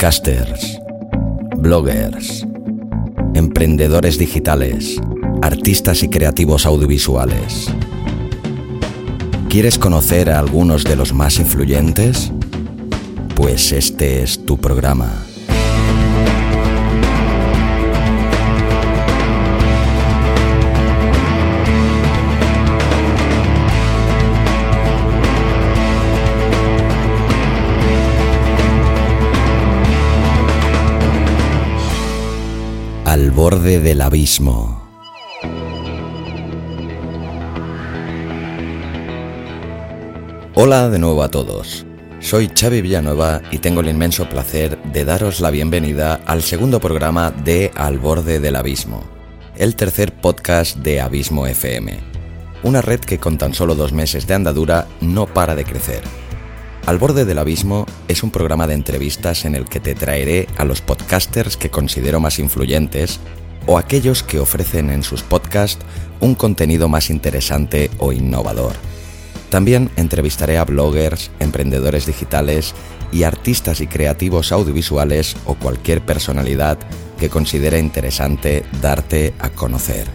podcasters, bloggers, emprendedores digitales, artistas y creativos audiovisuales. ¿Quieres conocer a algunos de los más influyentes? Pues este es tu programa. Al borde del abismo. Hola de nuevo a todos. Soy Xavi Villanueva y tengo el inmenso placer de daros la bienvenida al segundo programa de Al borde del abismo, el tercer podcast de Abismo FM, una red que con tan solo dos meses de andadura no para de crecer. Al borde del abismo es un programa de entrevistas en el que te traeré a los podcasters que considero más influyentes o aquellos que ofrecen en sus podcasts un contenido más interesante o innovador. También entrevistaré a bloggers, emprendedores digitales y artistas y creativos audiovisuales o cualquier personalidad que considere interesante darte a conocer.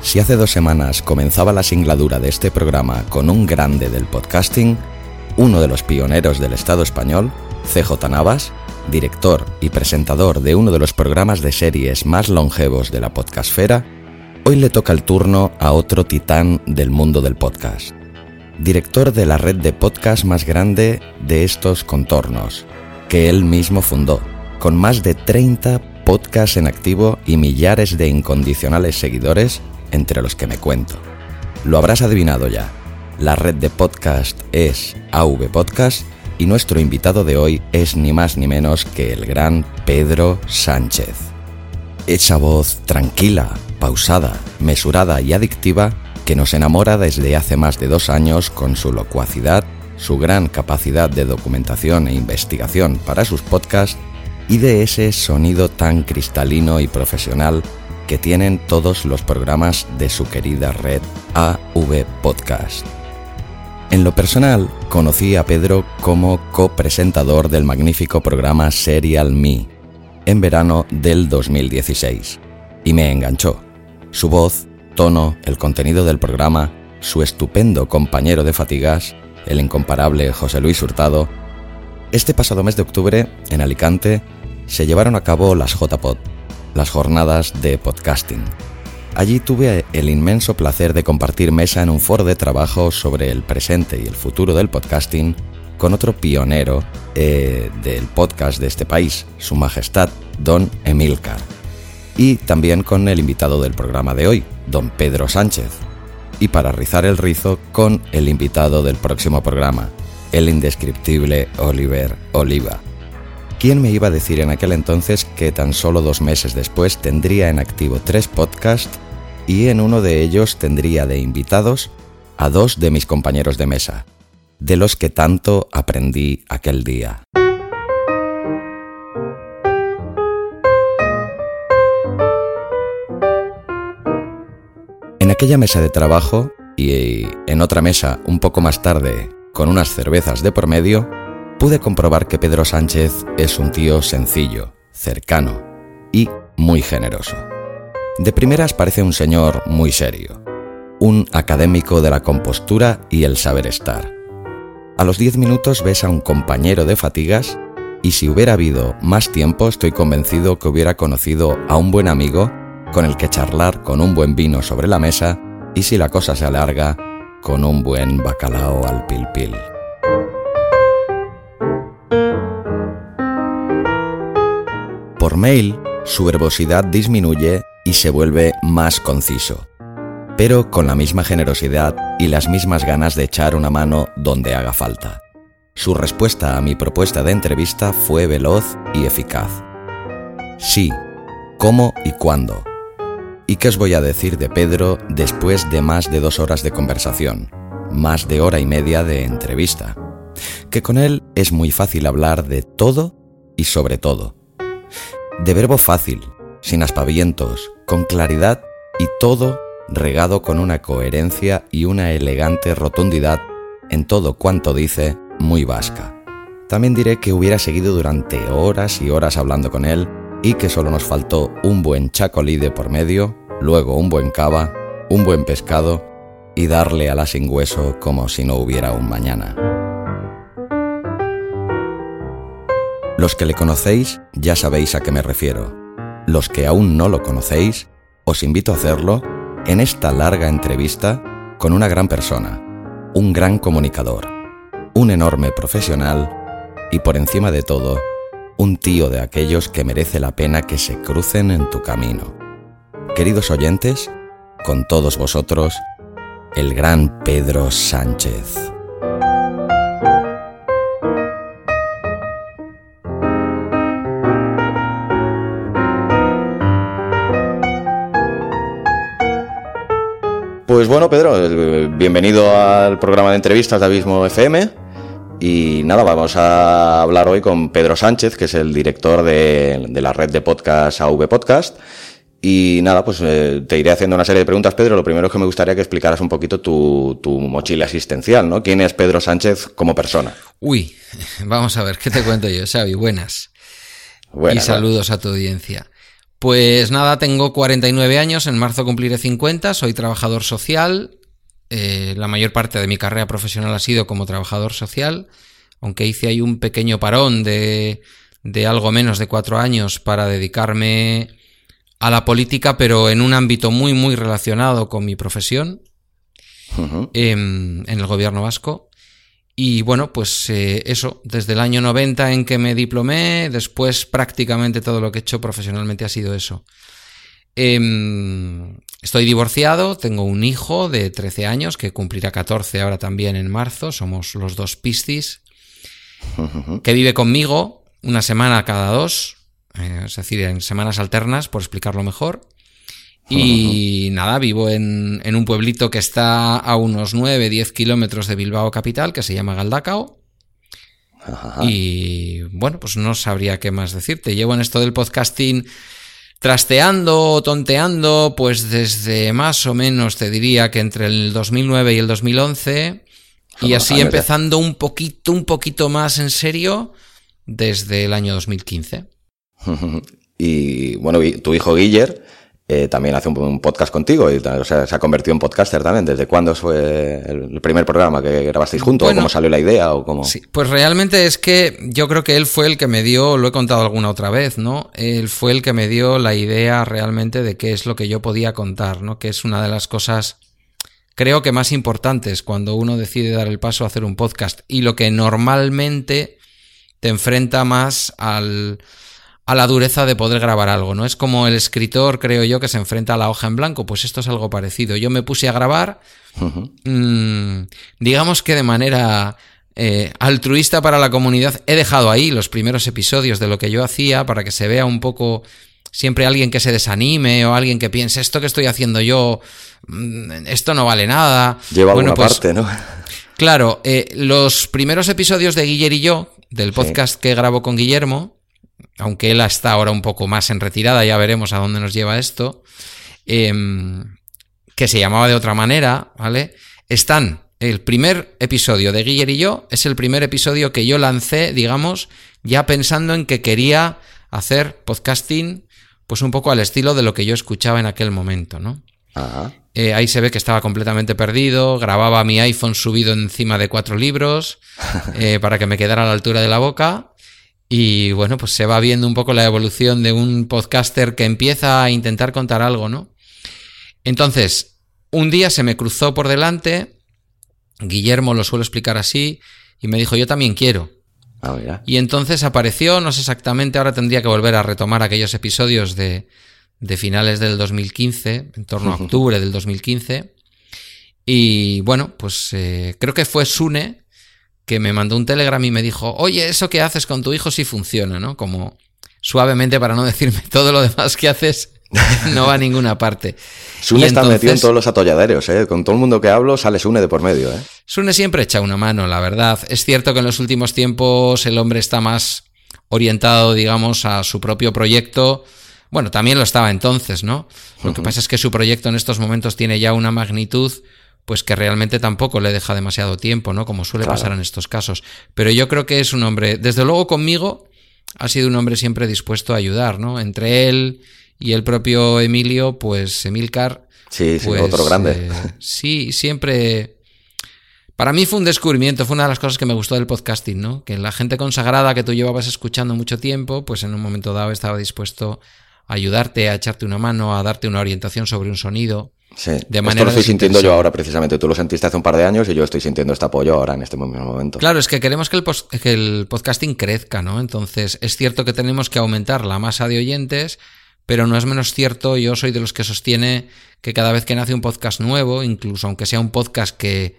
Si hace dos semanas comenzaba la singladura de este programa con un grande del podcasting, uno de los pioneros del Estado español, CJ Navas, director y presentador de uno de los programas de series más longevos de la podcastfera, Hoy le toca el turno a otro titán del mundo del podcast. Director de la red de podcast más grande de estos contornos, que él mismo fundó, con más de 30 podcasts en activo y millares de incondicionales seguidores, entre los que me cuento. Lo habrás adivinado ya. La red de podcast es AV Podcast y nuestro invitado de hoy es ni más ni menos que el gran Pedro Sánchez. Esa voz tranquila, pausada, mesurada y adictiva que nos enamora desde hace más de dos años con su locuacidad, su gran capacidad de documentación e investigación para sus podcasts y de ese sonido tan cristalino y profesional que tienen todos los programas de su querida red AV Podcast. En lo personal, conocí a Pedro como copresentador del magnífico programa Serial Me en verano del 2016 y me enganchó. Su voz, tono, el contenido del programa, su estupendo compañero de fatigas, el incomparable José Luis Hurtado. Este pasado mes de octubre, en Alicante, se llevaron a cabo las JPod, las jornadas de podcasting. Allí tuve el inmenso placer de compartir mesa en un foro de trabajo sobre el presente y el futuro del podcasting con otro pionero eh, del podcast de este país, Su Majestad, Don Emilcar y también con el invitado del programa de hoy, don Pedro Sánchez. Y para rizar el rizo, con el invitado del próximo programa, el indescriptible Oliver Oliva. ¿Quién me iba a decir en aquel entonces que tan solo dos meses después tendría en activo tres podcasts y en uno de ellos tendría de invitados a dos de mis compañeros de mesa, de los que tanto aprendí aquel día? En aquella mesa de trabajo y en otra mesa un poco más tarde, con unas cervezas de por medio, pude comprobar que Pedro Sánchez es un tío sencillo, cercano y muy generoso. De primeras parece un señor muy serio, un académico de la compostura y el saber estar. A los diez minutos ves a un compañero de fatigas y si hubiera habido más tiempo estoy convencido que hubiera conocido a un buen amigo con el que charlar con un buen vino sobre la mesa y si la cosa se alarga, con un buen bacalao al pil pil. Por mail, su verbosidad disminuye y se vuelve más conciso, pero con la misma generosidad y las mismas ganas de echar una mano donde haga falta. Su respuesta a mi propuesta de entrevista fue veloz y eficaz. Sí, cómo y cuándo ¿Y qué os voy a decir de Pedro después de más de dos horas de conversación? Más de hora y media de entrevista. Que con él es muy fácil hablar de todo y sobre todo. De verbo fácil, sin aspavientos, con claridad y todo regado con una coherencia y una elegante rotundidad en todo cuanto dice muy vasca. también diré que hubiera seguido durante horas y horas hablando con él y que solo nos faltó un buen chacolí de por medio, luego un buen cava, un buen pescado y darle a la sin hueso como si no hubiera un mañana. Los que le conocéis ya sabéis a qué me refiero. Los que aún no lo conocéis, os invito a hacerlo en esta larga entrevista con una gran persona, un gran comunicador, un enorme profesional y por encima de todo, un tío de aquellos que merece la pena que se crucen en tu camino. Queridos oyentes, con todos vosotros, el gran Pedro Sánchez. Pues bueno, Pedro, eh, bienvenido al programa de entrevistas de Abismo FM. Y nada, vamos a hablar hoy con Pedro Sánchez, que es el director de, la red de podcast AV Podcast. Y nada, pues eh, te iré haciendo una serie de preguntas, Pedro. Lo primero es que me gustaría que explicaras un poquito tu, tu mochila asistencial, ¿no? ¿Quién es Pedro Sánchez como persona? Uy, vamos a ver, ¿qué te cuento yo, Xavi? Buenas. Buenas y saludos a tu audiencia. Pues nada, tengo 49 años, en marzo cumpliré 50, soy trabajador social. Eh, la mayor parte de mi carrera profesional ha sido como trabajador social, aunque hice ahí un pequeño parón de, de algo menos de cuatro años para dedicarme a la política, pero en un ámbito muy, muy relacionado con mi profesión en el gobierno vasco. Y bueno, pues eh, eso, desde el año 90 en que me diplomé, después prácticamente todo lo que he hecho profesionalmente ha sido eso. Em, estoy divorciado, tengo un hijo de 13 años que cumplirá 14 ahora también en marzo, somos los dos piscis, que vive conmigo una semana cada dos, eh, es decir, en semanas alternas, por explicarlo mejor. Y nada, vivo en, un pueblito que está a unos 9, 10 kilómetros de Bilbao capital, que se llama Galdacao. Y bueno, pues no sabría qué más decirte. Llevo en esto del podcasting trasteando tonteando, pues desde más o menos te diría que entre el 2009 y el 2011. Y así empezando un poquito, un poquito más en serio desde el año 2015. Y bueno, tu hijo Guiller eh, también hace un, podcast contigo y o sea, se ha convertido en podcaster también. ¿Desde cuándo fue el primer programa que grabasteis juntos? ¿Cómo salió la idea? O cómo... Sí, pues realmente es que yo creo que él fue el que me dio, lo he contado alguna otra vez, ¿no? Él fue el que me dio la idea realmente de qué es lo que yo podía contar, ¿no? Que es una de las cosas, creo que más importantes cuando uno decide dar el paso a hacer un podcast y lo que normalmente te enfrenta más al a la dureza de poder grabar algo, ¿no? Es como el escritor, creo yo, que se enfrenta a la hoja en blanco, pues esto es algo parecido. Yo me puse a grabar, mm, digamos que de manera eh, altruista para la comunidad, he dejado ahí los primeros episodios de lo que yo hacía para que se vea un poco siempre alguien que se desanime o alguien que piense esto que estoy haciendo yo, mm, esto no vale nada. Lleva bueno, pues, parte, ¿no? Claro, eh, los primeros episodios de Guiller y yo, del podcast que grabo con Guillermo, aunque él está ahora un poco más en retirada, ya veremos a dónde nos lleva esto, em, que se llamaba de otra manera, ¿vale? Están, el primer episodio de Guiller y yo es el primer episodio que yo lancé, digamos, ya pensando en que quería hacer podcasting, pues un poco al estilo de lo que yo escuchaba en aquel momento, ¿no? Eh, ahí se ve que estaba completamente perdido, grababa mi iPhone subido encima de cuatro libros eh, para que me quedara a la altura de la boca y bueno, pues se va viendo un poco la evolución de un podcaster que empieza a intentar contar algo, ¿no? Entonces, un día se me cruzó por delante, Guillermo lo suelo explicar así, y me dijo, yo también quiero. Ah, y entonces apareció, no sé exactamente, ahora tendría que volver a retomar aquellos episodios de, de finales del 2015, en torno a octubre del 2015. Y bueno, pues eh, creo que fue Sune que me mandó un telegram y me dijo, oye, eso que haces con tu hijo sí funciona, ¿no? Como suavemente para no decirme todo lo demás que haces no va a ninguna parte. Sune está metido en todos los atolladeros, ¿eh? Con todo el mundo que hablo sale Sune de por medio, ¿eh? Sune siempre echa una mano, la verdad. Es cierto que en los últimos tiempos el hombre está más orientado, digamos, a su propio proyecto. Bueno, también lo estaba entonces, ¿no? Lo que pasa es que su proyecto en estos momentos tiene ya una magnitud pues que realmente tampoco le deja demasiado tiempo, ¿no? Como suele pasar en estos casos. Pero yo creo que es un hombre, desde luego conmigo, ha sido un hombre siempre dispuesto a ayudar, ¿no? Entre él y el propio Emilio, pues Emilcar. Sí, sí, otro pues, grande. Eh, sí, siempre. Para mí fue un descubrimiento, fue una de las cosas que me gustó del podcasting, ¿no? Que la gente consagrada que tú llevabas escuchando mucho tiempo, pues en un momento dado estaba dispuesto a ayudarte, a echarte una mano, a darte una orientación sobre un sonido. Sí, de manera esto lo estoy sintiendo yo ahora precisamente. Tú lo sentiste hace un par de años y yo estoy sintiendo este apoyo ahora en este momento. Claro, es que queremos que el, que el podcasting crezca, ¿no? Entonces, es cierto que tenemos que aumentar la masa de oyentes, pero no es menos cierto, yo soy de los que sostiene que cada vez que nace un podcast nuevo, incluso aunque sea un podcast que,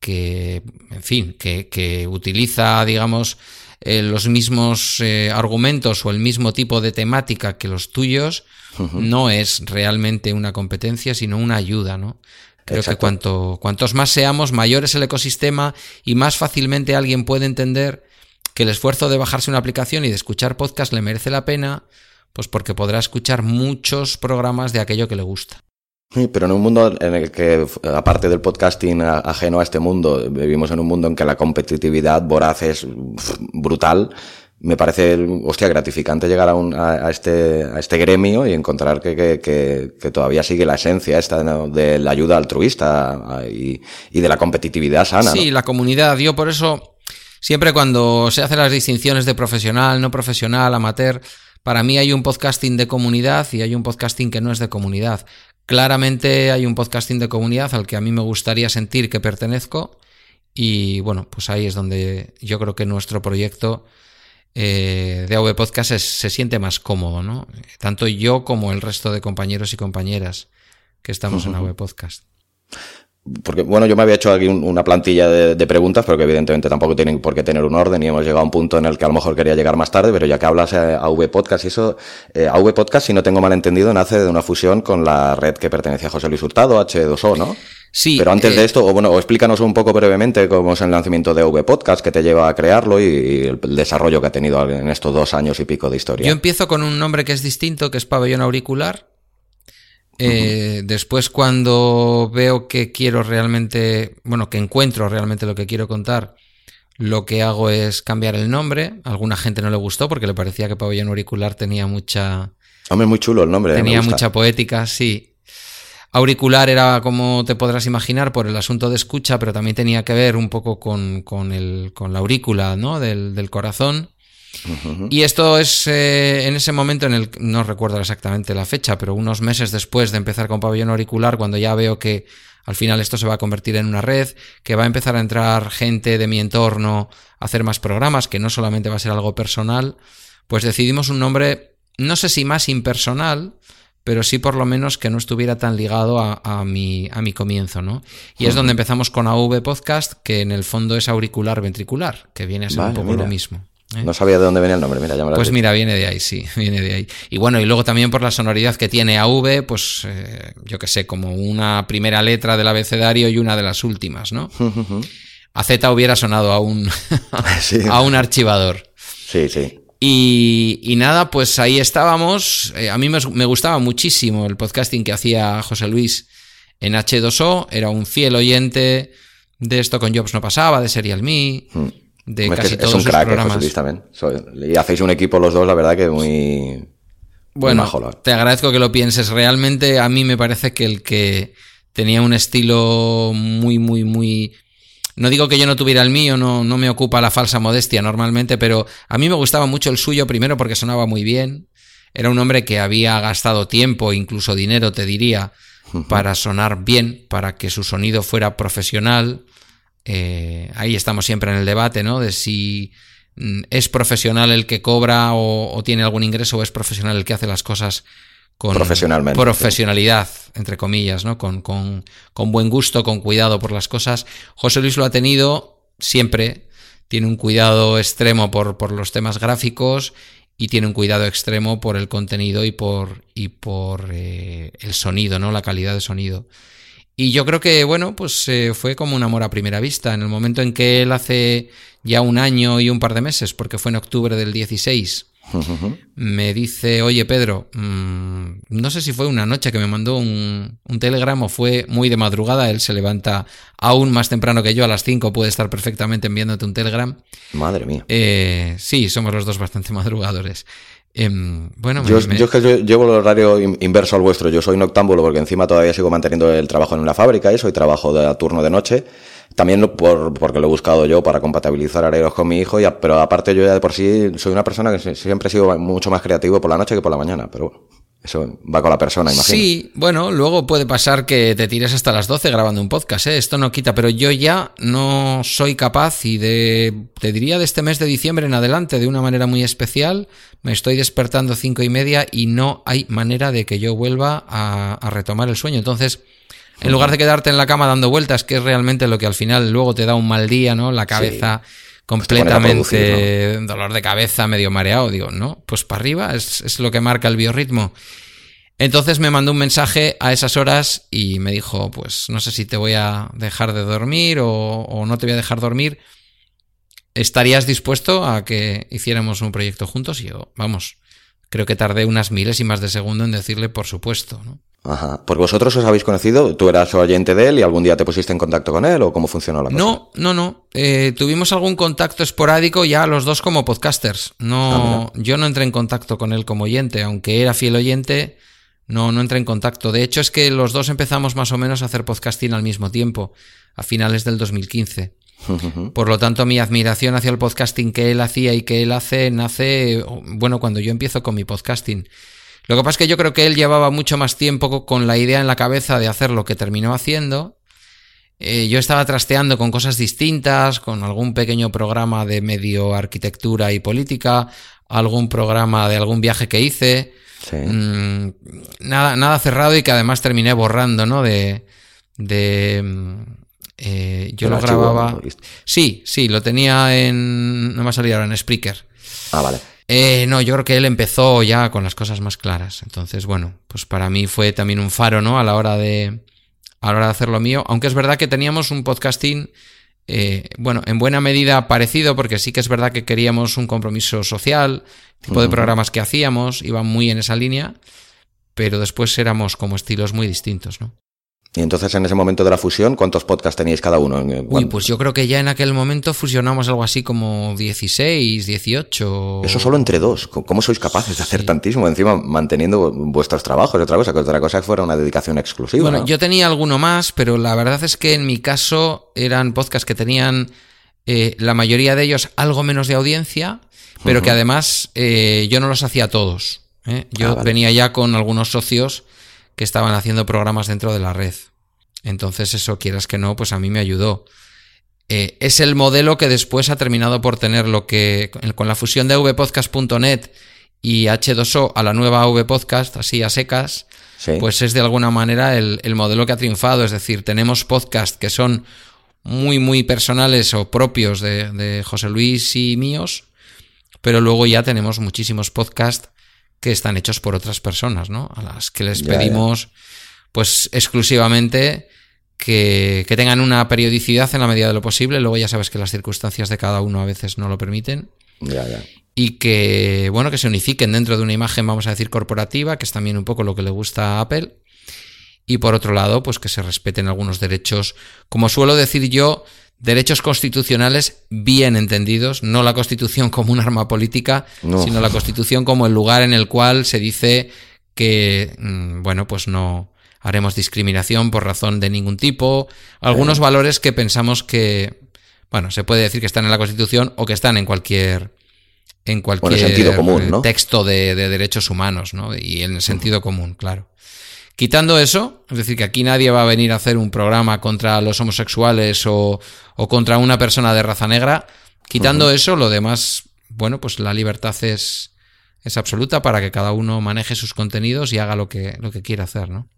que en fin, que, que utiliza, digamos, eh, los mismos eh, argumentos o el mismo tipo de temática que los tuyos, no es realmente una competencia, sino una ayuda, ¿no? Creo que cuanto, cuantos más seamos, mayor es el ecosistema y más fácilmente alguien puede entender que el esfuerzo de bajarse una aplicación y de escuchar podcast le merece la pena, pues porque podrá escuchar muchos programas de aquello que le gusta. Pero en un mundo en el que, aparte del podcasting ajeno a este mundo, vivimos en un mundo en que la competitividad voraz es brutal. Me parece, hostia, gratificante llegar a, un, a, este, a este gremio y encontrar que, que, que, todavía sigue la esencia esta de la ayuda altruista y, y de la competitividad sana. Sí, la comunidad. Yo por eso, siempre cuando se hacen las distinciones de profesional, no profesional, amateur, para mí hay un podcasting de comunidad y hay un podcasting que no es de comunidad. Claramente hay un podcasting de comunidad al que a mí me gustaría sentir que pertenezco y bueno, pues ahí es donde yo creo que nuestro proyecto eh, de AV Podcast se siente más cómodo, ¿no? Tanto yo como el resto de compañeros y compañeras que estamos en AV Podcast porque, bueno, yo me había hecho aquí una plantilla de, preguntas, pero que evidentemente tampoco tienen por qué tener un orden y hemos llegado a un punto en el que a lo mejor quería llegar más tarde, pero ya que hablas a AV Podcast y eso, eh, AV Podcast, si no tengo mal entendido, nace de una fusión con la red que pertenece a José Luis Hurtado, H2O, ¿no? Sí. Pero antes de eh, esto, o bueno, explícanos un poco brevemente cómo es el lanzamiento de AV Podcast, que te lleva a crearlo y, el desarrollo que ha tenido en estos dos años y pico de historia. Yo empiezo con un nombre que es distinto, que es Pabellón Auricular, eh, después cuando veo que quiero realmente, bueno, que encuentro realmente lo que quiero contar, lo que hago es cambiar el nombre. A alguna gente no le gustó porque le parecía que Pabellón Auricular tenía mucha... Hombre, muy chulo el nombre. Tenía mucha poética, sí. Auricular era, como te podrás imaginar, por el asunto de escucha, pero también tenía que ver un poco con, con, el, con la aurícula ¿no? del, del corazón. Y esto es eh, en ese momento en el no recuerdo exactamente la fecha, pero unos meses después de empezar con pabellón auricular, cuando ya veo que al final esto se va a convertir en una red, que va a empezar a entrar gente de mi entorno a hacer más programas, que no solamente va a ser algo personal, pues decidimos un nombre, no sé si más impersonal, pero sí por lo menos que no estuviera tan ligado a, mi, a mi comienzo, ¿no? Y es donde empezamos con AV Podcast, que en el fondo es auricular ventricular, que viene a ser un poco lo mismo. ¿Eh? No sabía de dónde venía el nombre, mira, ya Pues mira, viene de ahí, sí, viene de ahí. Y bueno, y luego también por la sonoridad que tiene AV, pues eh, yo que sé, como una primera letra del abecedario y una de las últimas, ¿no? a Z hubiera sonado a un, a un archivador. Sí, sí. Y, nada, pues ahí estábamos. Eh, a mí me, gustaba muchísimo el podcasting que hacía José Luis en H2O. Era un fiel oyente de esto con Jobs no pasaba, de Serial Me. Mm de casi todos es un crack, programas. también. y hacéis un equipo los dos, la verdad que muy... Bueno, te agradezco que lo pienses. Realmente a mí me parece que el que tenía un estilo muy, muy, muy... No digo que yo no tuviera el mío, no, no me ocupa la falsa modestia normalmente, pero a mí me gustaba mucho el suyo, primero porque sonaba muy bien. Era un hombre que había gastado tiempo, incluso dinero, te diría, para sonar bien, para que su sonido fuera profesional. Eh, ahí estamos siempre en el debate, ¿no? De si mm, es profesional el que cobra o, tiene algún ingreso o es profesional el que hace las cosas con profesionalidad, entre comillas, ¿no? Con, con, con, buen gusto, con cuidado por las cosas. José Luis lo ha tenido siempre, tiene un cuidado extremo por, por los temas gráficos y tiene un cuidado extremo por el contenido y por, y por eh, el sonido, ¿no? La calidad de sonido. Y yo creo que, bueno, pues eh, fue como un amor a primera vista. En el momento en que él hace ya un año y un par de meses, porque fue en octubre del 16, me dice, oye Pedro, mm, no sé si fue una noche que me mandó un, un, telegram o fue muy de madrugada, él se levanta aún más temprano que yo, a las 5 puede estar perfectamente enviándote un telegram. Madre mía. Eh, sí, somos los dos bastante madrugadores. Em, bueno, yo, yo, es que yo llevo el horario inverso al vuestro. Yo soy noctámbulo porque encima todavía sigo manteniendo el trabajo en una fábrica y soy trabajo de turno de noche. También por, porque lo he buscado yo para compatibilizar horarios con mi hijo, y, pero aparte yo ya de por sí soy una persona que siempre he sido mucho más creativo por la noche que por la mañana, pero eso va con la persona, imagino. Sí, bueno, luego puede pasar que te tires hasta las 12 grabando un podcast, ¿eh? esto no quita, pero yo ya no soy capaz y de, te diría de este mes de diciembre en adelante, de una manera muy especial, me estoy despertando cinco y media y no hay manera de que yo vuelva a, a retomar el sueño. Entonces, en lugar de quedarte en la cama dando vueltas, que es realmente lo que al final luego te da un mal día, ¿no? La cabeza completamente dolor de cabeza, medio mareado. Digo, no, pues para arriba es, lo que marca el biorritmo. Entonces me mandó un mensaje a esas horas y me dijo, pues no sé si te voy a dejar de dormir o, o no te voy a dejar dormir. ¿Estarías dispuesto a que hiciéramos un proyecto juntos? Y yo, vamos, creo que tardé unas milésimas de segundo en decirle por supuesto, ¿no? Ajá. ¿Por vosotros os habéis conocido? ¿Tú eras oyente de él y algún día te pusiste en contacto con él o cómo funcionó la cosa? No, no, no. Eh, tuvimos algún contacto esporádico ya los dos como podcasters. No, ah, yo no entré en contacto con él como oyente, aunque era fiel oyente. No, no entré en contacto. De hecho, es que los dos empezamos más o menos a hacer podcasting al mismo tiempo, a finales del 2015. Por lo tanto, mi admiración hacia el podcasting que él hacía y que él hace nace, bueno, cuando yo empiezo con mi podcasting. Lo que pasa es que yo creo que él llevaba mucho más tiempo con la idea en la cabeza de hacer lo que terminó haciendo. Eh, yo estaba trasteando con cosas distintas, con algún pequeño programa de medio arquitectura y política, algún programa de algún viaje que hice. Mm, nada, nada cerrado y que además terminé borrando, ¿no? De. de mm, eh, yo lo grababa. Sí, sí, lo tenía en. No me ha salido ahora en Spreaker. Ah, vale. Eh, no, yo creo que él empezó ya con las cosas más claras. Entonces, bueno, pues para mí fue también un faro, ¿no? A la hora de, a la hora de hacer lo mío. Aunque es verdad que teníamos un podcasting, eh, bueno, en buena medida parecido, porque sí que es verdad que queríamos un compromiso social, tipo de programas que hacíamos, iban muy en esa línea, pero después éramos como estilos muy distintos, ¿no? Y entonces en ese momento de la fusión, ¿cuántos podcasts teníais cada uno? Uy, pues yo creo que ya en aquel momento fusionamos algo así como 16, 18. Eso solo entre dos. ¿Cómo sois capaces de hacer tantísimo? Encima manteniendo vuestros trabajos y otra cosa, que otra cosa fuera una dedicación exclusiva. Bueno, yo tenía alguno más, pero la verdad es que en mi caso eran podcasts que tenían eh, la mayoría de ellos algo menos de audiencia, pero que además eh, yo no los hacía todos. ¿eh? Yo ah, venía ya con algunos socios que estaban haciendo programas dentro de la red. Entonces eso, quieras que no, pues a mí me ayudó. Eh, es el modelo que después ha terminado por tener lo que, con la fusión de vpodcast.net y H2O a la nueva vpodcast, así a secas, pues es de alguna manera el, el, modelo que ha triunfado. Es decir, tenemos podcasts que son muy, muy personales o propios de, de José Luis y míos, pero luego ya tenemos muchísimos podcasts que están hechos por otras personas, ¿no? A las que les pedimos, pues exclusivamente que, tengan una periodicidad en la medida de lo posible. Luego ya sabes que las circunstancias de cada uno a veces no lo permiten. Y que, bueno, que se unifiquen dentro de una imagen, vamos a decir, corporativa, que es también un poco lo que le gusta a Apple. Y por otro lado, pues que se respeten algunos derechos, como suelo decir yo, derechos constitucionales bien entendidos, no la Constitución como un arma política, sino la Constitución como el lugar en el cual se dice que, mm, bueno, pues no haremos discriminación por razón de ningún tipo, algunos valores que pensamos que, bueno, se puede decir que están en la Constitución o que están en cualquier en cualquier sentido común, texto de, de, derechos humanos, ¿no? Y en el sentido común, claro. Quitando eso, es decir, que aquí nadie va a venir a hacer un programa contra los homosexuales o, contra una persona de raza negra, quitando eso, lo demás, bueno, pues la libertad es, es absoluta para que cada uno maneje sus contenidos y haga lo que, lo que quiera hacer, ¿no?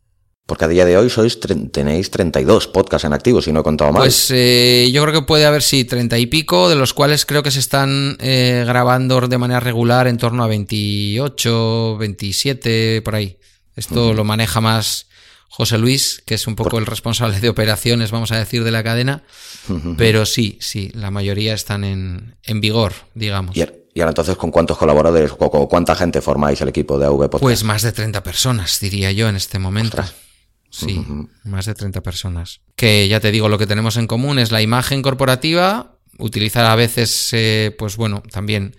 Porque a día de hoy sois tenéis 32 podcasts en activo, si no he contado mal. Pues eh, yo creo que puede haber, sí, 30 y pico, de los cuales creo que se están eh, grabando de manera regular en torno a 28, 27, por ahí. Esto lo maneja más José Luis, que es un poco el responsable de operaciones, vamos a decir, de la cadena. Pero sí, sí, la mayoría están en, vigor, digamos. ¿Y, Y ahora entonces, ¿con cuántos colaboradores o con cuánta gente formáis el equipo de AV Podcast? Pues más de 30 personas, diría yo, en este momento. Sí, más de 30 personas. Que ya te digo, lo que tenemos en común es la imagen corporativa, utilizar a veces, eh, pues bueno, también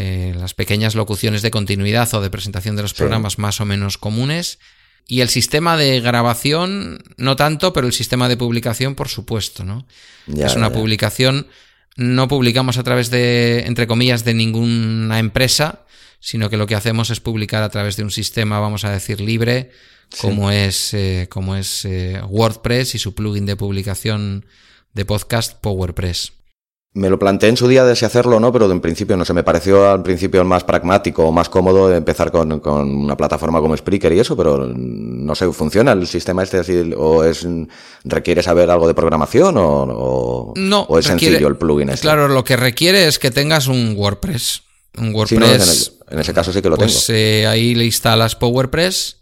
eh, las pequeñas locuciones de continuidad o de presentación de los programas más o menos comunes. Y el sistema de grabación, no tanto, pero el sistema de publicación, por supuesto, ¿no? es una publicación, no publicamos a través de, entre comillas, de ninguna empresa, sino que lo que hacemos es publicar a través de un sistema, vamos a decir, libre, como es, eh, como es eh, WordPress y su plugin de publicación de podcast PowerPress. Me lo planteé en su día de si hacerlo o no, pero en principio no sé, me pareció al principio más pragmático o más cómodo empezar con, una plataforma como Spreaker y eso, pero no sé, ¿funciona el sistema este así o es requiere saber algo de programación o, no, o es sencillo el plugin este? Claro, lo que requiere es que tengas un WordPress. Un WordPress. en, ese caso sí que lo pues, tengo. Eh, ahí le instalas PowerPress.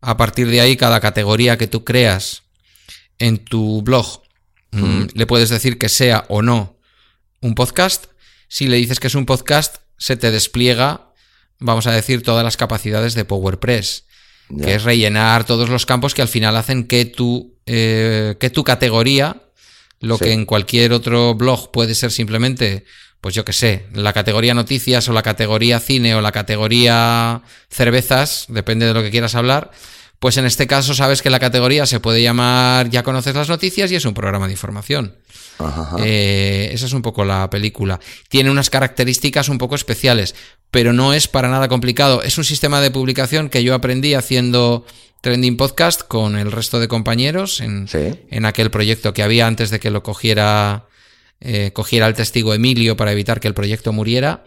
A partir de ahí, cada categoría que tú creas en tu blog, mm, le puedes decir que sea o no un podcast, si le dices que es un podcast, se te despliega, vamos a decir, todas las capacidades de PowerPress, que es rellenar todos los campos que al final hacen que tu, eh, que tu categoría, lo que en cualquier otro blog puede ser simplemente, pues yo qué sé, la categoría noticias o la categoría cine o la categoría cervezas, depende de lo que quieras hablar, pues en este caso sabes que la categoría se puede llamar Ya conoces las noticias y es un programa de información. Eh, esa es un poco la película. Tiene unas características un poco especiales, pero no es para nada complicado. Es un sistema de publicación que yo aprendí haciendo Trending Podcast con el resto de compañeros en, en aquel proyecto que había antes de que lo cogiera eh, cogiera el testigo Emilio para evitar que el proyecto muriera,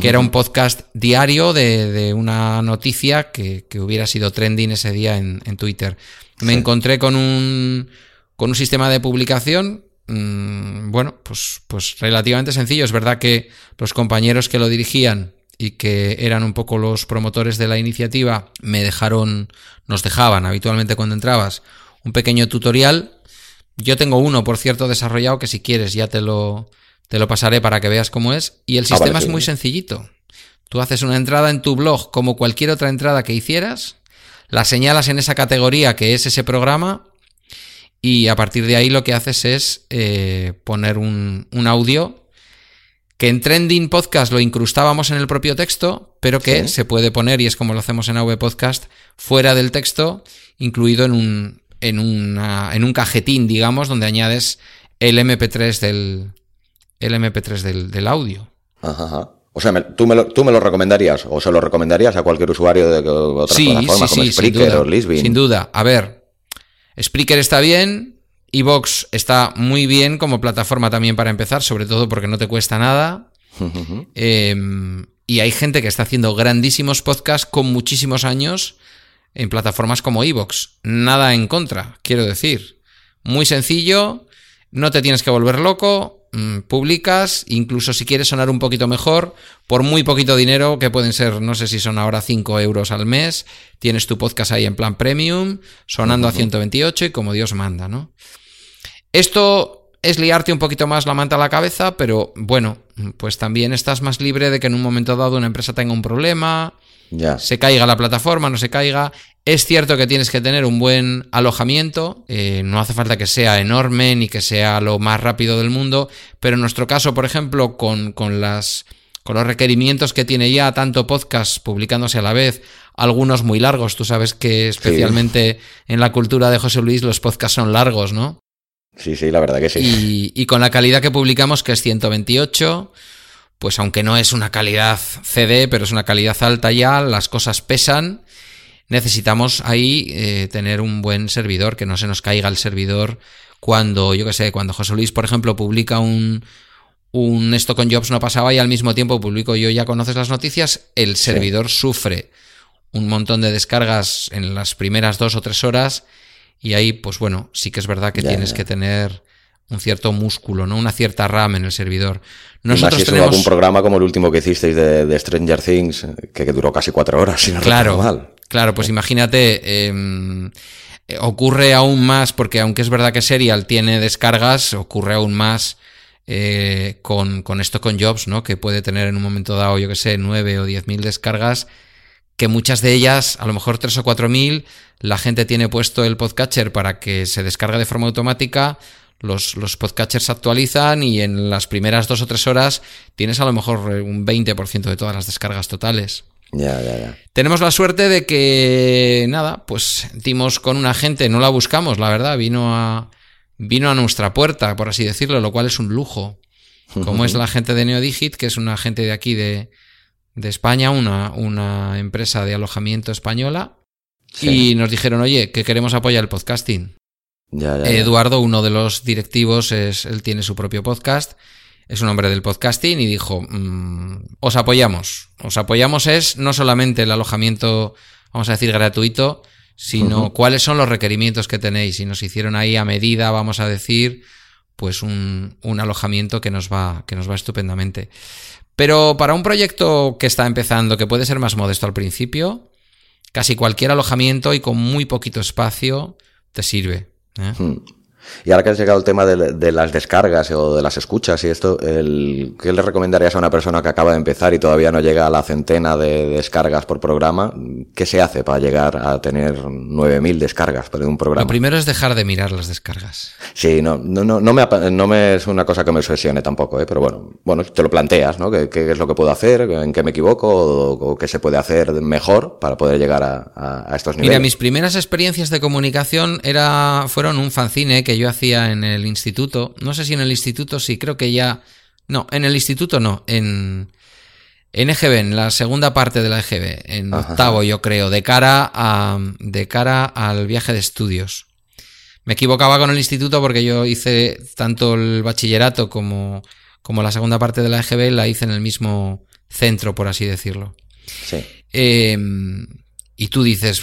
que era un podcast diario de, una noticia que, hubiera sido trending ese día en, Twitter. Me encontré con un, con un sistema de publicación, mm, bueno, pues, pues relativamente sencillo. Es verdad que los compañeros que lo dirigían y que eran un poco los promotores de la iniciativa me dejaron, nos dejaban habitualmente cuando entrabas un pequeño tutorial yo tengo uno, por cierto, desarrollado que si quieres ya te lo, te lo pasaré para que veas cómo es. Y el ah, sistema es muy sencillito. Tú haces una entrada en tu blog como cualquier otra entrada que hicieras, la señalas en esa categoría que es ese programa y a partir de ahí lo que haces es eh, poner un, audio que en Trending Podcast lo incrustábamos en el propio texto, pero que se puede poner, y es como lo hacemos en AV Podcast, fuera del texto, incluido en un, en, una, en un cajetín, digamos, donde añades el MP3 del, el MP3 del, del audio. Ajá, O sea, tú, me lo, tú me lo recomendarías o se lo recomendarías a cualquier usuario de otra plataforma como Spreaker o Lisbon. Sin duda. A ver, Spreaker está bien, Evox está muy bien como plataforma también para empezar, sobre todo porque no te cuesta nada. Em, y hay gente que está haciendo grandísimos podcasts con muchísimos años en plataformas como Evox. Nada en contra, quiero decir. Muy sencillo, no te tienes que volver loco, mm, publicas, incluso si quieres sonar un poquito mejor, por muy poquito dinero, que pueden ser, no sé si son ahora 5 euros al mes, tienes tu podcast ahí en plan premium, sonando a 128 y como Dios manda, ¿no? Esto es liarte un poquito más la manta a la cabeza, pero bueno, pues también estás más libre de que en un momento dado una empresa tenga un problema, se caiga la plataforma, no se caiga. Es cierto que tienes que tener un buen alojamiento, eh, no hace falta que sea enorme ni que sea lo más rápido del mundo, pero en nuestro caso, por ejemplo, con, las, con los requerimientos que tiene ya tanto podcast publicándose a la vez, algunos muy largos, tú sabes que especialmente en la cultura de José Luis los podcasts son largos, ¿no? Sí, sí, la verdad que sí. Y, y con la calidad que publicamos, que es 128 pues aunque no es una calidad CD, pero es una calidad alta ya, las cosas pesan, necesitamos ahí eh, tener un buen servidor, que no se nos caiga el servidor cuando, yo qué sé, cuando José Luis, por ejemplo, publica un, un esto con Jobs no pasaba y al mismo tiempo publico yo ya conoces las noticias, el servidor sufre un montón de descargas en las primeras dos o tres horas y ahí, pues bueno, sí que es verdad que tienes que tener un cierto músculo, ¿no? Una cierta RAM en el servidor. Nosotros tenemos algún programa como el último que hicisteis de, Stranger Things, que, duró casi cuatro horas, si no claro, mal. Claro, pues imagínate, em, ocurre aún más, porque aunque es verdad que Serial tiene descargas, ocurre aún más eh, con, con, esto con Jobs, ¿no? Que puede tener en un momento dado, yo que sé, 9 o 10 mil descargas, que muchas de ellas, a lo mejor 3 o 4 mil, la gente tiene puesto el podcatcher para que se descargue de forma automática, los, los podcatchers actualizan y en las primeras dos o tres horas tienes a lo mejor un 20% de todas las descargas totales. Ya, ya, ya. Tenemos la suerte de que, nada, pues dimos con una gente, no la buscamos, la verdad, vino a, vino a nuestra puerta, por así decirlo, lo cual es un lujo. Como es la gente de Neodigit, que es una gente de aquí de, de España, una, una empresa de alojamiento española, y nos dijeron, oye, que queremos apoyar el podcasting. Ya, ya, ya. Eduardo, uno de los directivos, es, él tiene su propio podcast, es un hombre del podcasting y dijo, mm, os apoyamos. Os apoyamos es no solamente el alojamiento, vamos a decir, gratuito, sino cuáles son los requerimientos que tenéis. Y nos hicieron ahí a medida, vamos a decir, pues un, un alojamiento que nos va, que nos va estupendamente. Pero para un proyecto que está empezando, que puede ser más modesto al principio, casi cualquier alojamiento y con muy poquito espacio te sirve. ¿Eh? Hmm. Y ahora que has llegado al tema de, de las descargas o de las escuchas y esto, el, ¿qué le recomendarías a una persona que acaba de empezar y todavía no llega a la centena de descargas por programa? ¿Qué se hace para llegar a tener 9.000 descargas de un Lo programa? primero es dejar de mirar las descargas. Sí, no, no, no, no me, no me es una cosa que me obsesione tampoco, ¿eh? pero bueno, bueno, te lo planteas, ¿no? ¿Qué, qué es lo que puedo hacer? ¿En qué me equivoco? ¿O, o qué se puede hacer mejor para poder llegar a, a- a estos niveles? Mira, mis primeras experiencias de comunicación era, fueron un fanzine que yo hacía en el instituto. No sé si en el instituto sí, creo que ya. No, en el instituto no, en, en EGB, en la segunda parte de la EGB, en Ajá. octavo, yo creo, de cara a de cara al viaje de estudios. Me equivocaba con el instituto porque yo hice tanto el bachillerato como, como la segunda parte de la EGB, la hice en el mismo centro, por así decirlo. Sí. Eh, y tú dices,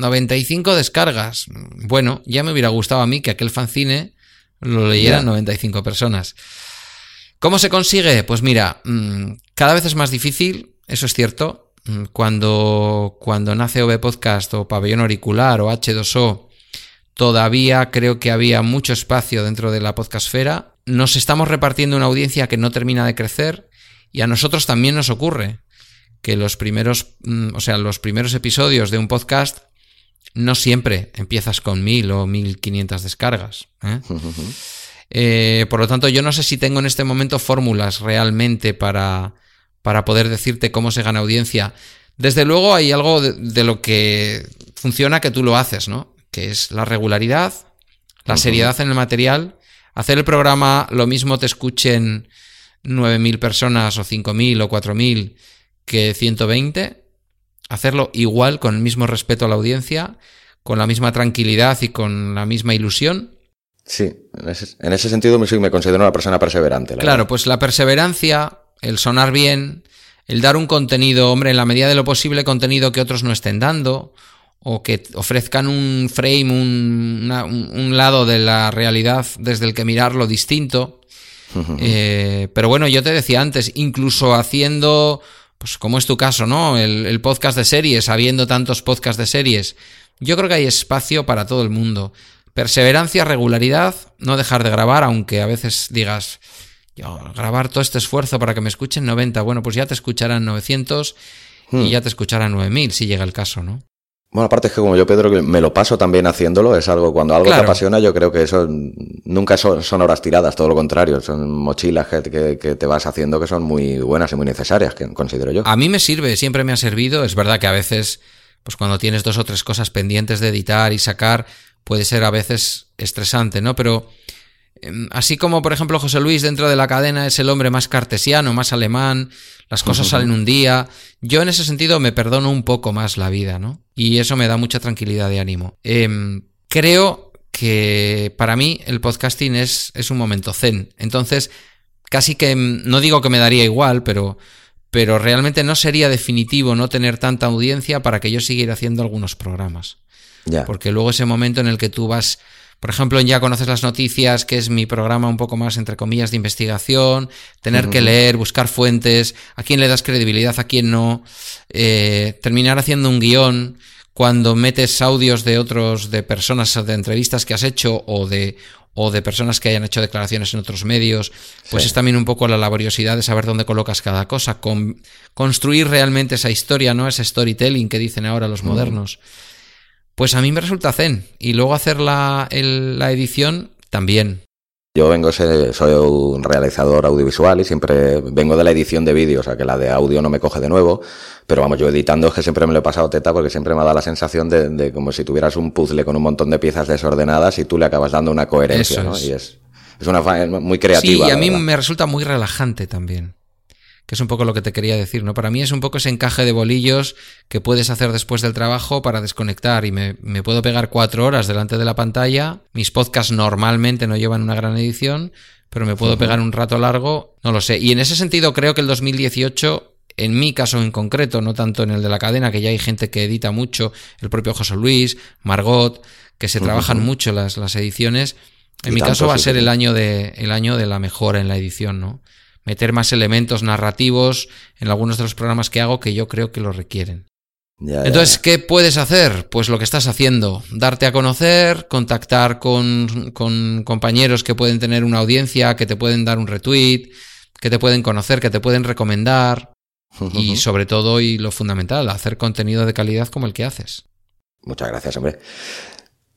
95 descargas. Bueno, ya me hubiera gustado a mí que aquel fanzine lo leyeran Ya. 95 personas. ¿Cómo se consigue? Pues mira, mm, cada vez es más difícil, eso es cierto. Mm, Cuando, cuando nace OV Podcast o Pabellón Auricular o H2O, todavía creo que había mucho espacio dentro de la podcastfera. Nos estamos repartiendo una audiencia que no termina de crecer y a nosotros también nos ocurre que los primeros, mm, o sea, los primeros episodios de un podcast no siempre empiezas con mil o mil quinientas descargas. ¿eh? Eh, por lo tanto, yo no sé si tengo en este momento fórmulas realmente para, para poder decirte cómo se gana audiencia. Desde luego hay algo de, de lo que funciona que tú lo haces, ¿no? Que es la regularidad, la seriedad en el material, hacer el programa lo mismo te escuchen 9.000 personas o 5.000 o 4.000 que 120, hacerlo igual con el mismo respeto a la audiencia, con la misma tranquilidad y con la misma ilusión. Sí, en ese, en ese sentido me, me considero una persona perseverante. la Claro, pues la perseverancia, el sonar bien, el dar un contenido, hombre, en la medida de lo posible, contenido que otros no estén dando, o que ofrezcan un frame, un, una- un- un lado de la realidad desde el que mirarlo distinto. Eh, pero bueno, yo te decía antes, incluso haciendo, pues como es tu caso, ¿no? El, el podcast de series, habiendo tantos podcasts de series, yo creo que hay espacio para todo el mundo. Perseverancia, regularidad, no dejar de grabar, aunque a veces digas, yo, grabar todo este esfuerzo para que me escuchen 90, bueno, pues ya te escucharán 900 Hmm. y ya te escucharán 9000, si llega el caso, ¿no? Bueno, aparte es que como yo, Pedro, me lo paso también haciéndolo, es algo, cuando algo Claro. te apasiona, yo creo que eso nunca son, son horas tiradas, todo lo contrario, son mochilas que, que- que te vas haciendo que son muy buenas y muy necesarias, que considero yo. A mí me sirve, siempre me ha servido. Es verdad que a veces, pues cuando tienes dos o tres cosas pendientes de editar y sacar, puede ser a veces estresante, ¿no? Pero así como, por ejemplo, José Luis dentro de la cadena es el hombre más cartesiano, más alemán, las cosas salen un día, yo en ese sentido me perdono un poco más la vida, ¿no? Y eso me da mucha tranquilidad de ánimo. Em, creo que para mí el podcasting es, es un momento zen. Entonces, casi que mm, no digo que me daría igual, pero, pero realmente no sería definitivo no tener tanta audiencia para que yo siguiera haciendo algunos programas. Ya. Porque luego ese momento en el que tú vas, por ejemplo, en Ya conoces las noticias, que es mi programa un poco más, entre comillas, de investigación, tener que leer, buscar fuentes, a quién le das credibilidad, a quién no, eh, terminar haciendo un guion cuando metes audios de otros, de personas, de entrevistas que has hecho o de, o de personas que hayan hecho declaraciones en otros medios, pues es también un poco la laboriosidad de saber dónde colocas cada cosa, con, construir realmente esa historia, ¿no? Ese storytelling que dicen ahora los modernos. Pues a mí me resulta zen. Y luego hacer la, la edición también. Yo vengo, soy un realizador audiovisual y siempre vengo de la edición de vídeo, o sea que la de audio no me coge de nuevo, pero vamos, yo editando es que siempre me lo he pasado teta porque siempre me ha dado la sensación de, como si tuvieras un puzzle con un montón de piezas desordenadas y tú le acabas dando una coherencia, ¿no? Y es, es una muy creativa. Sí, y a mí me resulta muy relajante también que es un poco lo que te quería decir, ¿no? Para mí es un poco ese encaje de bolillos que puedes hacer después del trabajo para desconectar y me, puedo pegar cuatro horas delante de la pantalla. Mis podcasts normalmente no llevan una gran edición, pero me puedo pegar un rato largo, no lo sé. Y en ese sentido creo que el 2018 en mi caso en concreto, no tanto en el de la cadena, que ya hay gente que edita mucho, el propio José Luis, Margot, que se trabajan mucho las, las ediciones. En mi caso va a ser el año de el año de la mejora en la edición, ¿no? Meter más elementos narrativos en algunos de los programas que hago que yo creo que lo requieren. Entonces, ¿qué puedes hacer? Pues lo que estás haciendo, darte a conocer, contactar con, con, compañeros que pueden tener una audiencia, que te pueden dar un retweet, que te pueden conocer, que te pueden recomendar y sobre todo, y lo fundamental, hacer contenido de calidad como el que haces. Muchas gracias, hombre.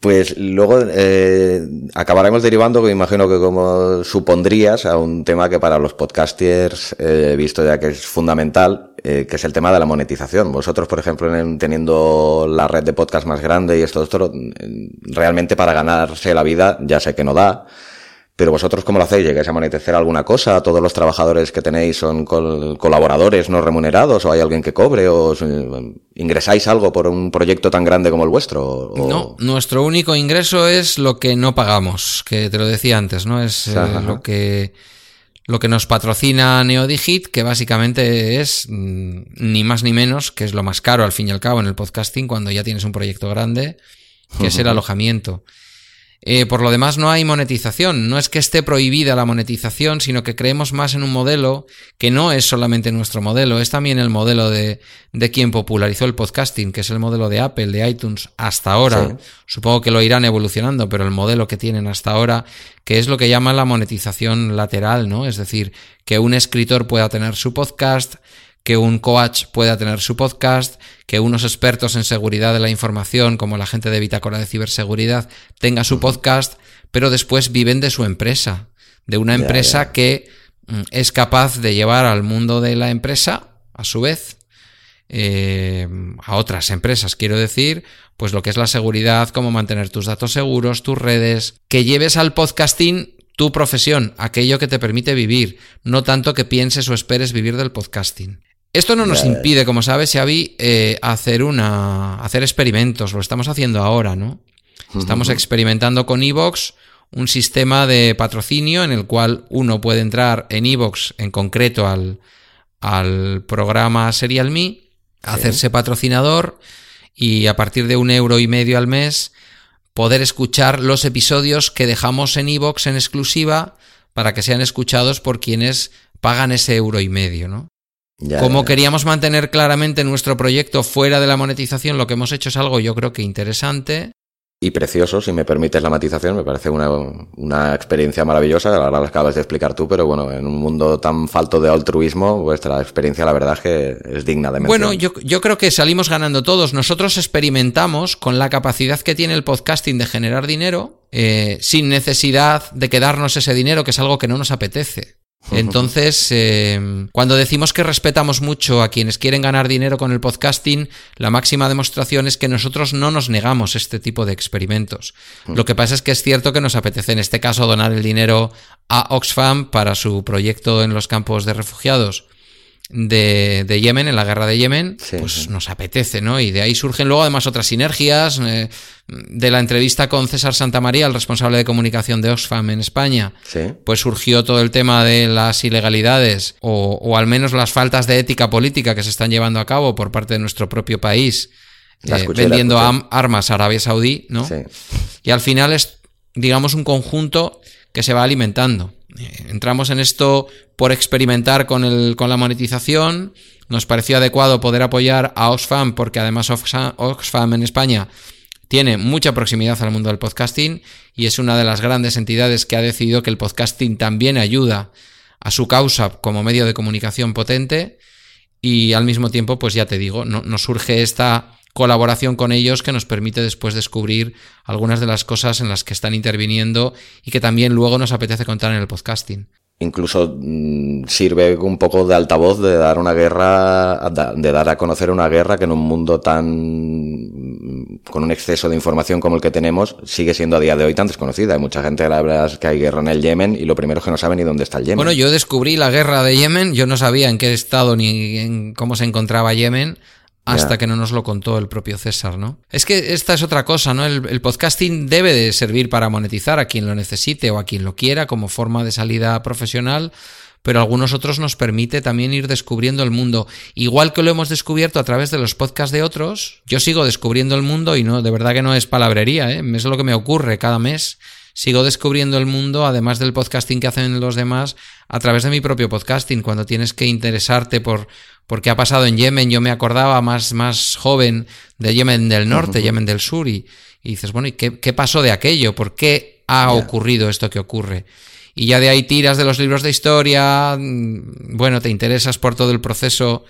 Pues luego eh, acabaremos derivando, que me imagino que como supondrías, a un tema que para los podcasters eh, he visto ya que es fundamental, eh, que es el tema de la monetización. Vosotros, por ejemplo, teniendo la red de podcast más grande y esto, esto, realmente para ganarse la vida ya sé que no da, pero vosotros, ¿cómo lo hacéis? ¿Llegáis a monetizar alguna cosa? ¿Todos los trabajadores que tenéis son colaboradores no remunerados? ¿O hay alguien que cobre? ¿O ingresáis algo por un proyecto tan grande como el vuestro? No, nuestro único ingreso es lo que no pagamos, que te lo decía antes, ¿no? Es eh, lo que lo que nos patrocina Neodigit, que básicamente es mm, ni más ni menos, que es lo más caro al fin y al cabo en el podcasting cuando ya tienes un proyecto grande, que es el alojamiento. Eh, por lo demás, no hay monetización. No es que esté prohibida la monetización, sino que creemos más en un modelo que no es solamente nuestro modelo, es también el modelo de, de quien popularizó el podcasting, que es el modelo de Apple, de iTunes, hasta ahora. Supongo que lo irán evolucionando, pero el modelo que tienen hasta ahora, que es lo que llaman la monetización lateral, ¿no? Es decir, que un escritor pueda tener su podcast, que un coach pueda tener su podcast, que unos expertos en seguridad de la información, como la gente de Bitácora de Ciberseguridad, tenga su podcast, pero después viven de su empresa, de una empresa que mm, es capaz de llevar al mundo de la empresa, a su vez, eh, a otras empresas, quiero decir, pues lo que es la seguridad, cómo mantener tus datos seguros, tus redes, que lleves al podcasting tu profesión, aquello que te permite vivir, no tanto que pienses o esperes vivir del podcasting. Esto no nos impide, como sabes, Xavi, eh, hacer una. hacer experimentos. Lo estamos haciendo ahora, ¿no? Estamos experimentando con Evox un sistema de patrocinio en el cual uno puede entrar en Evox, en concreto al, al programa Serial Me, hacerse patrocinador y a partir de un euro y medio al mes poder escuchar los episodios que dejamos en Evox en exclusiva para que sean escuchados por quienes pagan ese euro y medio, ¿no? Como queríamos mantener claramente nuestro proyecto fuera de la monetización, lo que hemos hecho es algo yo creo que interesante. Y precioso, si me permites la matización, me parece una, experiencia maravillosa, ahora la acabas de explicar tú, pero bueno, en un mundo tan falto de altruismo, vuestra experiencia la verdad es que es digna de mención. Bueno, yo, yo creo que salimos ganando todos. Nosotros experimentamos con la capacidad que tiene el podcasting de generar dinero, eh, sin necesidad de quedarnos ese dinero, que es algo que no nos apetece. Entonces, eh, cuando decimos que respetamos mucho a quienes quieren ganar dinero con el podcasting, la máxima demostración es que nosotros no nos negamos este tipo de experimentos. Lo que pasa es que es cierto que nos apetece en este caso donar el dinero a Oxfam para su proyecto en los campos de refugiados de, de, Yemen, en la guerra de Yemen, pues nos apetece, ¿no? Y de ahí surgen luego además otras sinergias. Eh, de la entrevista con César Santamaría, el responsable de comunicación de Oxfam en España, pues surgió todo el tema de las ilegalidades o, o, al menos las faltas de ética política que se están llevando a cabo por parte de nuestro propio país, eh, vendiendo armas a Arabia Saudí, ¿no? Y al final es, digamos, un conjunto que se va alimentando. Eh, entramos en esto por experimentar con, el, con la monetización. Nos pareció adecuado poder apoyar a Oxfam porque además Oxfam en España tiene mucha proximidad al mundo del podcasting y es una de las grandes entidades que ha decidido que el podcasting también ayuda a su causa como medio de comunicación potente y al mismo tiempo, pues ya te digo, no, nos surge esta colaboración con ellos que nos permite después descubrir algunas de las cosas en las que están interviniendo y que también luego nos apetece contar en el podcasting incluso mm, sirve un poco de altavoz de dar una guerra, de dar a conocer una guerra que en un mundo tan mm, con un exceso de información como el que tenemos sigue siendo a día de hoy tan desconocida. Hay mucha gente la verdad que hay guerra en el Yemen y lo primero es que no sabe ni dónde está el Yemen. Bueno, yo descubrí la guerra de Yemen, yo no sabía en qué estado ni en cómo se encontraba Yemen hasta que no nos lo contó el propio César, ¿no? Es que esta es otra cosa, ¿no? El, podcasting debe de servir para monetizar a quien lo necesite o a quien lo quiera como forma de salida profesional, pero algunos otros nos permite también ir descubriendo el mundo. Igual que lo hemos descubierto a través de los podcasts de otros, yo sigo descubriendo el mundo y no, de verdad que no es palabrería, ¿eh? Es lo que me ocurre cada mes sigo descubriendo el mundo, además del podcasting que hacen los demás, a través de mi propio podcasting. Cuando tienes que interesarte por, por qué ha pasado en Yemen, yo me acordaba más, más joven de Yemen del norte, Yemen del sur, y, dices, bueno, ¿y qué, pasó de aquello? ¿Por qué ha ocurrido esto que ocurre? Y ya de ahí tiras de los libros de historia, mm, bueno, te interesas por todo el proceso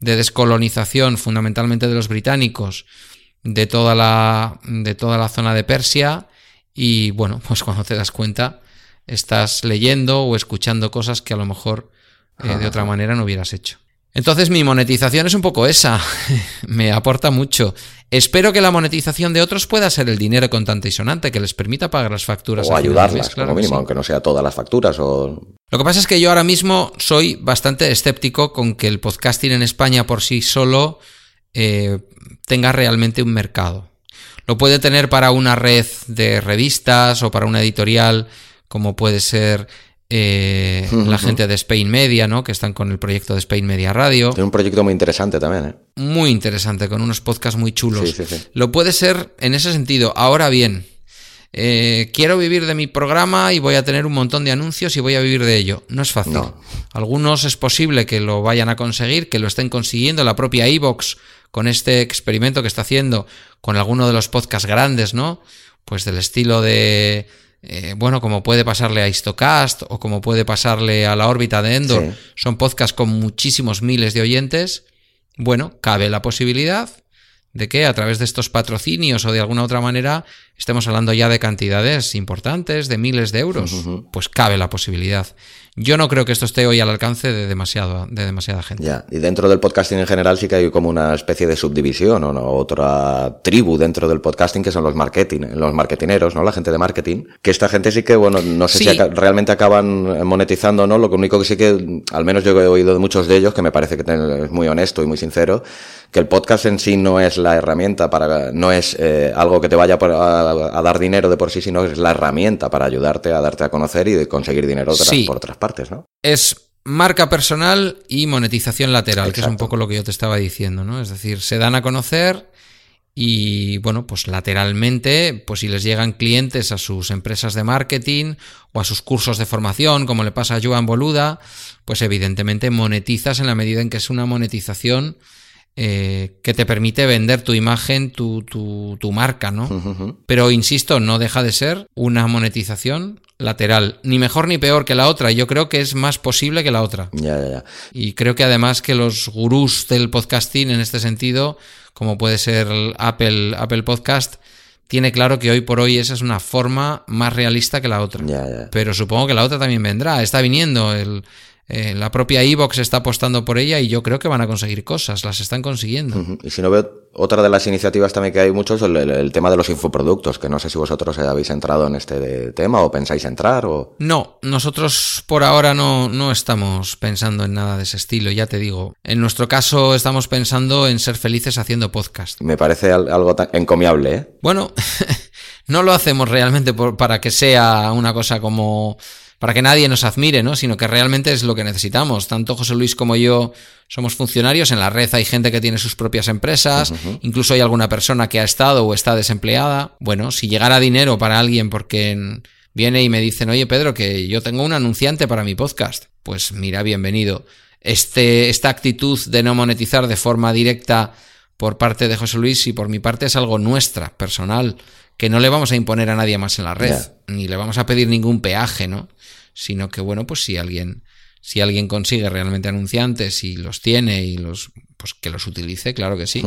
de descolonización, fundamentalmente de los británicos, de toda la, de toda la zona de Persia, y bueno, pues cuando te das cuenta, estás leyendo o escuchando cosas que a lo mejor eh, de otra manera no hubieras hecho. Entonces mi monetización es un poco esa, me aporta mucho. Espero que la monetización de otros pueda ser el dinero contante y sonante que les permita pagar las facturas. O ayudarlas, claro como mínimo, aunque no sea todas las facturas. O... Lo que pasa es que yo ahora mismo soy bastante escéptico con que el podcasting en España por sí solo eh, tenga realmente un mercado. Lo puede tener para una red de revistas o para una editorial, como puede ser eh, la gente de Spain Media, ¿no? Que están con el proyecto de Spain Media Radio. Tiene un proyecto muy interesante también, ¿eh? Muy interesante, con unos podcasts muy chulos. Lo puede ser en ese sentido. Ahora bien, eh, quiero vivir de mi programa y voy a tener un montón de anuncios y voy a vivir de ello. No es fácil. Algunos es posible que lo vayan a conseguir, que lo estén consiguiendo. La propia Evox con este experimento que está haciendo con alguno de los podcasts grandes, ¿no? Pues del estilo de, eh, bueno, como puede pasarle a Histocast o como puede pasarle a la órbita de Endor, son podcasts con muchísimos miles de oyentes. Bueno, cabe la posibilidad de que a través de estos patrocinios o de alguna otra manera estemos hablando ya de cantidades importantes, de miles de euros. Pues cabe la posibilidad. Yo no creo que esto esté hoy al alcance de, demasiado, de demasiada gente. Ya, y dentro del podcasting en general sí que hay como una especie de subdivisión o ¿no? otra tribu dentro del podcasting que son los marketing, los marketineros, ¿no? La gente de marketing. Que esta gente sí que, bueno, no sé si realmente acaban monetizando o no. Lo único que sí que, al menos yo he oído de muchos de ellos, que me parece que es muy honesto y muy sincero, que el podcast en sí no es la herramienta para, no es eh, algo que te vaya a, dar dinero de por sí, sino es la herramienta para ayudarte a darte a conocer y de conseguir dinero por otras partes, ¿no? Es marca personal y monetización lateral, que es un poco lo que yo te estaba diciendo, ¿no? Es decir, se dan a conocer y bueno, pues lateralmente, pues si les llegan clientes a sus empresas de marketing o a sus cursos de formación, como le pasa a Joan Boluda, pues evidentemente monetizas en la medida en que es una monetización eh, que te permite vender tu imagen, tu, tu, marca, ¿no? Pero insisto, no deja de ser una monetización lateral, ni mejor ni peor que la otra. Yo creo que es más posible que la otra. Ya, ya, ya. Y creo que además que los gurús del podcasting en este sentido, como puede ser Apple, Apple Podcast, tiene claro que hoy por hoy esa es una forma más realista que la otra. Pero supongo que la otra también vendrá. Está viniendo el, eh, la propia Evox está apostando por ella y yo creo que van a conseguir cosas, las están consiguiendo. Y si no veo otra de las iniciativas también que hay muchos, el, el, tema de los infoproductos, que no sé si vosotros habéis entrado en este tema o pensáis entrar o... No, nosotros por ahora no, no estamos pensando en nada de ese estilo, ya te digo. En nuestro caso estamos pensando en ser felices haciendo podcast. Me parece algo tan encomiable, ¿eh? Bueno, no lo hacemos realmente para que sea una cosa como para que nadie nos admire, ¿no? Sino que realmente es lo que necesitamos. Tanto José Luis como yo somos funcionarios. En la red hay gente que tiene sus propias empresas. Incluso hay alguna persona que ha estado o está desempleada. Bueno, si llegara dinero para alguien porque viene y me dicen, oye Pedro, que yo tengo un anunciante para mi podcast. Pues mira, bienvenido. Este, esta actitud de no monetizar de forma directa por parte de José Luis y por mi parte es algo nuestra, personal, que no le vamos a imponer a nadie más en la red, ni le vamos a pedir ningún peaje, ¿no? Sino que, bueno, pues si alguien, si alguien consigue realmente anunciantes y los tiene y los, pues que los utilice, claro que sí.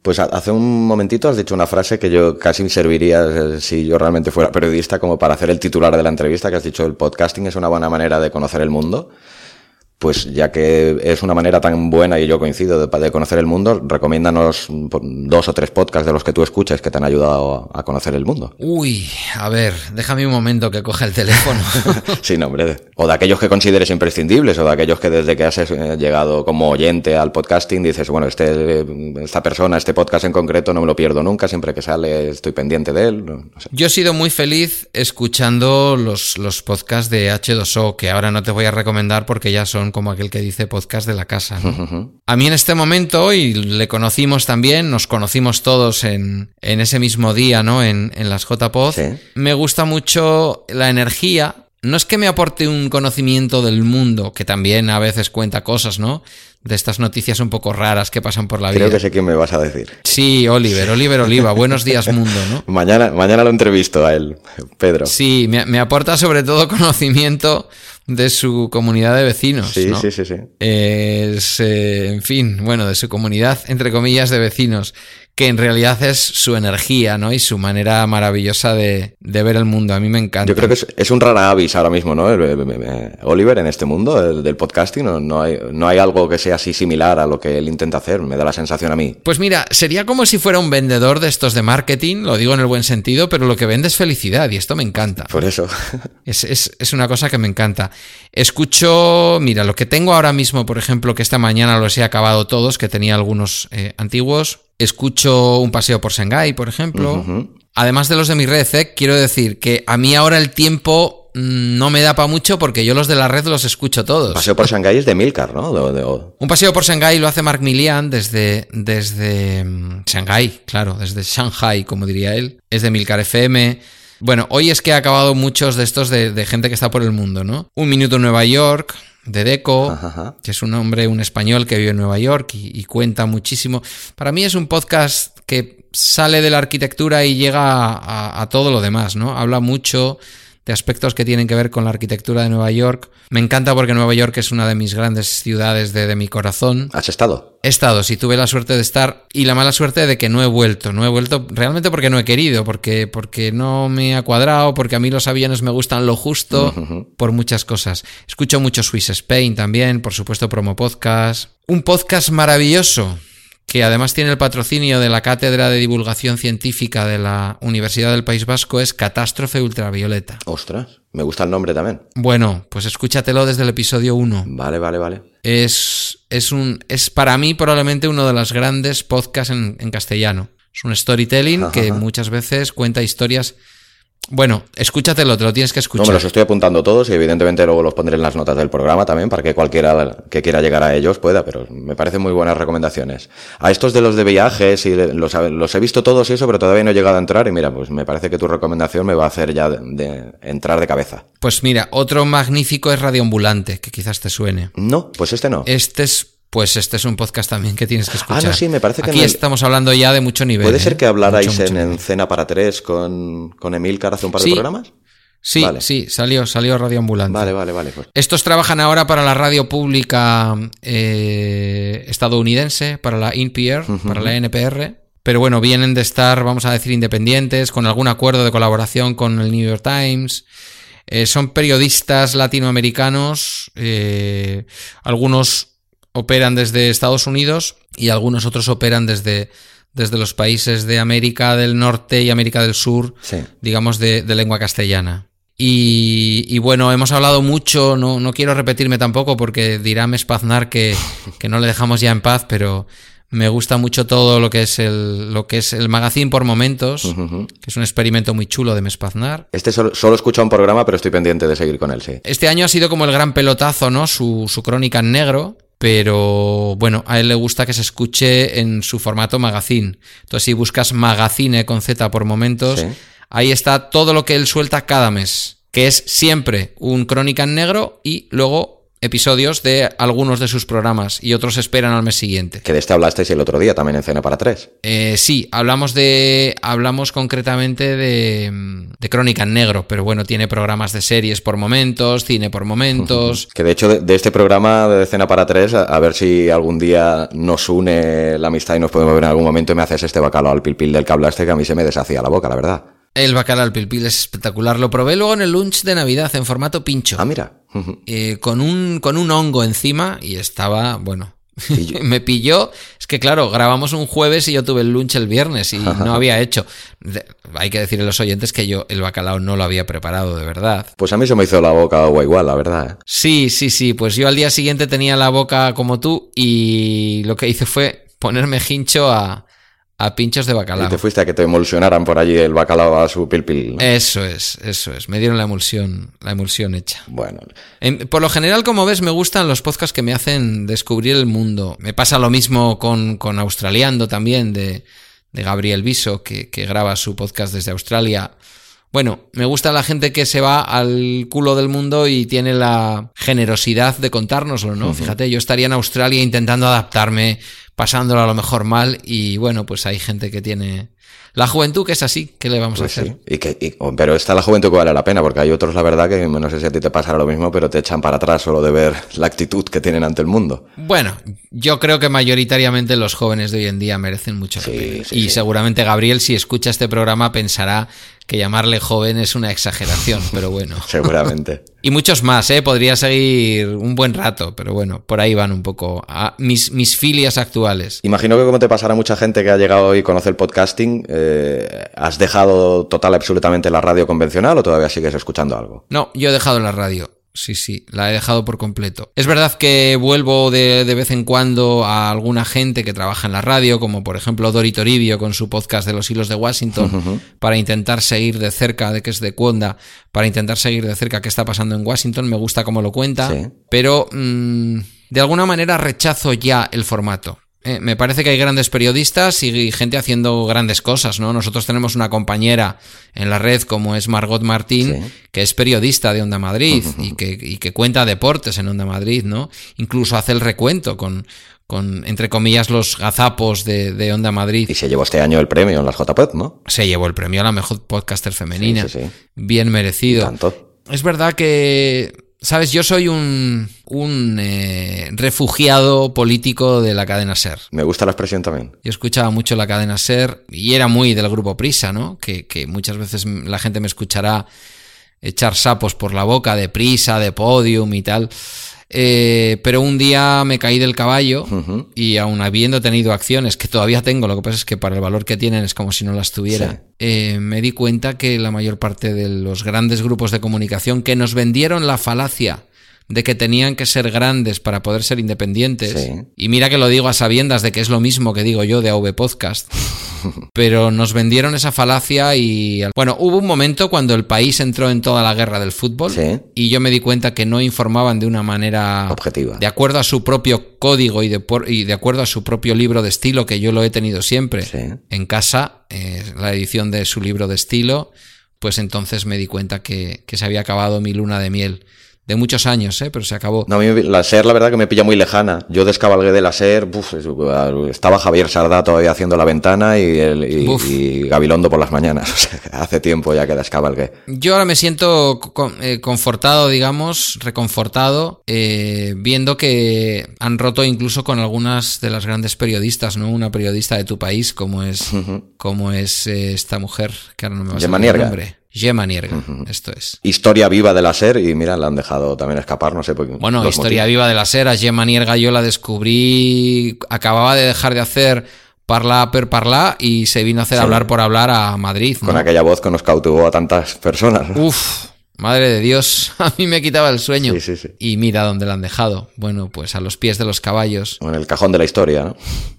Pues hace un momentito has dicho una frase que yo casi serviría eh, si yo realmente fuera periodista como para hacer el titular de la entrevista, que has dicho el podcasting es una buena manera de conocer el mundo pues ya que es una manera tan buena y yo coincido de, conocer el mundo, recomiéndanos dos o tres podcasts de los que tú escuches que te han ayudado a conocer el mundo. Uy, a ver, déjame un momento que coge el teléfono. sí, no, hombre. O de aquellos que consideres imprescindibles, o de aquellos que desde que has eh, llegado como oyente al podcasting dices, bueno, este, esta persona, este podcast en concreto no me lo pierdo nunca, siempre que sale estoy pendiente de él. Yo he sido muy feliz escuchando los, los podcasts de H2O, que ahora no te voy a recomendar porque ya son como aquel que dice podcast de la casa. A mí en este momento, y le conocimos también, nos conocimos todos en, en ese mismo día, ¿no? En, en las JPod, me gusta mucho la energía. No es que me aporte un conocimiento del mundo, que también a veces cuenta cosas, ¿no? De estas noticias un poco raras que pasan por la vida. Creo que sé quién me vas a decir. Sí, Oliver, Oliver Oliva. Buenos días, mundo, ¿no? mañana, mañana lo entrevisto a él, Pedro. Sí, me, aporta sobre todo conocimiento de su comunidad de vecinos. Sí, sí, sí, sí. Es, eh, en fin, bueno, de su comunidad, entre comillas, de vecinos que en realidad es su energía, ¿no? Y su manera maravillosa de, ver el mundo. A mí me encanta. Yo creo que es, un rara avis ahora mismo, ¿no? Oliver en este mundo del podcasting. No, hay, no hay algo que sea así similar a lo que él intenta hacer, me da la sensación a mí. Pues mira, sería como si fuera un vendedor de estos de marketing, lo digo en el buen sentido, pero lo que vende es felicidad y esto me encanta. Por eso. Es, una cosa que me encanta. Escucho, mira, lo que tengo ahora mismo, por ejemplo, que esta mañana los he acabado todos, que tenía algunos eh, antiguos, escucho un paseo por Shanghái, por ejemplo. Además de los de mi red, ¿eh? quiero decir que a mí ahora el tiempo mm, no me da para mucho porque yo los de la red los escucho todos. Paseo por Shanghái es de Milcar, ¿no? Un paseo por Shanghái lo hace Mark Milian desde, desde mm, Shanghái, claro, desde Shanghai, como diría él. Es de Milcar FM. Bueno, hoy es que ha acabado muchos de estos de, de gente que está por el mundo, ¿no? Un minuto en Nueva York, de Deco, que es un hombre, un español que vive en Nueva York y, cuenta muchísimo. Para mí es un podcast que sale de la arquitectura y llega a, a todo lo demás, ¿no? Habla mucho de aspectos que tienen que ver con la arquitectura de Nueva York. Me encanta porque Nueva York es una de mis grandes ciudades de, mi corazón. ¿Has estado? He estado, sí, tuve la suerte de estar y la mala suerte de que no he vuelto. No he vuelto realmente porque no he querido, porque, porque no me ha cuadrado, porque a mí los aviones me gustan lo justo, por muchas cosas. Escucho mucho Swiss Spain también, por supuesto, promo podcast. Un podcast maravilloso que además tiene el patrocinio de la Cátedra de Divulgación Científica de la Universidad del País Vasco, es Catástrofe Ultravioleta. Ostras, me gusta el nombre también. Bueno, pues escúchatelo desde el episodio 1. Vale, vale, vale. Es, es, un, es para mí probablemente uno de los grandes podcasts en, castellano. Es un storytelling que muchas veces cuenta historias bueno, escúchatelo, te lo tienes que escuchar. No, me los estoy apuntando todos y evidentemente luego los pondré en las notas del programa también para que cualquiera que quiera llegar a ellos pueda, pero me parecen muy buenas recomendaciones. A estos de los de viajes y los, los, he visto todos y eso, pero todavía no he llegado a entrar y mira, pues me parece que tu recomendación me va a hacer ya de, entrar de cabeza. Pues mira, otro magnífico es Radioambulante, que quizás te suene. No, pues este no. Este es pues este es un podcast también que tienes que escuchar. Ah, no, sí, me parece que Aquí estamos hablando ya de mucho nivel. ¿Puede ser ¿eh? que hablarais en, Cena para Tres con, con Emilcar hace un par de programas? Sí, sí, salió, salió Radio Ambulante. Vale, vale, vale. Pues. Estos trabajan ahora para la radio pública eh, estadounidense, para la NPR, para la NPR. Pero bueno, vienen de estar, vamos a decir, independientes, con algún acuerdo de colaboración con el New York Times. Eh, son periodistas latinoamericanos, algunos operan desde Estados Unidos y algunos otros operan desde, desde los países de América del Norte y América del Sur, digamos, de, lengua castellana. Y, bueno, hemos hablado mucho, no, no quiero repetirme tampoco porque dirá Mespaznar que, que no le dejamos ya en paz, pero me gusta mucho todo lo que es el, lo que es el magazine por momentos, que es un experimento muy chulo de Mespaznar. Este solo, solo escucho un programa, pero estoy pendiente de seguir con él, sí. Este año ha sido como el gran pelotazo, ¿no? Su, su crónica en negro, pero bueno, a él le gusta que se escuche en su formato magazine. Entonces, si buscas magazine con Z por momentos, ahí está todo lo que él suelta cada mes, que es siempre un crónica en negro y luego episodios de algunos de sus programas y otros esperan al mes siguiente. Que de este hablasteis el otro día también en Cena para Tres. Eh, sí, hablamos de. Hablamos concretamente de, de Crónica en Negro, pero bueno, tiene programas de series por momentos, cine por momentos. Que de hecho, de, de este programa de Cena para Tres, a, a ver si algún día nos une la amistad y nos podemos ver en algún momento y me haces este bacalao al pilpil del que hablaste que a mí se me deshacía la boca, la verdad. El bacalao al pilpil es espectacular. Lo probé luego en el lunch de Navidad en formato pincho. Ah, mira. eh, con, un, con un hongo encima y estaba, bueno, me pilló. Es que claro, grabamos un jueves y yo tuve el lunch el viernes y no había hecho. De- hay que decirle a los oyentes que yo el bacalao no lo había preparado de verdad. Pues a mí se me hizo la boca agua igual, la verdad. ¿eh? Sí, sí, sí. Pues yo al día siguiente tenía la boca como tú y lo que hice fue ponerme hincho a, a pinchos de Y bacalao. te fuiste a que te emulsionaran por allí el bacalao a su pilpil. ¿no? Eso es, eso es. Me dieron la emulsión, la emulsión hecha. Bueno, En- por lo general, como ves, me gustan los podcasts que me hacen descubrir el mundo. Me pasa lo mismo con, con Australiando también, de, de Gabriel Viso, que, que graba su podcast desde Australia. Bueno, me gusta la gente que se va al culo del mundo y tiene la generosidad de contárnoslo, ¿no? Fíjate, yo estaría en Australia intentando adaptarme, pasándolo a lo mejor mal, y bueno, pues hay gente que tiene la juventud que es así, ¿qué le vamos pues a hacer? sí. Y que, y- oh, pero está la juventud que vale la pena, porque hay otros, la verdad, que no sé si a ti te pasará lo mismo, pero te echan para atrás solo de ver la actitud que tienen ante el mundo. Bueno, yo creo que mayoritariamente los jóvenes de hoy en día merecen mucho Sí, sí, y seguramente Gabriel, si escucha este programa, pensará que llamarle joven es una exageración, pero bueno. Seguramente. Y muchos más, ¿eh? Podría seguir un buen rato, pero bueno, por ahí van un poco a mis, mis filias actuales. Imagino que como te pasará a mucha gente que ha llegado hoy y conoce el podcasting, eh, ¿has dejado total absolutamente la radio convencional o todavía sigues escuchando algo? No, yo he dejado la radio. Sí, sí, la he dejado por completo. Es verdad que vuelvo de, de vez en cuando a alguna gente que trabaja en la radio, como por ejemplo Dori Toribio con su podcast de los hilos de Washington, para intentar seguir de cerca, de que es de Cuonda, para intentar seguir de cerca qué está pasando en Washington. Me gusta cómo lo cuenta, Sí. pero mm, de alguna manera rechazo ya el formato. Eh, me parece que hay grandes periodistas y gente haciendo grandes cosas, ¿no? Nosotros tenemos una compañera en la red como es Margot Martín, Sí. que es periodista de Onda Madrid y, que, y que cuenta deportes en Onda Madrid, ¿no? Incluso hace el recuento con, con entre comillas, los gazapos de, de Onda Madrid. Y se llevó este año el premio en las JPOD, ¿no? Se llevó el premio a la mejor podcaster femenina. Sí, sí, sí. Bien merecido. Tanto. Es verdad que, sabes, yo soy un, un eh, refugiado político de la cadena Ser. Me gusta la expresión también. Yo escuchaba mucho la cadena Ser y era muy del grupo Prisa, ¿no? Que, que muchas veces la gente me escuchará echar sapos por la boca de Prisa, de Podium y tal. Eh, pero un día me caí del caballo y aun habiendo tenido acciones que todavía tengo, lo que pasa es que para el valor que tienen es como si no las tuviera, Sí. eh, me di cuenta que la mayor parte de los grandes grupos de comunicación que nos vendieron la falacia de que tenían que ser grandes para poder ser independientes, Sí. y mira que lo digo a sabiendas de que es lo mismo que digo yo de AV Podcast, pero nos vendieron esa falacia y bueno, hubo un momento cuando el país entró en toda la guerra del fútbol Sí. y yo me di cuenta que no informaban de una manera Objetiva. de acuerdo a su propio código y de, por- y de acuerdo a su propio libro de estilo, que yo lo he tenido siempre Sí. en casa, eh, la edición de su libro de estilo, pues entonces me di cuenta que, que se había acabado mi luna de miel. De muchos años, ¿eh? pero se acabó. No, a mí la SER la verdad que me pilla muy lejana. Yo descabalgué de la SER, buf, es- estaba Javier Sardá todavía haciendo la ventana y, el, y, Buf. y Gabilondo por las mañanas. O sea, hace tiempo ya que descabalgué. Yo ahora me siento con- eh, confortado, digamos, reconfortado, eh, viendo que han roto incluso con algunas de las grandes periodistas, ¿no? Una periodista de tu país, como es, como es eh, esta mujer, que ahora no me va a el nombre. Gemma Nierga, esto es. Historia viva de la SER y mira, la han dejado también escapar, no sé por qué. Bueno, Historia motivos. Viva de la Sera, Gemma Nierga yo la descubrí, acababa de dejar de hacer Parla per Parla y se vino a hacer Sí. hablar por hablar a Madrid. ¿no? Con aquella voz que nos cautivó a tantas personas. Uf, madre de Dios, a mí me quitaba el sueño. Sí, sí, sí. Y mira dónde la han dejado. Bueno, pues a los pies de los caballos. En el cajón de la historia, ¿no?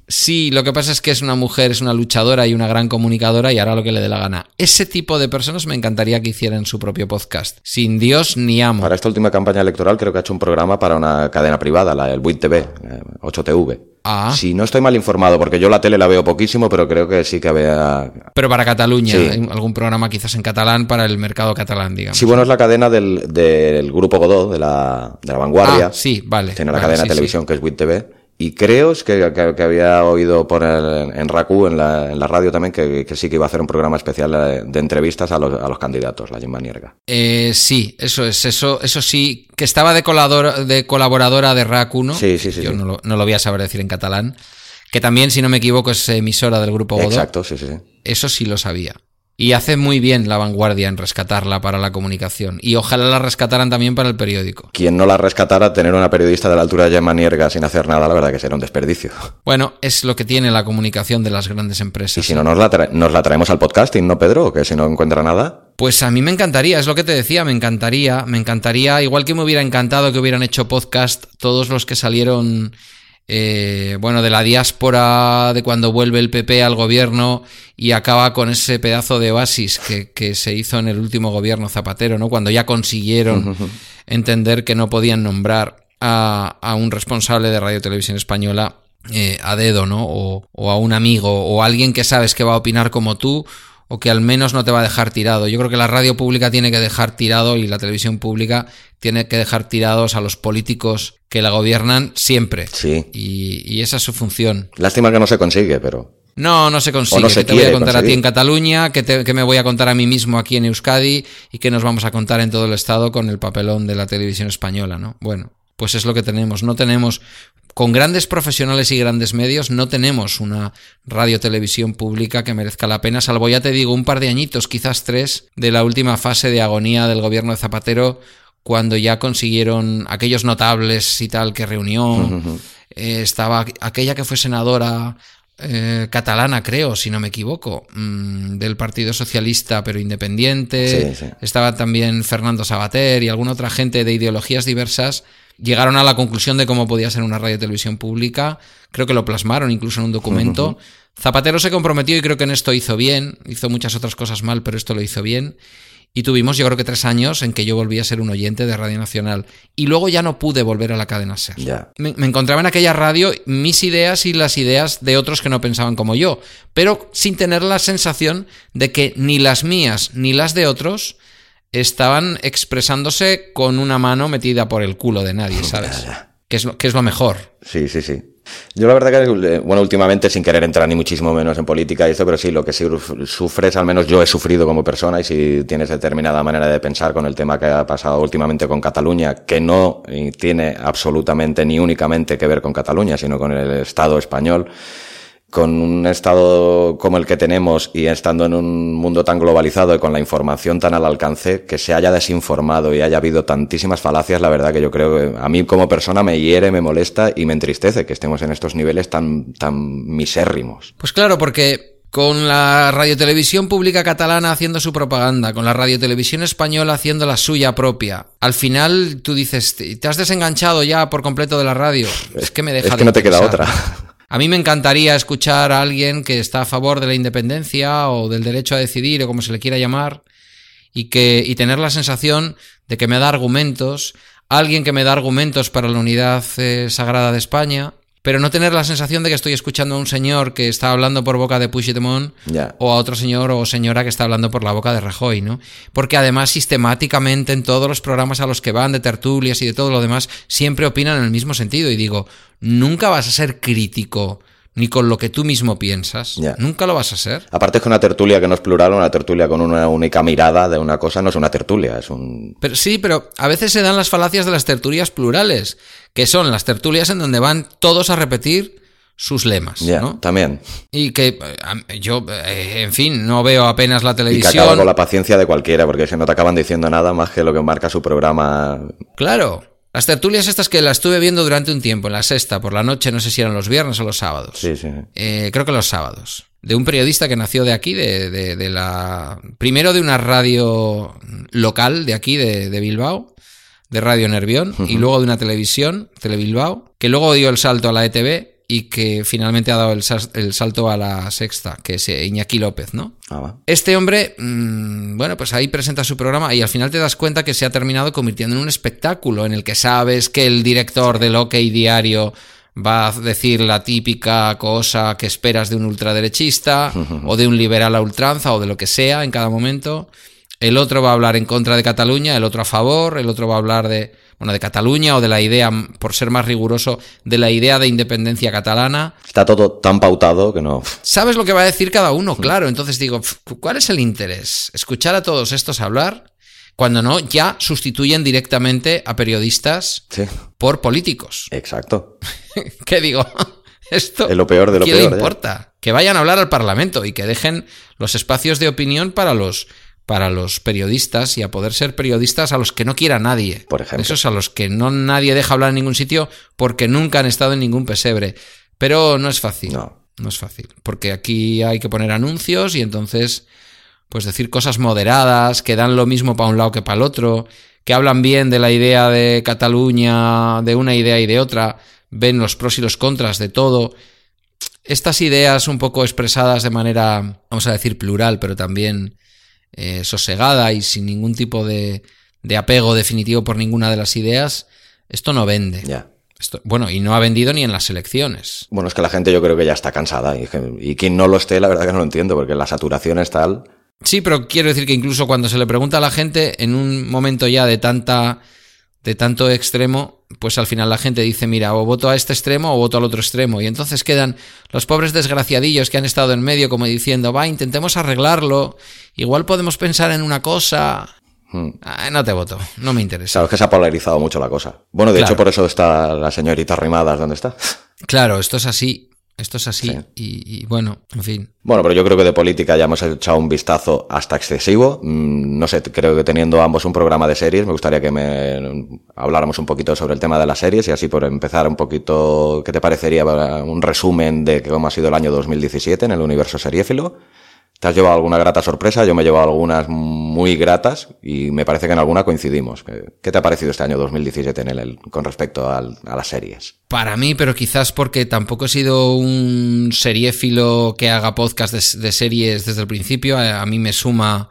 Sí, lo que pasa es que es una mujer, es una luchadora y una gran comunicadora y hará lo que le dé la gana. Ese tipo de personas me encantaría que hicieran su propio podcast. Sin Dios ni amo. Para esta última campaña electoral creo que ha hecho un programa para una cadena privada, la el WIT TV, eh, 8TV. Ah. Si no estoy mal informado, porque yo la tele la veo poquísimo, pero creo que sí que había... Pero para Cataluña, Sí. algún programa quizás en catalán para el mercado catalán, digamos. Sí, bueno, es la cadena del, del Grupo Godó, de la, de la Vanguardia. Ah, sí, vale. Tiene la vale, cadena sí, de televisión que es WIT TV. Y creo que, que- que había oído por el- en RACU, en la, en la radio también, que, que sí que iba a hacer un programa especial de, de entrevistas a los, a los candidatos, la Jim Manierga. Eh, sí, eso es, eso, eso sí, que estaba de, colador- de colaboradora de RAC 1. Sí, sí, sí, Yo sí. No, lo, no lo voy a saber decir en catalán. Que también, si no me equivoco, es emisora del grupo Godó. Exacto, sí, sí, sí. Eso sí lo sabía. Y hace muy bien la vanguardia en rescatarla para la comunicación. Y ojalá la rescataran también para el periódico. Quien no la rescatara, tener una periodista de la altura de Jim Manierga sin hacer nada, la verdad que será un desperdicio. Bueno, es lo que tiene la comunicación de las grandes Y empresas. si no, nos la, tra- nos la traemos al podcasting, ¿no, Pedro? Que si no encuentra nada. Pues a mí me encantaría, es lo que te decía, me encantaría, me encantaría, igual que me hubiera encantado que hubieran hecho podcast todos los que salieron, eh, bueno, de la diáspora, de cuando vuelve el PP al gobierno y acaba con ese pedazo de oasis que, que se hizo en el último gobierno Zapatero, ¿no? Cuando ya consiguieron entender que no podían nombrar a, a un responsable de Radio Televisión Española eh, a dedo, ¿no? O, o a un amigo, o a alguien que sabes que va a opinar como tú, o que al menos no te va a dejar tirado. Yo creo que la radio pública tiene que dejar tirado y la televisión pública tiene que dejar tirados a los políticos que la gobiernan siempre. Sí. Y, y esa es su función. Lástima que no se consigue, pero. No, no se consigue. No se que te voy a contar a ti en Cataluña, que, te- que me voy a contar a mí mismo aquí en Euskadi y que nos vamos a contar en todo el Estado con el papelón de la televisión española, ¿no? Bueno, pues es lo que tenemos. No tenemos, con grandes profesionales y grandes medios, no tenemos una radio-televisión pública que merezca la pena, salvo ya te digo, un par de añitos, quizás tres, de la última fase de agonía del gobierno de Zapatero, cuando ya consiguieron aquellos notables y tal que reunió. Eh, estaba aquella que fue senadora eh, catalana, creo, si no me equivoco, mm, del Partido Socialista, pero independiente. Sí, sí. Estaba también Fernando Sabater y alguna otra gente de ideologías diversas. Llegaron a la conclusión de cómo podía ser una radio y televisión pública. Creo que lo plasmaron incluso en un documento. Zapatero se comprometió y creo que en esto hizo bien. Hizo muchas otras cosas mal, pero esto lo hizo bien. Y tuvimos, yo creo que tres años en que yo volví a ser un oyente de Radio Nacional. Y luego ya no pude volver a la cadena Ser. Me encontraba en aquella radio mis ideas y las ideas de otros que no pensaban como yo, pero sin tener la sensación de que ni las mías ni las de otros estaban expresándose con una mano metida por el culo de nadie, ¿sabes? Que es lo, que es lo mejor. Sí, sí, sí. Yo la verdad que, eh, bueno, últimamente sin querer entrar ni muchísimo menos en política y esto, pero sí, lo que sí sufres, al menos yo he sufrido como persona y si tienes determinada manera de pensar con el tema que ha pasado últimamente con Cataluña, que no eh, tiene absolutamente ni únicamente que ver con Cataluña, sino con el Estado español, con un estado como el que tenemos y estando en un mundo tan globalizado y con la información tan al alcance, que se haya desinformado y haya habido tantísimas falacias, la verdad que yo creo que a mí como persona me hiere, me molesta y me entristece que estemos en estos niveles tan, tan misérrimos. Pues claro, porque con la radiotelevisión pública catalana haciendo su propaganda, con la radiotelevisión española haciendo la suya propia, al final tú dices, ¿te has desenganchado ya por completo de la radio? Es que me deja Es de que no te queda otra. A mí me encantaría escuchar a alguien que está a favor de la independencia o del derecho a decidir o como se le quiera llamar y que y tener la sensación de que me da argumentos, alguien que me da argumentos para la unidad eh, sagrada de España, pero no tener la sensación de que estoy escuchando a un señor que está hablando por boca de Puigdemont o a otro señor o señora que está hablando por la boca de Rajoy, ¿no? Porque además sistemáticamente en todos los programas a los que van de tertulias y de todo lo demás siempre opinan en el mismo sentido y digo, nunca vas a ser crítico ni con lo que tú mismo piensas, nunca lo vas a ser. Aparte es que una tertulia que no es plural, una tertulia con una única mirada de una cosa no es una tertulia, es un... Pero sí, pero a veces se dan las falacias de las tertulias plurales, que son las tertulias en donde van todos a repetir sus lemas, también. Y que eh, yo, eh, en fin, no veo apenas la Y que televisión. acaba con la paciencia de cualquiera, porque si no te acaban diciendo nada más que lo que marca su programa. Claro. Las tertulias estas que las estuve viendo durante un tiempo, en la sexta, por la noche, no sé si eran los viernes o los sábados. Sí, sí. Eh, creo que los sábados. De un periodista que nació de aquí, de, de- de la. Primero de una radio local de aquí, de, de Bilbao, de Radio Nervión, y luego de una televisión, Telebilbao, que luego dio el salto a la ETV y que finalmente ha dado el, salto a la sexta, que es eh, Iñaki López, ¿no? Ah, va. Este hombre, mm, bueno, pues ahí presenta su programa y al final te das cuenta que se ha terminado convirtiendo en un espectáculo en el que sabes que el director del OK Diario va a decir la típica cosa que esperas de un ultraderechista o de un liberal a ultranza o de lo que sea en cada momento. El otro va a hablar en contra de Cataluña, el otro a favor, el otro va a hablar de, bueno, de Cataluña o de la idea, por ser más riguroso, de la idea de independencia catalana. Está todo tan pautado que no. ¿Sabes lo que va a decir cada uno? Claro, entonces digo, ¿cuál es el interés? ¿Escuchar a todos estos hablar? Cuando no, ya sustituyen directamente a periodistas por políticos. Exacto. ¿Qué digo? Esto es lo peor de lo ¿qué peor. le importa? Que vayan a hablar al Parlamento y que dejen los espacios de opinión para los para los periodistas y a poder ser periodistas a los que no quiera nadie. Por ejemplo. Esos a los que no nadie deja hablar en ningún sitio porque nunca han estado en ningún pesebre. Pero no es fácil. No. No es fácil. Porque aquí hay que poner anuncios y entonces, pues decir cosas moderadas, que dan lo mismo para un lado que para el otro, que hablan bien de la idea de Cataluña, de una idea y de otra, ven los pros y los contras de todo. Estas ideas un poco expresadas de manera, vamos a decir, plural, pero también eh, sosegada y sin ningún tipo de, de, apego definitivo por ninguna de las ideas, esto no vende. Esto, bueno, y no ha vendido ni en las elecciones. Bueno, es que la gente yo creo que ya está cansada y, y quien no lo esté, la verdad que no lo entiendo, porque la saturación es tal. Sí, pero quiero decir que incluso cuando se le pregunta a la gente, en un momento ya de tanta de tanto extremo, pues al final la gente dice, mira, o voto a este extremo o voto al otro extremo. Y entonces quedan los pobres desgraciadillos que han estado en medio como diciendo, va, intentemos arreglarlo, igual podemos pensar en una cosa. Hmm. Ah, no te voto, no me interesa. Claro, es que se ha polarizado mucho la cosa. Bueno, de claro. hecho por eso está la señorita Rimadas donde está. Claro, esto es así. Esto es así sí. y, y, bueno, en fin. Bueno, pero yo creo que de política ya hemos echado un vistazo hasta excesivo. Mm, No sé, creo que teniendo ambos un programa de series, me gustaría que me habláramos un poquito sobre el tema de las series y así por empezar un poquito, ¿qué te parecería un resumen de cómo ha sido el año 2017 en el universo seriéfilo? ¿Te has llevado alguna grata sorpresa? Yo me he llevado algunas muy gratas y me parece que en alguna coincidimos. ¿Qué te ha parecido este año 2017 en el, con respecto a las series? Para mí, pero quizás porque tampoco he sido un seriéfilo que haga podcast de, series desde el principio. A, a, mí me suma,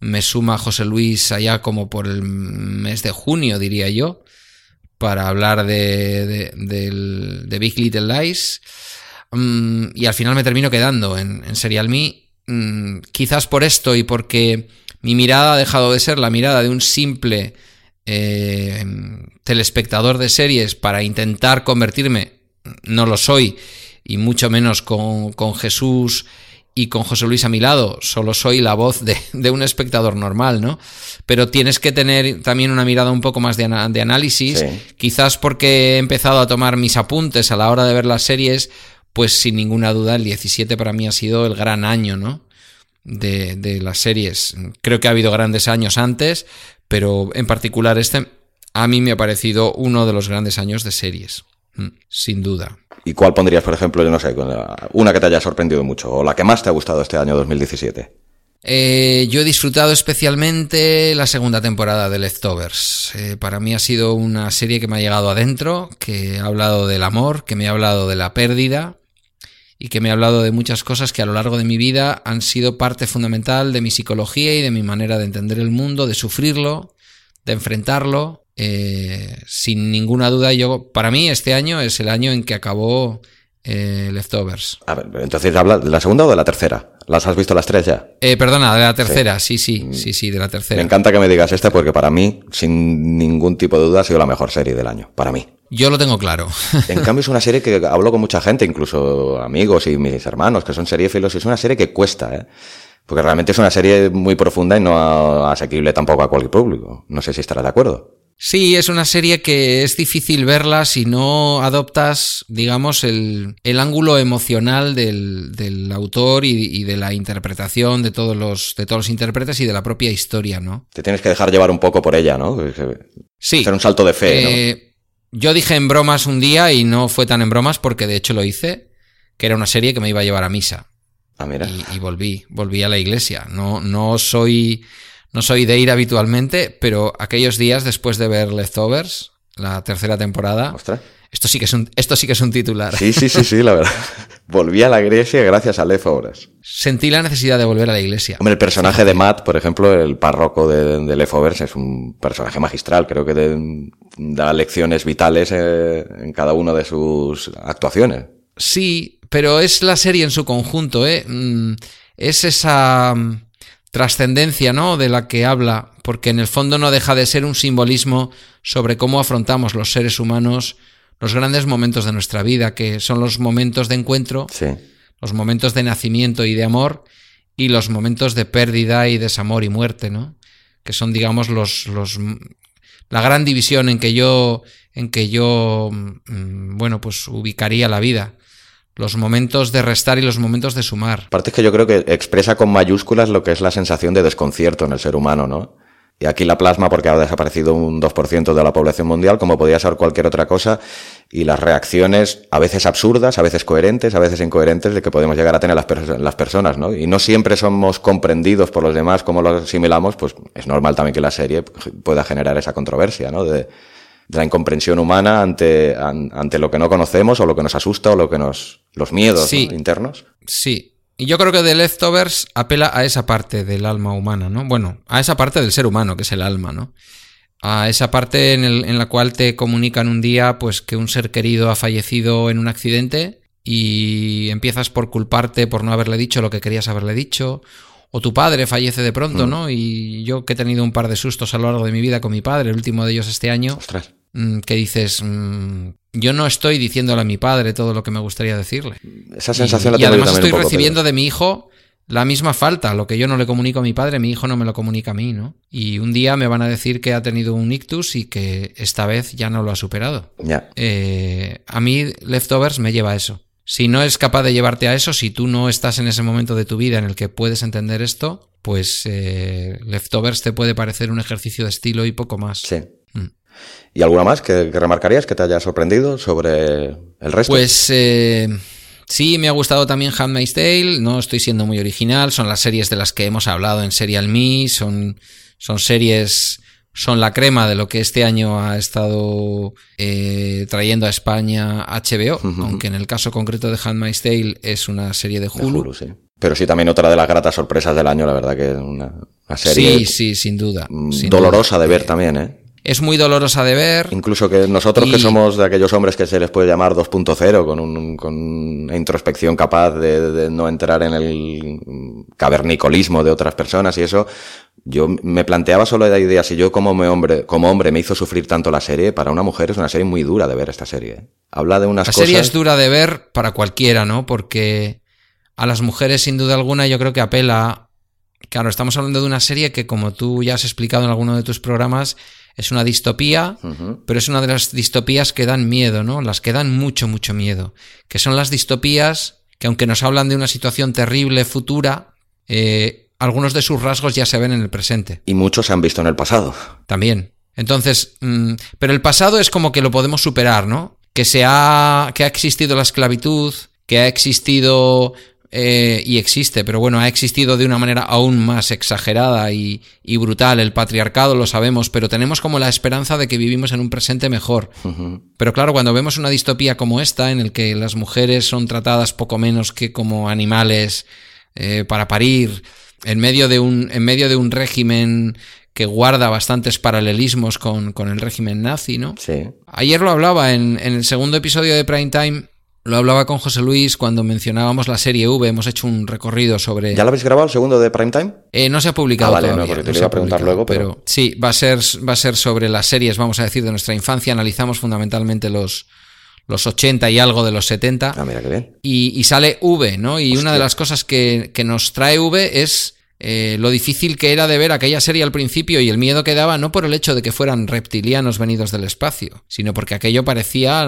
me suma José Luis allá como por el mes de junio, diría yo, para hablar de, Big Little Lies. Um, y al final me termino quedando en, en Serial Me mmm, quizás por esto y porque mi mirada ha dejado de ser la mirada de un simple eh, telespectador de series para intentar convertirme, no lo soy, y mucho menos con, con, Jesús y con José Luis a mi lado, solo soy la voz de, de, un espectador normal, ¿no? Pero tienes que tener también una mirada un poco más de, de análisis, sí. quizás porque he empezado a tomar mis apuntes a la hora de ver las series, pues sin ninguna duda el 17 para mí ha sido el gran año, ¿no? De, de, las series. Creo que ha habido grandes años antes, pero en particular este a mí me ha parecido uno de los grandes años de series, mm, sin duda. ¿Y cuál pondrías, por ejemplo, yo no sé, una que te haya sorprendido mucho o la que más te ha gustado este año 2017? Eh, yo he disfrutado especialmente la segunda temporada de Leftovers. Eh, para mí ha sido una serie que me ha llegado adentro, que ha hablado del amor, que me ha hablado de la pérdida, y que me ha hablado de muchas cosas que a lo largo de mi vida han sido parte fundamental de mi psicología y de mi manera de entender el mundo, de sufrirlo, de enfrentarlo. Eh, sin ninguna duda, yo para mí este año es el año en que acabó eh, Leftovers. A ver, entonces habla de la segunda o de la tercera. ¿Las has visto las tres ya? Eh, perdona, de la tercera, sí. sí, sí, sí, sí, de la tercera. Me encanta que me digas esta porque para mí, sin ningún tipo de duda, ha sido la mejor serie del año. Para mí. Yo lo tengo claro. En cambio, es una serie que hablo con mucha gente, incluso amigos y mis hermanos, que son seriéfilos, y es una serie que cuesta, ¿eh? Porque realmente es una serie muy profunda y no asequible tampoco a cualquier público. No sé si estarás de acuerdo. Sí, es una serie que es difícil verla si no adoptas, digamos, el, el ángulo emocional del, del autor y, y, de la interpretación de todos, los, de todos los intérpretes y de la propia historia, ¿no? Te tienes que dejar llevar un poco por ella, ¿no? Sí. Hacer un salto de fe, eh, ¿no? Yo dije en bromas un día y no fue tan en bromas porque de hecho lo hice, que era una serie que me iba a llevar a misa. Ah, mira. Y, y volví, volví a la iglesia. No, no soy no soy de ir habitualmente, pero aquellos días después de ver Leftovers, la tercera temporada, Ostras. Esto sí que es un, esto sí que es un titular. Sí, sí, sí, sí, la verdad. Volví a la iglesia gracias a Leftovers. Sentí la necesidad de volver a la iglesia. Hombre, el personaje de Matt, por ejemplo, el párroco de, de es un personaje magistral. Creo que da lecciones vitales eh, en cada una de sus actuaciones. Sí, pero es la serie en su conjunto, ¿eh? Mm, es esa mm, trascendencia, ¿no? De la que habla, porque en el fondo no deja de ser un simbolismo sobre cómo afrontamos los seres humanos los grandes momentos de nuestra vida, que son los momentos de encuentro, los momentos de nacimiento y de amor, y los momentos de pérdida y desamor y muerte, ¿no? Que son, digamos, los, los la gran división en que yo, en que yo, mm, bueno, pues ubicaría la vida los momentos de restar y los momentos de sumar. Aparte es que yo creo que expresa con mayúsculas lo que es la sensación de desconcierto en el ser humano, ¿no? Y aquí la plasma porque ha desaparecido un 2% de la población mundial, como podía ser cualquier otra cosa, y las reacciones a veces absurdas, a veces coherentes, a veces incoherentes de que podemos llegar a tener las, las personas, ¿no? Y no siempre somos comprendidos por los demás como lo asimilamos, pues es normal también que la serie pueda generar esa controversia, ¿no? De, de la incomprensión humana ante, ante lo que no conocemos o lo que nos asusta o lo que nos los miedos internos. Sí. Y yo creo que The Leftovers apela a esa parte del alma humana, ¿no? Bueno, a esa parte del ser humano, que es el alma, ¿no? A esa parte en, el, en la cual te comunican un día, pues, que un ser querido ha fallecido en un accidente y empiezas por culparte por no haberle dicho lo que querías haberle dicho, o tu padre fallece de pronto, mm. ¿no? Y yo que he tenido un par de sustos a lo largo de mi vida con mi padre, el último de ellos este año, Ostras. Mm, que dices, mm, yo no estoy diciéndole a mi padre todo lo que me gustaría decirle. Esa sensación y, la tengo Y además estoy recibiendo de mi hijo la misma falta, lo que yo no le comunico a mi padre, mi hijo no me lo comunica a mí, ¿no? Y un día me van a decir que ha tenido un ictus y que esta vez ya no lo ha superado. Ya. Eh, a mí Leftovers me lleva a eso. Si no es capaz de llevarte a eso, si tú no estás en ese momento de tu vida en el que puedes entender esto, pues eh, Leftovers te puede parecer un ejercicio de estilo y poco más. Sí. Mm. ¿Y alguna más que, remarcarías que te haya sorprendido sobre el resto? Pues eh, sí, me ha gustado también Handmaid's Tale, no estoy siendo muy original, son las series de las que hemos hablado en Serial Me, son, son series son la crema de lo que este año ha estado eh, trayendo a España HBO, aunque en el caso concreto de Handmaid's Tale es una serie de Hulu. sí. Pero sí también otra de las gratas sorpresas del año, la verdad que es una, serie... Sí, sí, sin duda. Mm, dolorosa de ver eh, también, ¿eh? Es muy dolorosa de ver. Incluso que nosotros que somos de aquellos hombres que se les puede llamar 2.0, con, un, con una introspección capaz de, no entrar en el cavernicolismo de otras personas y eso, yo me planteaba solo la idea, si yo como hombre, como hombre me hizo sufrir tanto la serie, para una mujer es una serie muy dura de ver esta serie. ¿eh? Habla de unas la cosas... La serie es dura de ver para cualquiera, ¿no? Porque a las mujeres sin duda alguna yo creo que apela... Claro, estamos hablando de una serie que como tú ya has explicado en alguno de tus programas, es una distopía, pero es una de las distopías que dan miedo, ¿no? Las que dan mucho, mucho miedo. Que son las distopías que aunque nos hablan de una situación terrible futura, eh, algunos de sus rasgos ya se ven en el presente. Y muchos se han visto en el pasado. También. Entonces, mm, pero el pasado es como que lo podemos superar, ¿no? Que se ha, que ha existido la esclavitud, que ha existido eh, y existe, pero bueno, ha existido de una manera aún más exagerada y, brutal. El patriarcado lo sabemos, pero tenemos como la esperanza de que vivimos en un presente mejor. Pero claro, cuando vemos una distopía como esta, en el que las mujeres son tratadas poco menos que como animales eh, para parir, en medio de un, en medio de un régimen que guarda bastantes paralelismos con, con, el régimen nazi, ¿no? Sí. Ayer lo hablaba en, en el segundo episodio de Prime Time lo hablaba con José Luis cuando mencionábamos la serie V, hemos hecho un recorrido sobre... ¿Ya lo habéis grabado el segundo de Primetime? Eh, no se ha publicado ah, vale, todavía. No, porque te iba a preguntar luego, pero... Sí, va a, ser, va a ser sobre las series, vamos a decir, de nuestra infancia. Analizamos fundamentalmente los, los 80 y algo de los 70. Ah, mira qué bien. Y, sale V, ¿no? Y una de las cosas que, que nos trae V es eh, lo difícil que era de ver aquella serie al principio y el miedo que daba no por el hecho de que fueran reptilianos venidos del espacio, sino porque aquello parecía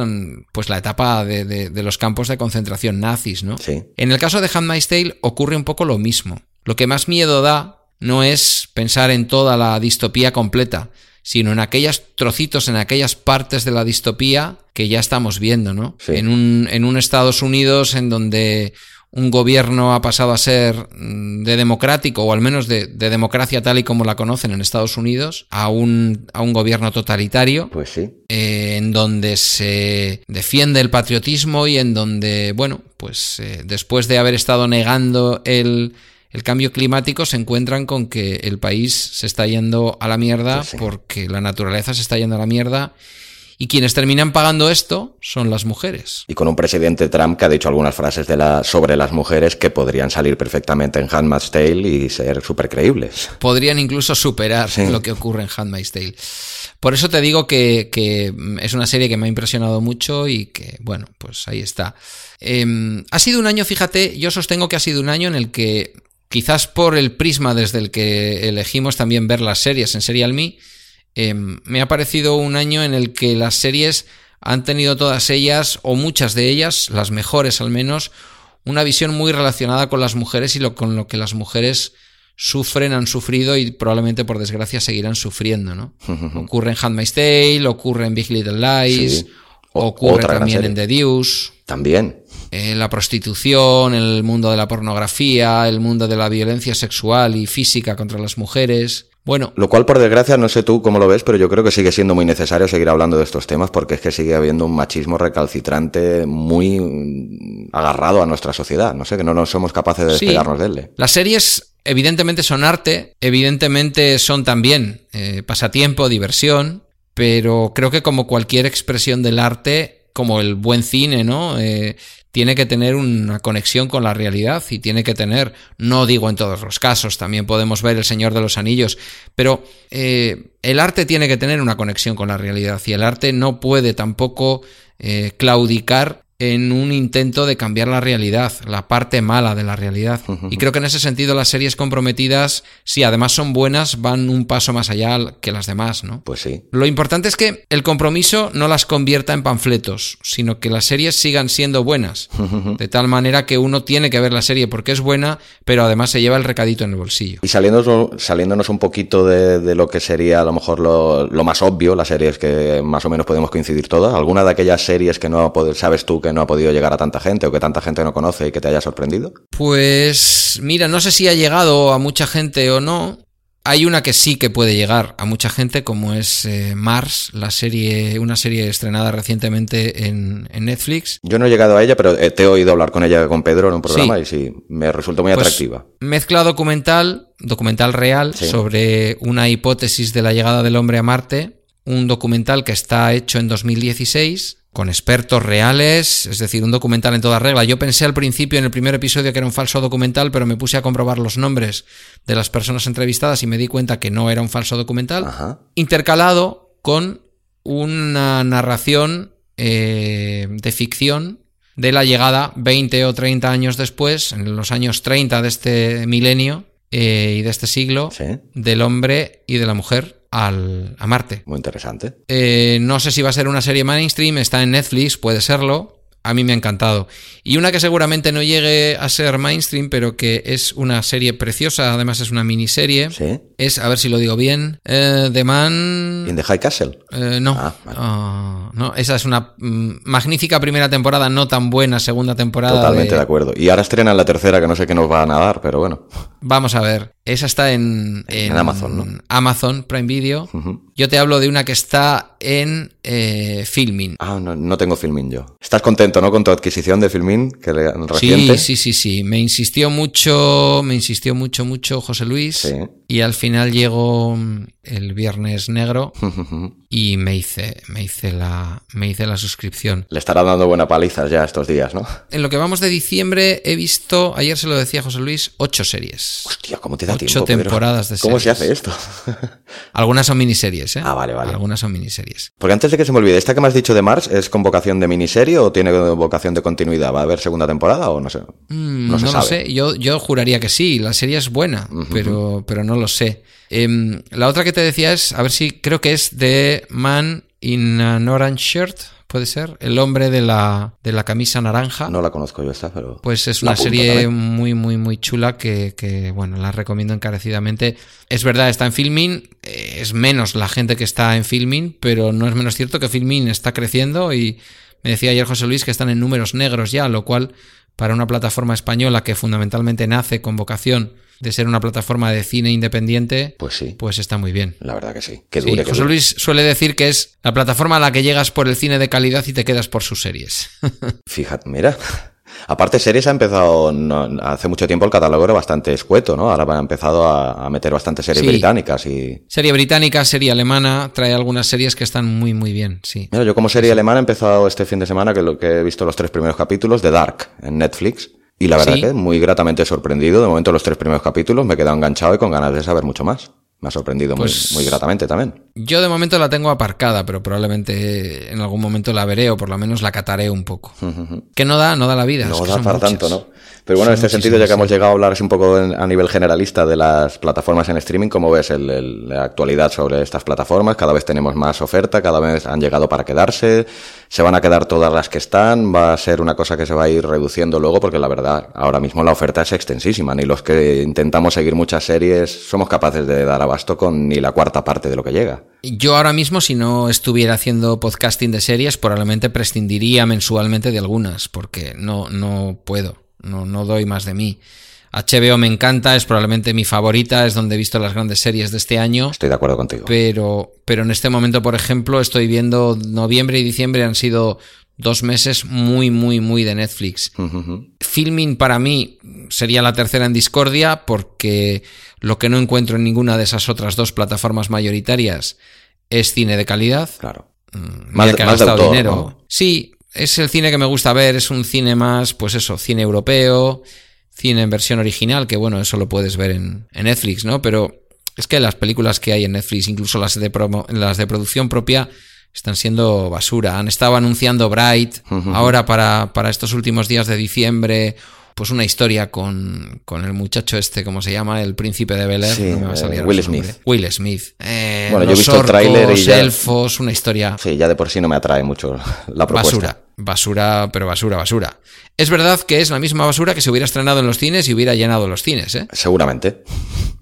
pues la etapa de, los campos de concentración nazis, ¿no? En el caso de Handmaid's Tale ocurre un poco lo mismo. Lo que más miedo da no es pensar en toda la distopía completa, sino en aquellos trocitos, en aquellas partes de la distopía que ya estamos viendo, ¿no? En, un, en un Estados Unidos en donde un gobierno ha pasado a ser mm, de democrático, o al menos de, democracia tal y como la conocen en Estados Unidos, a un, a un gobierno totalitario. Pues sí. Eh, en donde se defiende el patriotismo y en donde, bueno, pues eh, después de haber estado negando el, el cambio climático se encuentran con que el país se está yendo a la mierda pues porque la naturaleza se está yendo a la mierda y quienes terminan pagando esto son las mujeres. Y con un presidente Trump que ha dicho algunas frases de la, sobre las mujeres que podrían salir perfectamente en Handmaid's Tale y ser súper creíbles. Podrían incluso superar lo que ocurre en Handmaid's Tale. Por eso te digo que, es una serie que me ha impresionado mucho y que, bueno, pues ahí está. Em, ha sido un año, fíjate, yo sostengo que ha sido un año en el que, quizás por el prisma desde el que elegimos también ver las series en Serial Me, Em, me ha parecido un año en el que las series han tenido todas ellas, o muchas de ellas, las mejores al menos, una visión muy relacionada con las mujeres y lo, con lo que las mujeres sufren, han sufrido y probablemente por desgracia seguirán sufriendo, ¿no? ocurre en Handmaid's Tale, ocurre en Big Little Lies, ocurre también en The Deuce. También. Eh, la prostitución, el mundo de la pornografía, el mundo de la violencia sexual y física contra las mujeres. Bueno. Lo cual, por desgracia, no sé tú cómo lo ves, pero yo creo que sigue siendo muy necesario seguir hablando de estos temas porque es que sigue habiendo un machismo recalcitrante muy mm, agarrado a nuestra sociedad. No sé, que no nos somos capaces de despegarnos de él. Las series, evidentemente, son arte, evidentemente son también eh, pasatiempo, diversión, pero creo que como cualquier expresión del arte, como el buen cine, ¿no? Eh, tiene que tener una conexión con la realidad y tiene que tener, no digo en todos los casos, también podemos ver El Señor de los Anillos, pero eh, el arte tiene que tener una conexión con la realidad y el arte no puede tampoco eh, claudicar en un intento de cambiar la realidad, la parte mala de la realidad. Y creo que en ese sentido las series comprometidas, si además son buenas, van un paso más allá que las demás, ¿no? Pues sí. Lo importante es que el compromiso no las convierta en panfletos, sino que las series sigan siendo buenas. De tal manera que uno tiene que ver la serie porque es buena, pero además se lleva el recadito en el bolsillo. Y saliéndonos, saliéndonos un poquito de, lo que sería a lo mejor lo, más obvio, las series que más o menos podemos coincidir todas, ¿alguna de aquellas series que no sabes tú que no ha podido llegar a tanta gente o que tanta gente no conoce y que te haya sorprendido? Pues mira, no sé si ha llegado a mucha gente o no. Hay una que sí que puede llegar a mucha gente, como es eh, Mars, la serie, una serie estrenada recientemente en, Netflix. Yo no he llegado a ella, pero eh, te he oído hablar con ella con Pedro en un programa y sí, me resultó muy pues atractiva. Mezcla documental, documental real, sobre una hipótesis de la llegada del hombre a Marte, un documental que está hecho en 2016 con expertos reales, es decir, un documental en toda regla. Yo pensé al principio en el primer episodio que era un falso documental, pero me puse a comprobar los nombres de las personas entrevistadas y me di cuenta que no era un falso documental, intercalado con una narración eh, de ficción de la llegada 20 o 30 años después, en los años 30 de este milenio eh, y de este siglo, del hombre y de la mujer al, a Marte. Muy interesante. Eh, no sé si va a ser una serie mainstream, está en Netflix, puede serlo a mí me ha encantado. Y una que seguramente no llegue a ser mainstream, pero que es una serie preciosa, además es una miniserie, ¿Sí? es, a ver si lo digo bien, eh, The Man... In the High Castle. Eh, no, ah, ah, no, esa es una mm, magnífica primera temporada, no tan buena segunda temporada. Totalmente de... acuerdo. Y ahora estrenan la tercera, que no sé qué nos van a dar, pero bueno. Vamos a ver. Esa está en, en, Amazon, ¿no? Amazon Prime Video. Yo te hablo de una que está en eh, Filmin. Ah, no, no tengo Filmin yo. ¿Estás contento? ¿no? Con tu adquisición de Filmin, que reciente. Sí, sí, sí, sí. Me insistió mucho, me insistió mucho, mucho José Luis. Y al final llegó el viernes negro y me hice, me hice la, me hice la suscripción. Le estará dando buena paliza ya estos días, ¿no? En lo que vamos de diciembre he visto, ayer se lo decía José Luis, ocho series. Hostia, ¿cómo te da ocho temporadas de series. ¿Cómo se hace esto? Algunas son miniseries, ¿eh? Ah, vale, vale. Algunas son miniseries. Porque antes de que se me olvide, ¿esta que me has dicho de Mars es convocación de miniserie o tiene vocación de continuidad? ¿Va a haber segunda temporada o no sé? Mm, no, lo sé. Yo, yo juraría que sí. La serie es buena, pero, pero no lo sé. Em, la otra que te decía es, a ver si creo que es de Man in an Orange Shirt. ¿Puede ser? El hombre de la, de la camisa naranja. No la conozco yo esta, pero... Pues es una serie muy, muy, muy chula que, que, bueno, la recomiendo encarecidamente. Es verdad, está en Filmin, es menos la gente que está en Filmin, pero no es menos cierto que Filmin está creciendo y me decía ayer José Luis que están en números negros ya, lo cual para una plataforma española que fundamentalmente nace con vocación de ser una plataforma de cine independiente, pues sí. Pues está muy bien. La verdad que sí. Que dure, José Luis suele decir que es la plataforma a la que llegas por el cine de calidad y te quedas por sus series. Fíjate, mira. Aparte, series ha empezado hace mucho tiempo el catálogo era bastante escueto, ¿no? Ahora ha empezado a, meter bastantes series británicas y. Serie británica, serie alemana, trae algunas series que están muy, muy bien, sí. Mira, yo como serie alemana he empezado este fin de semana, que lo que he visto los tres primeros capítulos de Dark en Netflix. Y la verdad que muy gratamente sorprendido. De momento los tres primeros capítulos me he quedado enganchado y con ganas de saber mucho más. Me ha sorprendido muy, pues muy, gratamente también. Yo de momento la tengo aparcada, pero probablemente en algún momento la veré o por lo menos la cataré un poco. Que no da, no da la vida. No da para tanto, ¿no? Pero bueno, en este sentido, ya que hemos llegado a hablar un poco a nivel generalista de las plataformas en streaming, ¿cómo ves la actualidad sobre estas plataformas? Cada vez tenemos más oferta, cada vez han llegado para quedarse, se van a quedar todas las que están, va a ser una cosa que se va a ir reduciendo luego, porque la verdad, ahora mismo la oferta es extensísima, ni los que intentamos seguir muchas series somos capaces de dar abasto con ni la cuarta parte de lo que llega. Yo ahora mismo, si no estuviera haciendo podcasting de series, probablemente prescindiría mensualmente de algunas, porque no, no puedo no, no doy más de mí. HBO me encanta, es probablemente mi favorita, es donde he visto las grandes series de este año. Estoy de acuerdo contigo. Pero, pero en este momento, por ejemplo, estoy viendo noviembre y diciembre han sido dos meses muy, muy, muy de Netflix. Filming para mí sería la tercera en discordia porque lo que no encuentro en ninguna de esas otras dos plataformas mayoritarias es cine de calidad. Claro. Mm, más, que más dinero. Sí, es el cine que me gusta ver, es un cine más, pues eso, cine europeo, cine en versión original, que bueno, eso lo puedes ver en, Netflix, ¿no? Pero es que las películas que hay en Netflix, incluso las de, las de producción propia, están siendo basura. Han estado anunciando Bright ahora para, para estos últimos días de diciembre pues una historia con, con, el muchacho este, ¿cómo se llama? El príncipe de Bel Air. no me va a salir Will Smith. Will Smith. Eh, bueno, yo he visto el tráiler y ya... elfos, una historia... Sí, ya de por sí no me atrae mucho la propuesta. Basura, basura, pero basura, basura. Es verdad que es la misma basura que se hubiera estrenado en los cines y hubiera llenado los cines, ¿eh? Seguramente.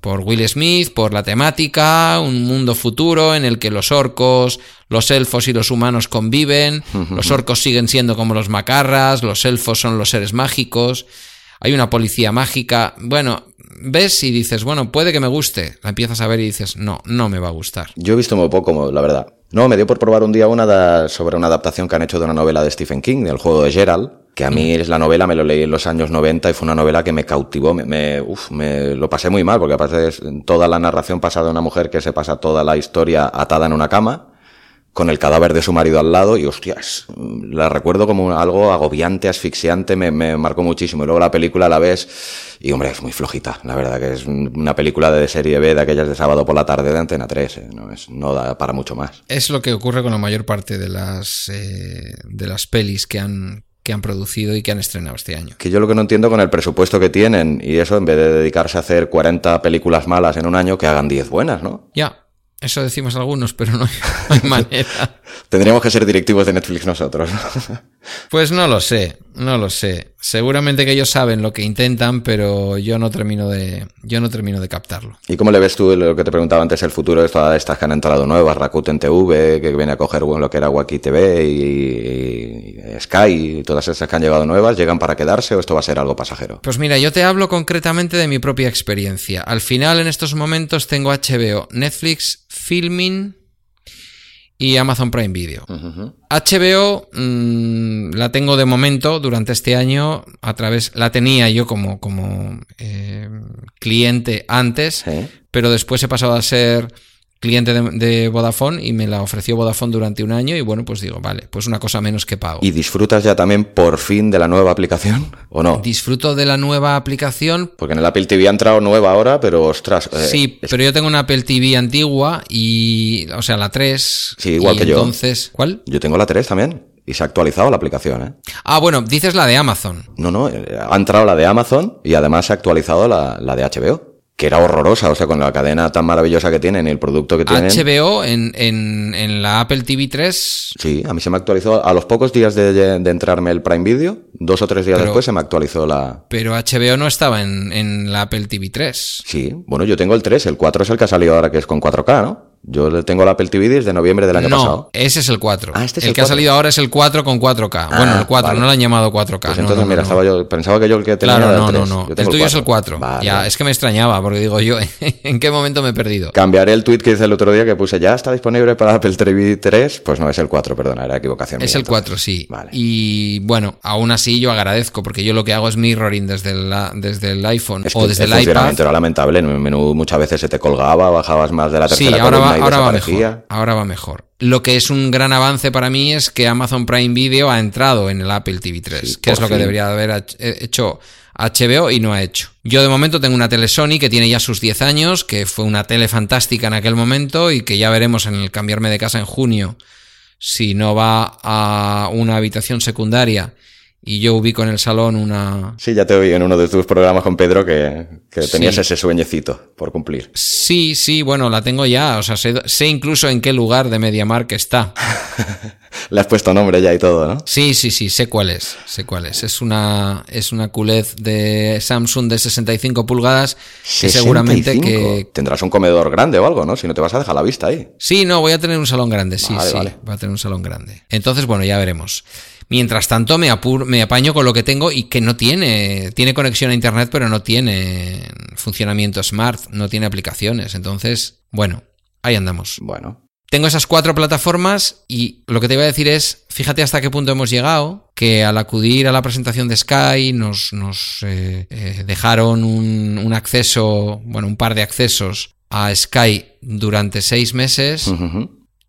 Por Will Smith, por la temática, un mundo futuro en el que los orcos, los elfos y los humanos conviven, los orcos siguen siendo como los macarras, los elfos son los seres mágicos, hay una policía mágica. Bueno, ves y dices, bueno, puede que me guste. La empiezas a ver y dices, no, no me va a gustar. Yo he visto muy poco, la verdad. No, me dio por probar un día una sobre una adaptación que han hecho de una novela de Stephen King, del juego de Gerald, que a mí es la novela, me lo leí en los años 90 y fue una novela que me cautivó, me, me, uf, me lo pasé muy mal, porque aparte es toda la narración pasa de una mujer que se pasa toda la historia atada en una cama, con el cadáver de su marido al lado y hostias, la recuerdo como algo agobiante, asfixiante, me, me, marcó muchísimo. Y luego la película la ves y hombre, es muy flojita, la verdad que es una película de serie B de aquellas de sábado por la tarde de Antena 3, eh, no, es, no da para mucho más. Es lo que ocurre con la mayor parte de las, eh, de las pelis que han, que han producido y que han estrenado este año. Que yo lo que no entiendo con el presupuesto que tienen y eso, en vez de dedicarse a hacer 40 películas malas en un año, que hagan 10 buenas, ¿no? Ya, eso decimos algunos, pero no hay, manera. Tendríamos que ser directivos de Netflix nosotros. pues no lo sé, no lo sé. Seguramente que ellos saben lo que intentan, pero yo no termino de, yo no termino de captarlo. ¿Y cómo le ves tú lo que te preguntaba antes, el futuro de todas estas que han entrado nuevas, Rakuten TV, que viene a coger lo que era Waki TV y, Sky y todas esas que han llegado nuevas, llegan para quedarse o esto va a ser algo pasajero? Pues mira, yo te hablo concretamente de mi propia experiencia. Al final, en estos momentos, tengo HBO, Netflix, Filming y Amazon Prime Video. HBO mm, la tengo de momento durante este año a través, la tenía yo como, como eh, cliente antes, pero después he pasado a ser cliente de, Vodafone y me la ofreció Vodafone durante un año y bueno, pues digo, vale, pues una cosa menos que pago. ¿Y disfrutas ya también por fin de la nueva aplicación o no? Disfruto de la nueva aplicación. Porque en el Apple TV ha entrado nueva ahora, pero ostras. Eh, sí, pero yo tengo una Apple TV antigua y, o sea, la 3. Sí, igual que yo. Entonces, ¿cuál? Yo tengo la 3 también. Y se ha actualizado la aplicación, ¿eh? Ah, bueno, dices la de Amazon. No, no, eh, ha entrado la de Amazon y además se ha actualizado la, la de HBO que era horrorosa, o sea, con la cadena tan maravillosa que tienen y el producto que tienen. HBO en, en, la Apple TV 3. Sí, a mí se me actualizó a los pocos días de, entrarme el Prime Video, dos o tres días después se me actualizó la. Pero HBO no estaba en, en la Apple TV 3. Sí, bueno, yo tengo el 3, el 4 es el que ha salido ahora que es con 4K, ¿no? Yo tengo el Apple TV desde noviembre del año no, pasado. ese es el 4. Ah, este es el, el que ha 4. salido ahora es el 4 con 4K. Ah, bueno, el 4, vale. no lo han llamado 4K. Pues no, entonces, no, mira, no. estaba yo, pensaba que yo el que tenía Claro, era no, el no, 3. no. Yo tengo El tuyo es el 4. Vale, ya, es que me extrañaba, porque digo yo, ¿en qué momento me he perdido? Cambiaré el tweet que hice el otro día que puse ya está disponible para Apple TV 3. Pues no, es el 4, perdona, era equivocación. Es mía, el 4, sí. Vale. Y bueno, aún así yo agradezco, porque yo lo que hago es mirroring desde el, desde el iPhone Es o desde el el iPad. era lamentable. En el menú muchas veces se te colgaba, bajabas más de la Sí, tercera ahora va, ahora mejor. Ahora va mejor. Lo que es un gran avance para mí es que Amazon Prime Video ha entrado en el Apple TV 3, Sí, que es lo que debería haber hech- hecho HBO y no ha hecho. Yo de momento tengo una tele Sony que tiene ya sus 10 años, que fue una tele fantástica en aquel momento y que ya veremos en el cambiarme de casa en junio si no va a una habitación secundaria y yo ubico en el salón una, Sí, ya te oí en uno de tus programas con Pedro que, que tenías Sí. ese sueñecito por cumplir. Sí, sí, bueno, la tengo ya. O sea, sé, sé incluso en qué lugar de MediaMark está. Le has puesto nombre ya y todo, ¿no? Sí, sí, sí, sé cuál es. Sé cuál es. Es una, es una QLED de Samsung de 65 pulgadas que seguramente 65. que... Tendrás un comedor grande o algo, ¿no? Si no te vas a dejar la vista ahí. Sí, no, voy a tener un salón grande, sí, Vale, sí. vale. Va a tener un salón grande. Entonces, bueno, ya veremos. Mientras tanto, me, apur- me apaño con lo que tengo y que no tiene. Tiene conexión a internet, pero no tiene funcionamiento smart, no tiene aplicaciones. Entonces, bueno, ahí andamos. Bueno, Tengo esas cuatro plataformas y lo que te iba a decir es, fíjate hasta qué punto hemos llegado, que al acudir a la presentación de Sky nos, nos eh, eh, dejaron un, un acceso, bueno, un par de accesos a Sky durante seis meses,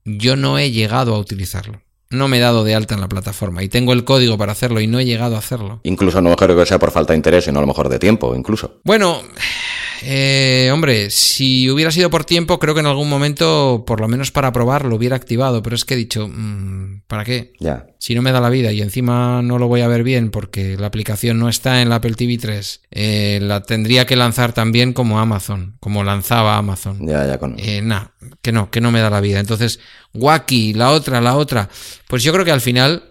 yo no he llegado a utilizarlo. No me he dado de alta en la plataforma y tengo el código para hacerlo y no he llegado a hacerlo. Incluso no creo que sea por falta de interés, sino a lo mejor de tiempo, incluso. Bueno, eh, hombre, si hubiera sido por tiempo, creo que en algún momento, por lo menos para probar, lo hubiera activado. Pero es que he dicho, mm, ¿para qué? Ya. Si no me da la vida y encima no lo voy a ver bien porque la aplicación no está en la Apple TV 3, eh, la tendría que lanzar también como Amazon, como lanzaba Amazon. Ya, ya con. Eh, nah, que no, que no me da la vida. Entonces, Wacky, la otra, la otra. Pues yo creo que al final,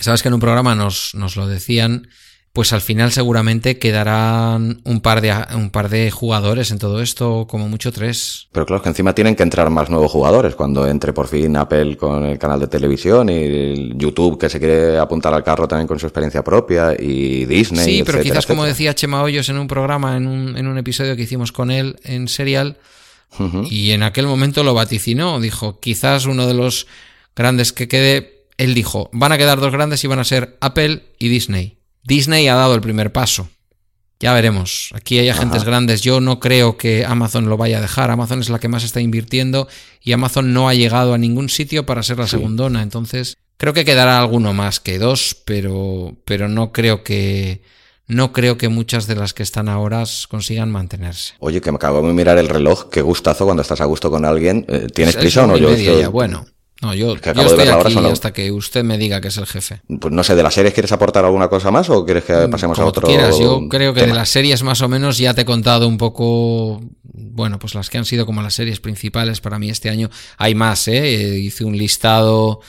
sabes que en un programa nos, nos lo decían, pues al final seguramente quedarán un par, de, un par de jugadores en todo esto, como mucho tres. Pero claro, es que encima tienen que entrar más nuevos jugadores. Cuando entre por fin Apple con el canal de televisión y YouTube que se quiere apuntar al carro también con su experiencia propia y Disney. sí, pero etcétera, quizás como decía Chema Hoyos en un programa, en un, en un episodio que hicimos con él en Serial, y en aquel momento lo vaticinó. Dijo, quizás uno de los grandes que quede, él dijo, van a quedar dos grandes y van a ser Apple y Disney. Disney ha dado el primer paso. Ya veremos. Aquí hay agentes Ajá. grandes. Yo no creo que Amazon lo vaya a dejar. Amazon es la que más está invirtiendo y Amazon no ha llegado a ningún sitio para ser la Sí. segundona. Entonces, creo que quedará alguno más que dos, pero, pero no creo que no creo que muchas de las que están ahora consigan mantenerse. Oye, que me acabo de mirar el reloj. Qué gustazo cuando estás a gusto con alguien. Eh, ¿Tienes Es prisa o no? Yo media esto- ya. Bueno, no, yo, que yo acabo estoy aquí hasta que usted me diga que es el jefe. Pues no sé, ¿de las series quieres aportar alguna cosa más o quieres que pasemos Mm, Como a otro quieras, yo creo que tema? de las series más o menos ya te he contado un poco, bueno, pues las que han sido como las series principales para mí este año. Hay más, ¿eh? Eh, Hice un listado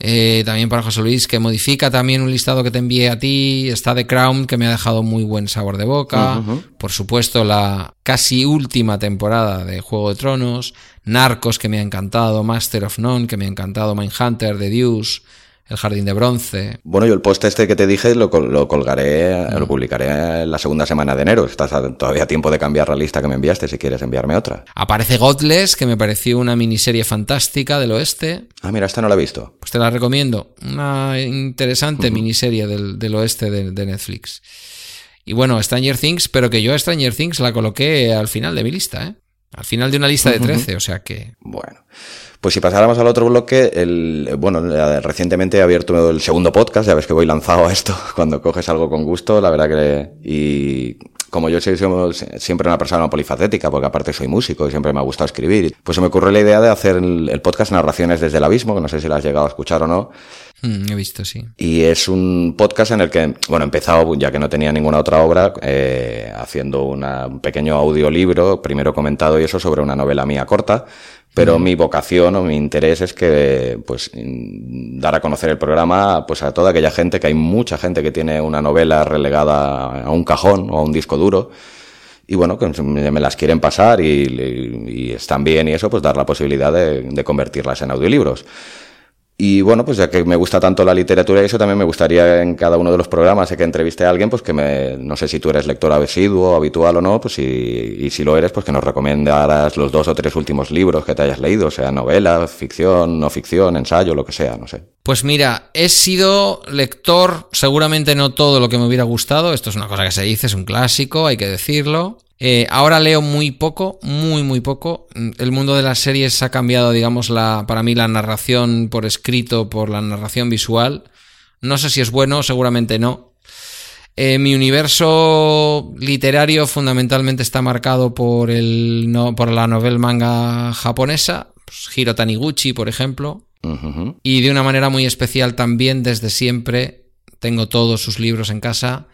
eh, también para José Luis que modifica también un listado que te envié a ti. Está The Crown que me ha dejado muy buen sabor de boca. Por supuesto, la casi última temporada de Juego de Tronos. Narcos que me ha encantado. Master of None que me ha encantado. Mindhunter, The Deuce. El Jardín de Bronce. Bueno, yo el post este que te dije lo, col- lo colgaré, Mm. lo publicaré en la segunda semana de enero. Estás a- todavía a tiempo de cambiar la lista que me enviaste si quieres enviarme otra. Aparece Godless, que me pareció una miniserie fantástica del oeste. Ah, mira, esta no la he visto. Pues te la recomiendo. Una interesante miniserie del, del oeste de, de Netflix. Y bueno, Stranger Things, pero que yo a Stranger Things la coloqué al final de mi lista, ¿eh? Al final de una lista de 13, o sea que... Bueno, pues si pasáramos al otro bloque, el, bueno, eh, recientemente he abierto el segundo podcast, ya ves que voy lanzado a esto cuando coges algo con gusto, la verdad que... Y como yo soy siempre una persona polifacética, porque aparte soy músico y siempre me ha gustado escribir, pues se me ocurrió la idea de hacer el, el podcast Narraciones desde el Abismo, que no sé si la has llegado a escuchar o no. Mm, he visto, sí. Y es un podcast en el que, bueno, he empezado, ya que no tenía ninguna otra obra, eh, haciendo una- un pequeño audiolibro, primero comentado y eso, sobre una novela mía corta. Pero mi vocación o mi interés es que, pues, in- dar a conocer el programa, pues, a toda aquella gente, que hay mucha gente que tiene una novela relegada a un cajón o a un disco duro y bueno, que me las quieren pasar y, están bien y eso, pues dar la posibilidad de convertirlas en audiolibros. Y bueno, pues ya que me gusta tanto la literatura y eso, también me gustaría en cada uno de los programas que entreviste a alguien, pues que me, no sé si tú eres lector asiduo, habitual o no, pues si, y si lo eres, pues que nos recomendaras los dos o tres últimos libros que te hayas leído, sea novela, ficción, no ficción, ensayo, lo que sea, no sé. Pues mira, he sido lector, seguramente no todo lo que me hubiera gustado, esto es una cosa que se dice, es un clásico, hay que decirlo. Eh, ahora leo muy poco, muy, muy poco. El mundo de las series ha cambiado, digamos, la, para mí la narración por escrito, por la narración visual. No sé si es bueno, seguramente no. Eh, mi universo literario fundamentalmente está marcado por, el, no, por la novela manga japonesa, pues, Hiro Taniguchi, por ejemplo. Y de una manera muy especial también, desde siempre, tengo todos sus libros en casa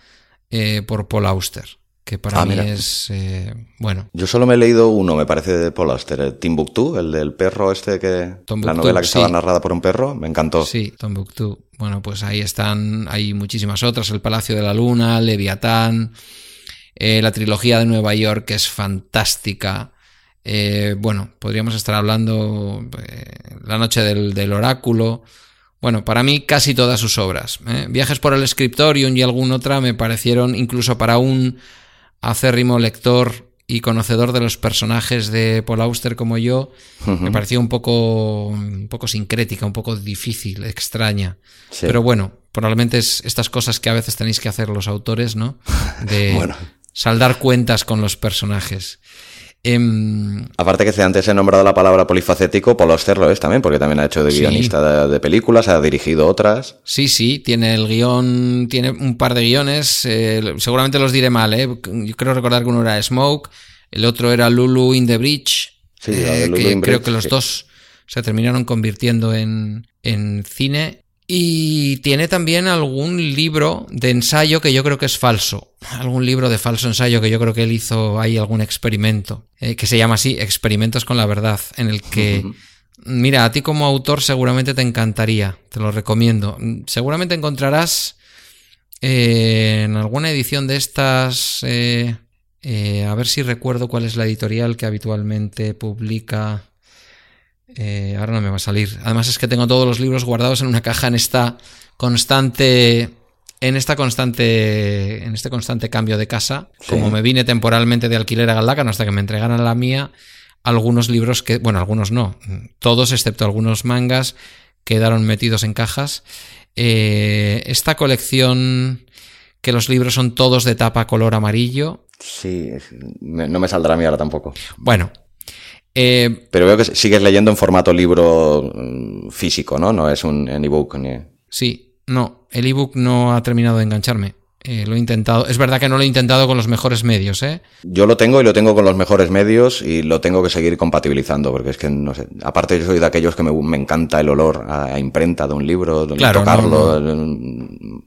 eh, por Paul Auster que para ah, mí es eh, bueno. Yo solo me he leído uno, me parece de Paul Auster, Timbuktu, el del perro este que la novela que estaba narrada por un perro, me encantó. Sí, Timbuktu. Bueno, pues ahí están, hay muchísimas otras, El Palacio de la Luna, Leviatán, eh, la trilogía de Nueva York que es fantástica. Eh, bueno, podríamos estar hablando La noche del, del oráculo. Bueno, para mí casi todas sus obras. Viajes por el Scriptorium y alguna otra me parecieron, incluso para un acérrimo lector y conocedor de los personajes de Paul Auster como yo, me pareció un poco, un poco sincrética, un poco difícil, extraña. Pero bueno, probablemente es estas cosas que a veces tenéis que hacer los autores, ¿no? De saldar cuentas con los personajes. Em, Aparte que antes he nombrado la palabra polifacético, Paul Auster lo es también, porque también ha hecho de guionista de, películas, ha dirigido otras. Sí, sí, tiene el guion, tiene un par de guiones, eh, seguramente los diré mal, ¿eh? Yo creo recordar que uno era Smoke, el otro era Lulu in the Bridge, sí, eh, que creo que los dos se terminaron convirtiendo en, en cine y tiene también algún libro de ensayo que yo creo que es falso. Algún libro de falso ensayo que yo creo que él hizo ahí algún experimento. Eh, que se llama así, Experimentos con la Verdad. En el que, mira, a ti como autor seguramente te encantaría. Te lo recomiendo. Seguramente encontrarás eh, en alguna edición de estas. Eh, a ver si recuerdo cuál es la editorial que habitualmente publica eh, ahora no me va a salir. Además es que tengo todos los libros guardados en una caja en esta constante. En esta constante. En este constante cambio de casa. Como me vine temporalmente de alquiler a Galdácano hasta que me entregaran la mía. Algunos libros que. Bueno, algunos no. Todos, excepto algunos mangas, quedaron metidos en cajas. Eh, esta colección. Que los libros son todos de tapa color amarillo. Sí, no me saldrá a mí ahora tampoco. Bueno, eh, Pero veo que sigues leyendo en formato libro mm, físico, ¿no? No es un ebook. Ni... Sí, no, el ebook no ha terminado de engancharme. Eh, lo he intentado. Es verdad que no lo he intentado con los mejores medios, ¿eh? Yo lo tengo y lo tengo con los mejores medios y lo tengo que seguir compatibilizando, porque es que, no sé, aparte yo soy de aquellos que me, encanta el olor a, imprenta de un libro, tocarlo,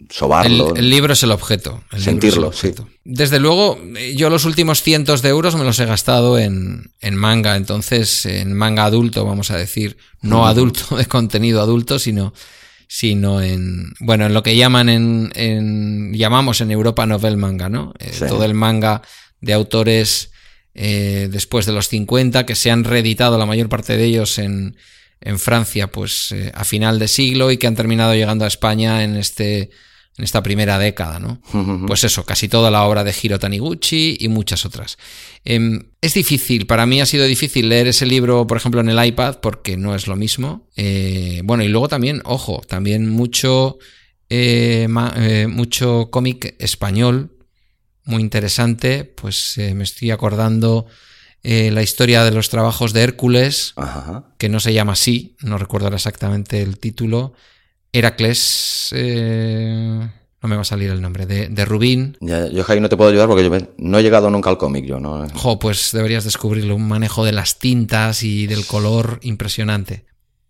sobarlo. El, libro es el objeto. sentirlo, sí. Desde luego, yo los últimos cientos de euros me los he gastado en, manga, entonces en manga adulto, vamos a decir, no adulto de contenido adulto, sino sino en, bueno, en lo que llaman en, llamamos en Europa novel manga, ¿no? Eh, todo el manga de autores eh, después de los 50 que se han reeditado la mayor parte de ellos en, en Francia, pues eh, a final de siglo y que han terminado llegando a España en este en esta primera década, ¿no? Pues eso, casi toda la obra de Hiro Taniguchi y muchas otras. Em, es difícil, para mí ha sido difícil leer ese libro, por ejemplo, en el iPad, porque no es lo mismo. Eh, bueno, y luego también, ojo, también mucho, eh, eh, mucho cómic español, muy interesante, pues me estoy acordando la historia de los trabajos de Hércules, que no se llama así, no recuerdo exactamente el título, Heracles. Eh, no me va a salir el nombre. De, de Rubín. yo, Jai, no te puedo ayudar porque yo no he llegado nunca al cómic. Yo no. Jo, pues deberías descubrirlo. Un manejo de las tintas y del color impresionante.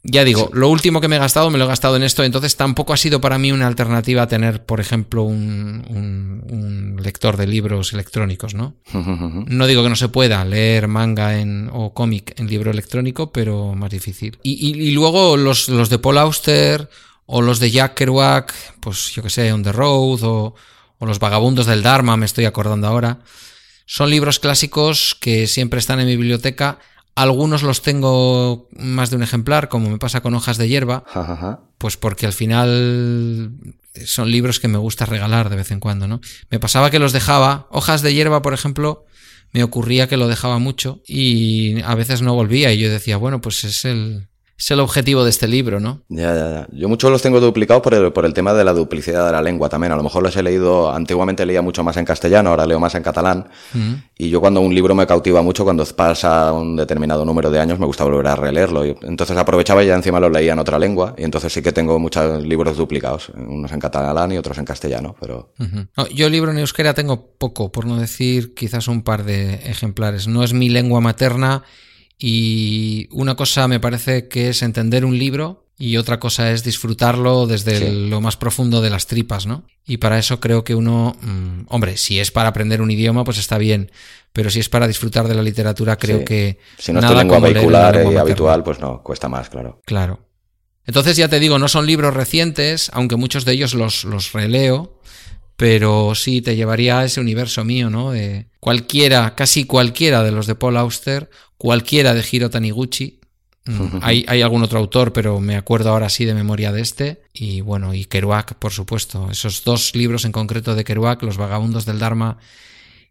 Ya digo, lo último que me he gastado me lo he gastado en esto, entonces tampoco ha sido para mí una alternativa a tener, por ejemplo, un, lector de libros electrónicos, ¿no? no digo que no se pueda leer manga en, o cómic en libro electrónico, pero más difícil. Y, luego los, los de Paul Auster o los de Jack Kerouac, pues yo que sé, On the Road, o, o, Los Vagabundos del Dharma, me estoy acordando ahora. son libros clásicos que siempre están en mi biblioteca. Algunos los tengo más de un ejemplar, como me pasa con hojas de hierba, pues porque al final son libros que me gusta regalar de vez en cuando, ¿no? Me pasaba que los dejaba, hojas de hierba, por ejemplo, me ocurría que lo dejaba mucho y a veces no volvía y yo decía, bueno, pues es el, es el objetivo de este libro, ¿no? Ya, ya, ya. Yo muchos los tengo duplicados por el, por el tema de la duplicidad de la lengua también. A lo mejor los he leído, antiguamente leía mucho más en castellano, ahora leo más en catalán. Mm. Y yo cuando un libro me cautiva mucho, cuando pasa un determinado número de años, me gusta volver a releerlo. Entonces aprovechaba y ya encima lo leía en otra lengua. Y entonces sí que tengo muchos libros duplicados, unos en catalán y otros en castellano. Pero... yo libro en euskera tengo poco, por no decir quizás un par de ejemplares. No es mi lengua materna y una cosa me parece que es entender un libro y otra cosa es disfrutarlo desde lo más profundo de las tripas, ¿no? Y para eso creo que uno, mm, hombre, si es para aprender un idioma, pues está bien, pero si es para disfrutar de la literatura, creo que... Si no es tu lengua vehicular y habitual, pues no, cuesta más, claro. Claro. Entonces ya te digo, no son libros recientes, aunque muchos de ellos los, los releo, pero sí te llevaría a ese universo mío, ¿no? De cualquiera, casi cualquiera de los de Paul Auster cualquiera de Hiro Taniguchi. Mm, hay, hay, algún otro autor, pero me acuerdo ahora sí de memoria de este. Y bueno, y Kerouac, por supuesto. Esos dos libros en concreto de Kerouac, Los Vagabundos del Dharma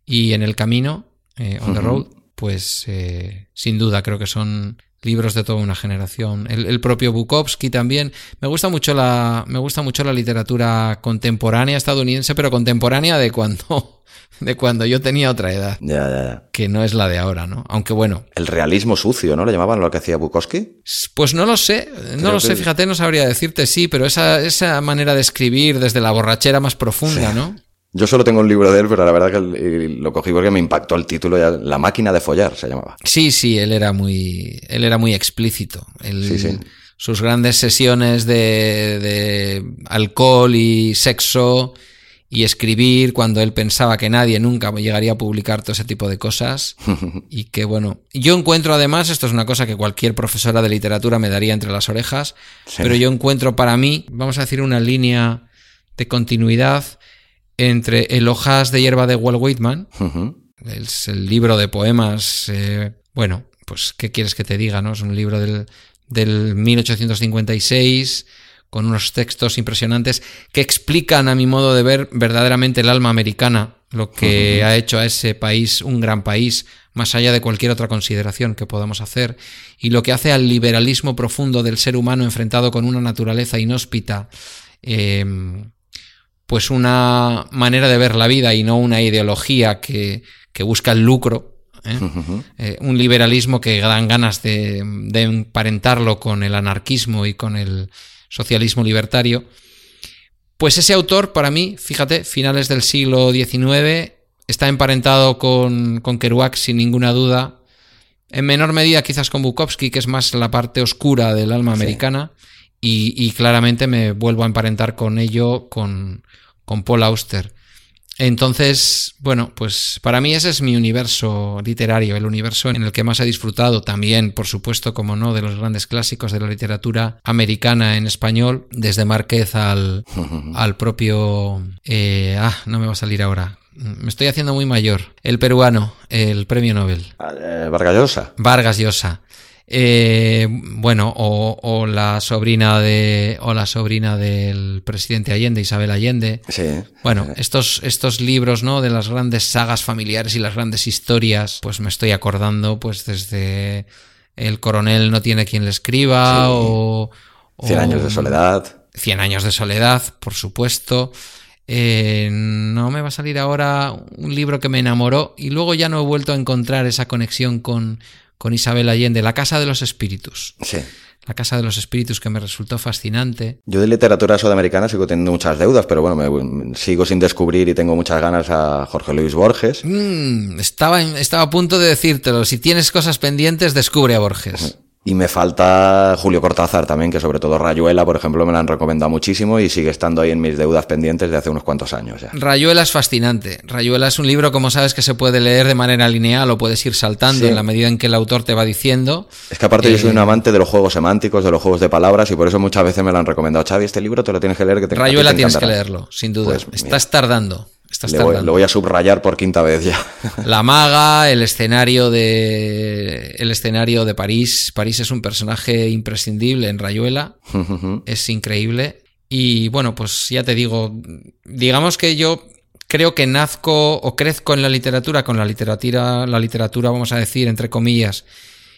y En el Camino, eh, On the Road, pues eh, sin duda creo que son libros de toda una generación. El, el, propio Bukowski también. Me gusta mucho la, me gusta mucho la literatura contemporánea estadounidense, pero contemporánea de cuando de cuando yo tenía otra edad. Ya, ya, ya. Que no es la de ahora, ¿no? Aunque bueno. El realismo sucio, ¿no? ¿Le llamaban lo que hacía Bukowski? Pues no lo sé, no lo sé, fíjate, no sabría decirte sí, pero esa, esa manera de escribir desde la borrachera más profunda, ¿no? Yo solo tengo un libro de él, pero la verdad que lo cogí porque me impactó el título, ya, La máquina de follar se llamaba. Sí, sí, él era muy, él era muy explícito. sí, sí. Sus grandes sesiones de, de alcohol y sexo y escribir cuando él pensaba que nadie nunca llegaría a publicar todo ese tipo de cosas. y que bueno, yo encuentro además, esto es una cosa que cualquier profesora de literatura me daría entre las orejas, pero yo encuentro para mí, vamos a decir, una línea de continuidad entre El hojas de hierba de Walt Whitman, es el libro de poemas, eh, bueno, pues qué quieres que te diga, ¿no? Es un libro del, del 1856 con unos textos impresionantes que explican, a mi modo de ver, verdaderamente el alma americana, lo que ha hecho a ese país un gran país, más allá de cualquier otra consideración que podamos hacer, y lo que hace al liberalismo profundo del ser humano enfrentado con una naturaleza inhóspita, em, pues una manera de ver la vida y no una ideología que, busca el lucro, ¿eh? Eh, un liberalismo que dan ganas de, de, emparentarlo con el anarquismo y con el socialismo libertario. Pues ese autor, para mí, fíjate, finales del siglo XIX, está emparentado con, con Kerouac sin ninguna duda. En menor medida quizás con Bukowski, que es más la parte oscura del alma americana. Y, claramente me vuelvo a emparentar con ello, con, con Paul Auster. Entonces, bueno, pues para mí ese es mi universo literario, el universo en el que más he disfrutado también, por supuesto, como no, de los grandes clásicos de la literatura americana en español, desde Márquez al, al propio... Eh, ah, no me va a salir ahora. Me estoy haciendo muy mayor. El peruano, el premio Nobel. Ah, eh, Vargas Llosa. Vargas Llosa. Eh, bueno, o, la sobrina de o la sobrina del presidente Allende, Isabel Allende. Sí. Bueno, estos, estos libros, ¿no? De las grandes sagas familiares y las grandes historias, pues me estoy acordando, pues desde El coronel no tiene quien le escriba o, Cien años de soledad. Cien años de soledad, por supuesto. Eh, no me va a salir ahora un libro que me enamoró y luego ya no he vuelto a encontrar esa conexión con, con Isabel Allende, La Casa de los Espíritus. Sí. La Casa de los Espíritus, que me resultó fascinante. Yo de literatura sudamericana sigo teniendo muchas deudas, pero bueno, me, sigo sin descubrir y tengo muchas ganas a Jorge Luis Borges. Mm, estaba, estaba a punto de decírtelo. Si tienes cosas pendientes, descubre a Borges. Y me falta Julio Cortázar también, que sobre todo Rayuela, por ejemplo, me la han recomendado muchísimo y sigue estando ahí en mis deudas pendientes de hace unos cuantos años ya. Rayuela es fascinante. Rayuela es un libro, como sabes, que se puede leer de manera lineal o puedes ir saltando en la medida en que el autor te va diciendo. Es que aparte yo soy un eh, amante de los juegos semánticos, de los juegos de palabras y por eso muchas veces me lo han recomendado. Xavi, este libro te lo tienes que leer. Que te, Rayuela tienes que leerlo, sin duda. Pues, Estás tardando. Lo voy a subrayar por quinta vez ya. La maga, el escenario de el escenario de París. París es un personaje imprescindible en Rayuela. es increíble. Y bueno, pues ya te digo, digamos que yo creo que nazco o crezco en la literatura con la literatura, la literatura, vamos a decir, entre comillas,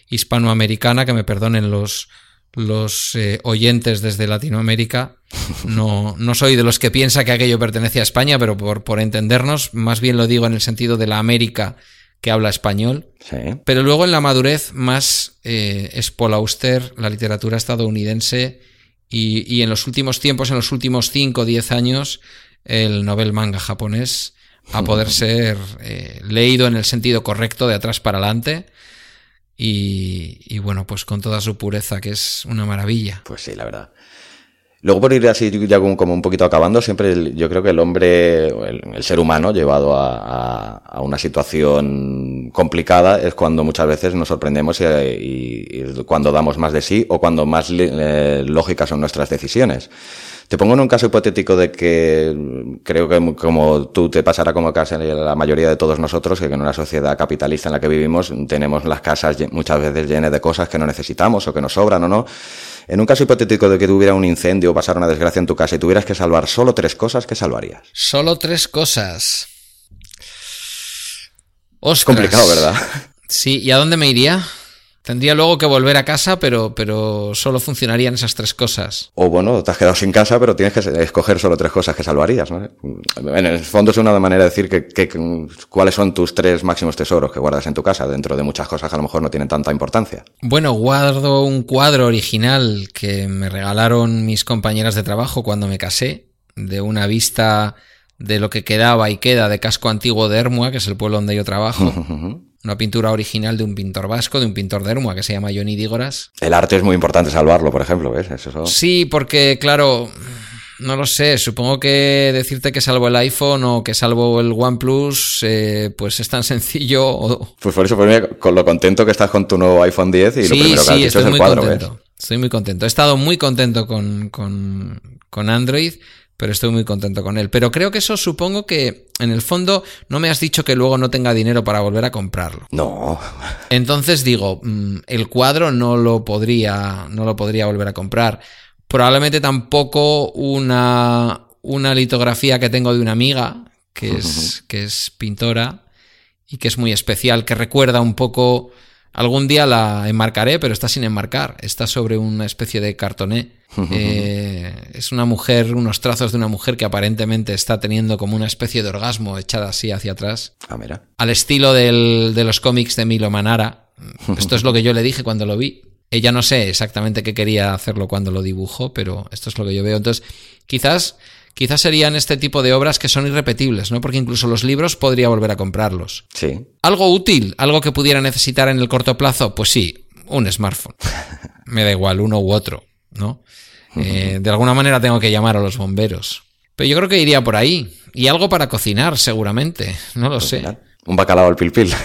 hispanoamericana, que me perdonen los, los eh, oyentes desde Latinoamérica. No, no soy de los que piensa que aquello pertenece a España, pero por, por entendernos, más bien lo digo en el sentido de la América que habla español. Pero luego en la madurez más eh, es Paul Auster, la literatura estadounidense, y, y, en los últimos tiempos, en los últimos 5 o 10 años, el novel manga japonés a poder ser eh, leído en el sentido correcto de atrás para adelante y, bueno, pues con toda su pureza, que es una maravilla. Pues sí, la verdad. Luego por ir así ya como un poquito acabando, siempre yo creo que el hombre, el, ser humano llevado a, una situación complicada es cuando muchas veces nos sorprendemos y, cuando damos más de sí o cuando más eh, lógicas son nuestras decisiones. Te pongo en un caso hipotético de que creo que como tú te pasará como casi la mayoría de todos nosotros, que en una sociedad capitalista en la que vivimos tenemos las casas muchas veces llenas de cosas que no necesitamos o que nos sobran o no. En un caso hipotético de que tuviera un incendio o pasara una desgracia en tu casa y tuvieras que salvar solo tres cosas, ¿qué salvarías? Solo tres cosas. Es complicado, ¿verdad? Sí, ¿y a dónde me iría? Tendría luego que volver a casa, pero, pero solo funcionarían esas tres cosas. O bueno, te has quedado sin casa, pero tienes que escoger solo tres cosas que salvarías. ¿no? En el fondo es una manera de decir que, cuáles son tus tres máximos tesoros que guardas en tu casa, dentro de muchas cosas que a lo mejor no tienen tanta importancia. Bueno, guardo un cuadro original que me regalaron mis compañeras de trabajo cuando me casé, de una vista de lo que quedaba y queda de casco antiguo de Hermua, que es el pueblo donde yo trabajo. una pintura original de un pintor vasco, de un pintor de Ermua que se llama Johnny Dígoras. El arte es muy importante salvarlo, por ejemplo, ¿ves? Eso... Sí, porque claro, no lo sé, supongo que decirte que salvo el iPhone o que salvo el OnePlus, eh, pues es tan sencillo. Pues por eso, pues con lo contento que estás con tu nuevo iPhone 10 y lo primero que has dicho es el cuadro, contento. Estoy muy contento. He estado muy contento con, con, con Android pero estoy muy contento con él. Pero creo que eso supongo que, en el fondo, no me has dicho que luego no tenga dinero para volver a comprarlo. No. Entonces digo, mm, el cuadro no lo podría, no lo podría volver a comprar. Probablemente tampoco una, una litografía que tengo de una amiga, que es, que es pintora y que es muy especial, que recuerda un poco Algún día la enmarcaré, pero está sin enmarcar. Está sobre una especie de cartoné. Eh, es una mujer, unos trazos de una mujer que aparentemente está teniendo como una especie de orgasmo echada así hacia atrás. Ah, mira. Al estilo de los cómics de Milo Manara. Esto es lo que yo le dije cuando lo vi. Ella no sé exactamente qué quería hacerlo cuando lo dibujó, pero esto es lo que yo veo. Entonces, quizás quizás serían este tipo de obras que son irrepetibles, ¿no? Porque incluso los libros podría volver a comprarlos. Sí. Algo útil, algo que pudiera necesitar en el corto plazo, pues sí, un smartphone. Me da igual, uno u otro, ¿no? Eh, de alguna manera tengo que llamar a los bomberos. Pero yo creo que iría por ahí. Y algo para cocinar, seguramente. No lo sé. Un bacalao al pil pil.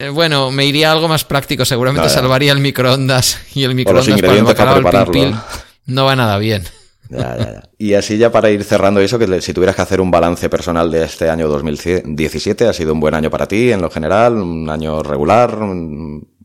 Eh, bueno, me iría algo más práctico. Seguramente salvaría el microondas y el microondas para el bacalao al pil no va nada bien. Y así ya para ir cerrando eso, que si tuvieras que hacer un balance personal de este año 2017, ¿ha sido un buen año para ti en lo general? ¿Un año regular?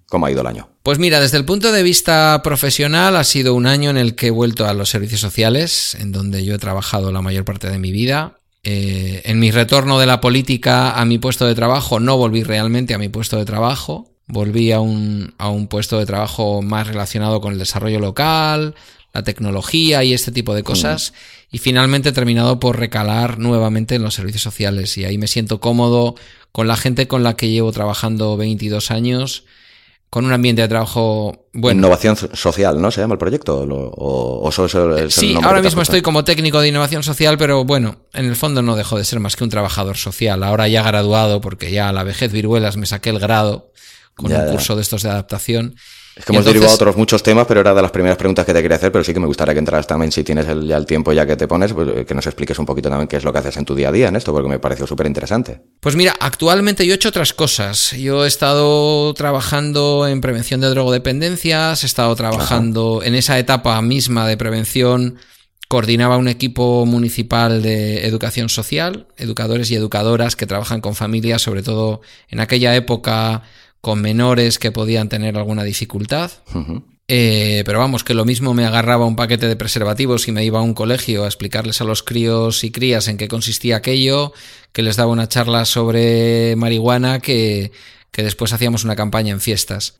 ¿Cómo ha ido el año? Pues mira, desde el punto de vista profesional ha sido un año en el que he vuelto a los servicios sociales, en donde yo he trabajado la mayor parte de mi vida. Eh, en mi retorno de la política a mi puesto de trabajo no volví realmente a mi puesto de trabajo, volví a un, a un puesto de trabajo más relacionado con el desarrollo local, la tecnología y este tipo de cosas. Y finalmente he terminado por recalar nuevamente en los servicios sociales. Y ahí me siento cómodo con la gente con la que llevo trabajando 22 años, con un ambiente de trabajo bueno. Innovación social, ¿no? ¿Se llama el proyecto? ¿O, o sí, ahora mismo estoy como técnico de innovación social, pero bueno, en el fondo no dejo de ser más que un trabajador social. Ahora ya graduado, porque ya a la vejez viruelas me saqué el grado con un curso de estos de adaptación. Es que hemos derivado otros muchos temas, pero era de las primeras preguntas que te quería hacer, pero sí que me gustaría que entraras también, si tienes ya el tiempo ya que te pones, pues, que nos expliques un poquito también qué es lo que haces en tu día a día en esto, porque me pareció súper interesante. Pues mira, actualmente yo he hecho otras cosas. Yo he estado trabajando en prevención de drogodependencias, he estado trabajando en esa etapa misma de prevención Coordinaba un equipo municipal de educación social, educadores y educadoras que trabajan con familias, sobre todo en aquella época con menores que podían tener alguna dificultad. Eh, pero vamos, que lo mismo me agarraba un paquete de preservativos y me iba a un colegio a explicarles a los críos y crías en qué consistía aquello, que les daba una charla sobre marihuana, que, que después hacíamos una campaña en fiestas.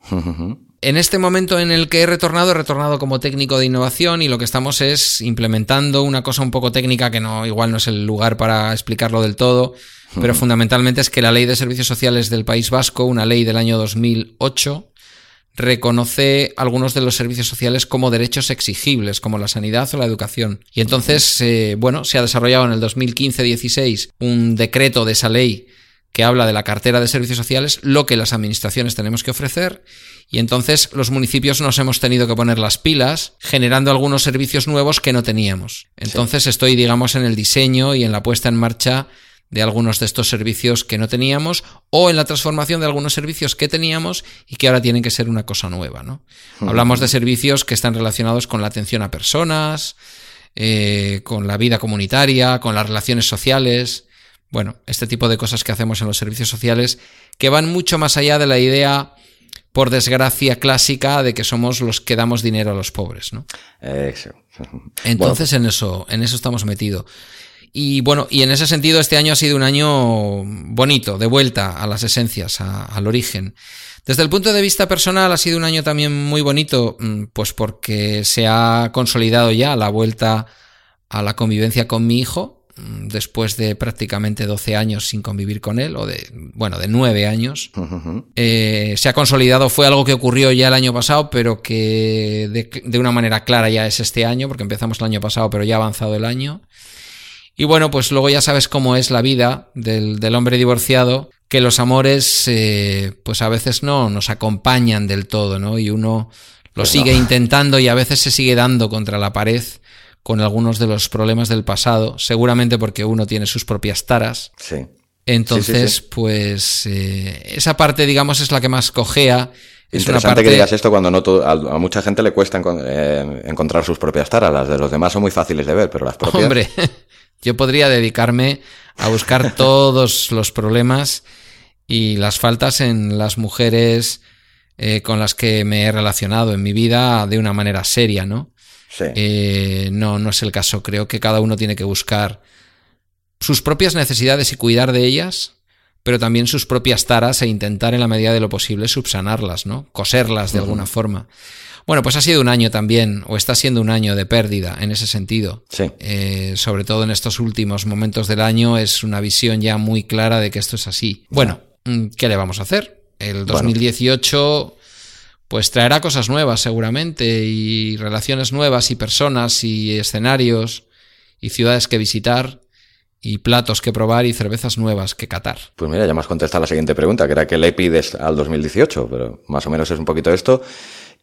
En este momento en el que he retornado, he retornado como técnico de innovación y lo que estamos es implementando una cosa un poco técnica que no, igual no es el lugar para explicarlo del todo, pero fundamentalmente es que la ley de servicios sociales del País Vasco, una ley del año 2008, reconoce algunos de los servicios sociales como derechos exigibles, como la sanidad o la educación. Y entonces, eh, bueno, se ha desarrollado en el 2015-16 un decreto de esa ley que habla de la cartera de servicios sociales, lo que las administraciones tenemos que ofrecer, y entonces los municipios nos hemos tenido que poner las pilas generando algunos servicios nuevos que no teníamos. Entonces estoy, digamos, en el diseño y en la puesta en marcha de algunos de estos servicios que no teníamos o en la transformación de algunos servicios que teníamos y que ahora tienen que ser una cosa nueva. ¿no? Hablamos de servicios que están relacionados con la atención a personas, eh, con la vida comunitaria, con las relaciones sociales. Bueno, este tipo de cosas que hacemos en los servicios sociales que van mucho más allá de la idea, por desgracia clásica, de que somos los que damos dinero a los pobres, ¿no? Entonces en eso, en eso estamos metidos. Y bueno, y en ese sentido este año ha sido un año bonito, de vuelta a las esencias, al origen. Desde el punto de vista personal ha sido un año también muy bonito, mm, pues porque se ha consolidado ya la vuelta a la convivencia con mi hijo, Mm, después de prácticamente 12 años sin convivir con él, o de, bueno, de 9 años, eh, se ha consolidado, fue algo que ocurrió ya el año pasado, pero que de, una manera clara ya es este año, porque empezamos el año pasado, pero ya ha avanzado el año. Y bueno, pues luego ya sabes cómo es la vida del, hombre divorciado, que los amores, eh, pues a veces no nos acompañan del todo, ¿no? Y uno lo pues sigue intentando y a veces se sigue dando contra la pared con algunos de los problemas del pasado, seguramente porque uno tiene sus propias taras. Sí. Entonces, pues eh, esa parte, digamos, es la que más cojea. Es Interesante una parte... que digas esto cuando no a, mucha gente le cuesta eh, encontrar sus propias taras. Las de los demás son muy fáciles de ver, pero las propias. Hombre, yo podría dedicarme a buscar todos los problemas y las faltas en las mujeres eh, con las que me he relacionado en mi vida de una manera seria, ¿no? Eh, no, no es el caso. Creo que cada uno tiene que buscar sus propias necesidades y cuidar de ellas, pero también sus propias taras e intentar en la medida de lo posible subsanarlas, ¿no? Coserlas de alguna forma. Bueno, pues ha sido un año también, o está siendo un año de pérdida en ese sentido. Sí. Eh, sobre todo en estos últimos momentos del año es una visión ya muy clara de que esto es así. Bueno, mm, ¿qué le vamos a hacer? El 2018 pues traerá cosas nuevas seguramente y relaciones nuevas y personas y escenarios y ciudades que visitar y platos que probar y cervezas nuevas que catar. Pues mira, ya me has contestado la siguiente pregunta, que era que le pides al 2018, pero más o menos es un poquito esto.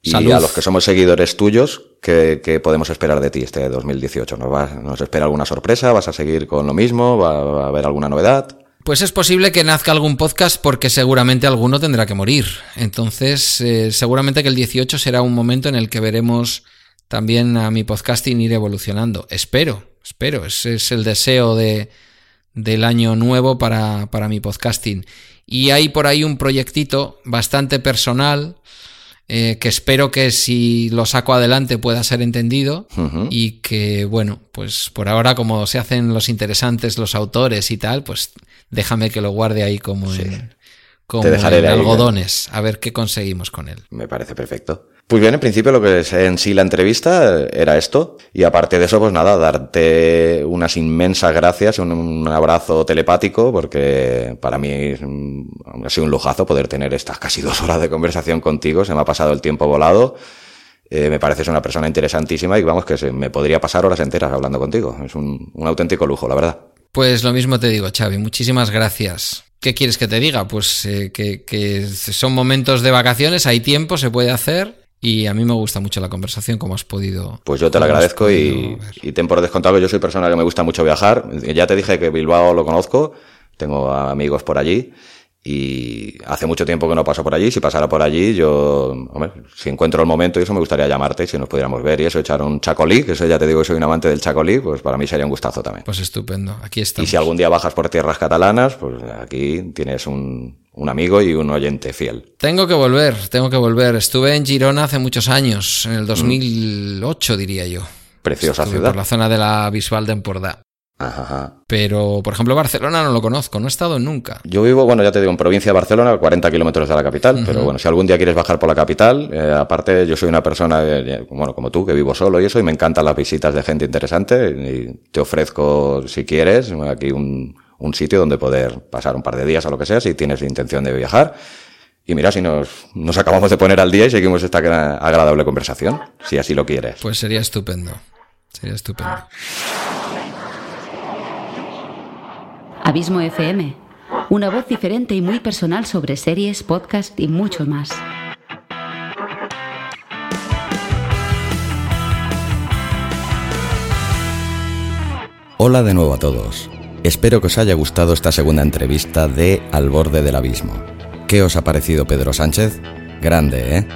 Y a los que somos seguidores tuyos, ¿qué, podemos esperar de ti este 2018? ¿Nos, va, ¿Nos espera alguna sorpresa? ¿Vas a seguir con lo mismo? ¿Va a haber alguna novedad? Pues es posible que nazca algún podcast porque seguramente alguno tendrá que morir. Entonces, eh, seguramente que el 18 será un momento en el que veremos también a mi podcasting ir evolucionando. Espero, espero. Ese es el deseo de, del año nuevo para, para mi podcasting. Y hay por ahí un proyectito bastante personal eh, que espero que si lo saco adelante pueda ser entendido y que, bueno, pues por ahora como se hacen los interesantes los autores y tal, pues déjame que lo guarde ahí como en, como algodones, a ver qué conseguimos con él. Me parece perfecto. Pues bien, en principio lo que es en sí la entrevista era esto. Y aparte de eso, pues nada, darte unas inmensas gracias, un, abrazo telepático, porque para mí ha sido un lujazo poder tener estas casi dos horas de conversación contigo. Se me ha pasado el tiempo volado. Eh, me pareces una persona interesantísima y vamos que se, me podría pasar horas enteras hablando contigo. Es un, un auténtico lujo, la verdad. Pues lo mismo te digo, Xavi. Muchísimas gracias. ¿Qué quieres que te diga? Pues eh, que, que son momentos de vacaciones, hay tiempo, se puede hacer y a mí me gusta mucho la conversación, como has podido. Pues yo te lo agradezco y, y, ten por descontado que yo soy persona que me gusta mucho viajar. Ya te dije que Bilbao lo conozco, tengo amigos por allí. y hace mucho tiempo que no paso por allí. Si pasara por allí, yo, hombre, si encuentro el momento y eso me gustaría llamarte si nos pudiéramos ver y eso, echar un chacolí, que eso ya te digo que soy un amante del chacolí, pues para mí sería un gustazo también. Pues estupendo, aquí está. Y si algún día bajas por tierras catalanas, pues aquí tienes un, un amigo y un oyente fiel. Tengo que volver, tengo que volver. Estuve en Girona hace muchos años, en el 2008 diría yo. Preciosa Estuve ciudad. Por la zona de la Bisbal de Empordà. Ajá, ajá. Pero, por ejemplo, Barcelona no lo conozco, no he estado nunca. Yo vivo, bueno, ya te digo, en provincia de Barcelona, a 40 kilómetros de la capital, pero bueno, si algún día quieres bajar por la capital, eh, aparte yo soy una persona, eh, bueno, como tú, que vivo solo y eso, y me encantan las visitas de gente interesante, y te ofrezco, si quieres, aquí un, un sitio donde poder pasar un par de días o lo que sea, si tienes intención de viajar. Y mira, si nos, nos acabamos de poner al día y seguimos esta gra- agradable conversación, si así lo quieres. Pues sería estupendo. Sería estupendo. Abismo FM, una voz diferente y muy personal sobre series, podcast y mucho más. Hola de nuevo a todos. Espero que os haya gustado esta segunda entrevista de Al borde del abismo. ¿Qué os ha parecido Pedro Sánchez? Grande, ¿eh?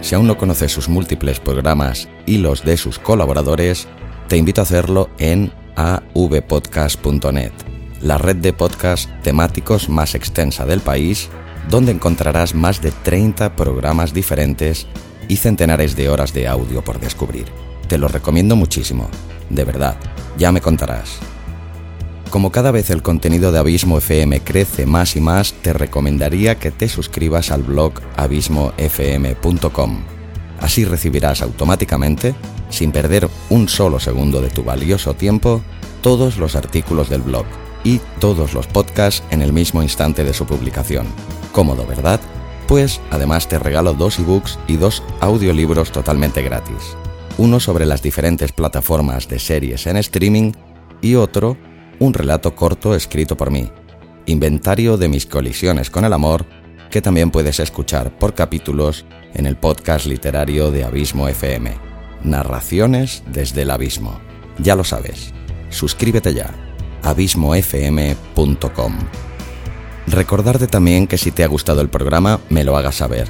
Si aún no conoces sus múltiples programas y los de sus colaboradores, te invito a hacerlo en avpodcast.net, la red de podcasts temáticos más extensa del país, donde encontrarás más de 30 programas diferentes y centenares de horas de audio por descubrir. Te lo recomiendo muchísimo, de verdad, ya me contarás. Como cada vez el contenido de Abismo FM crece más y más, te recomendaría que te suscribas al blog abismofm.com. Así recibirás automáticamente, sin perder un solo segundo de tu valioso tiempo, todos los artículos del blog y todos los podcasts en el mismo instante de su publicación. Cómodo, ¿verdad? Pues además te regalo dos ebooks y dos audiolibros totalmente gratis. Uno sobre las diferentes plataformas de series en streaming y otro un relato corto escrito por mí, inventario de mis colisiones con el amor, que también puedes escuchar por capítulos en el podcast literario de Abismo FM, Narraciones desde el Abismo. Ya lo sabes, suscríbete ya, abismofm.com. Recordarte también que si te ha gustado el programa, me lo hagas saber.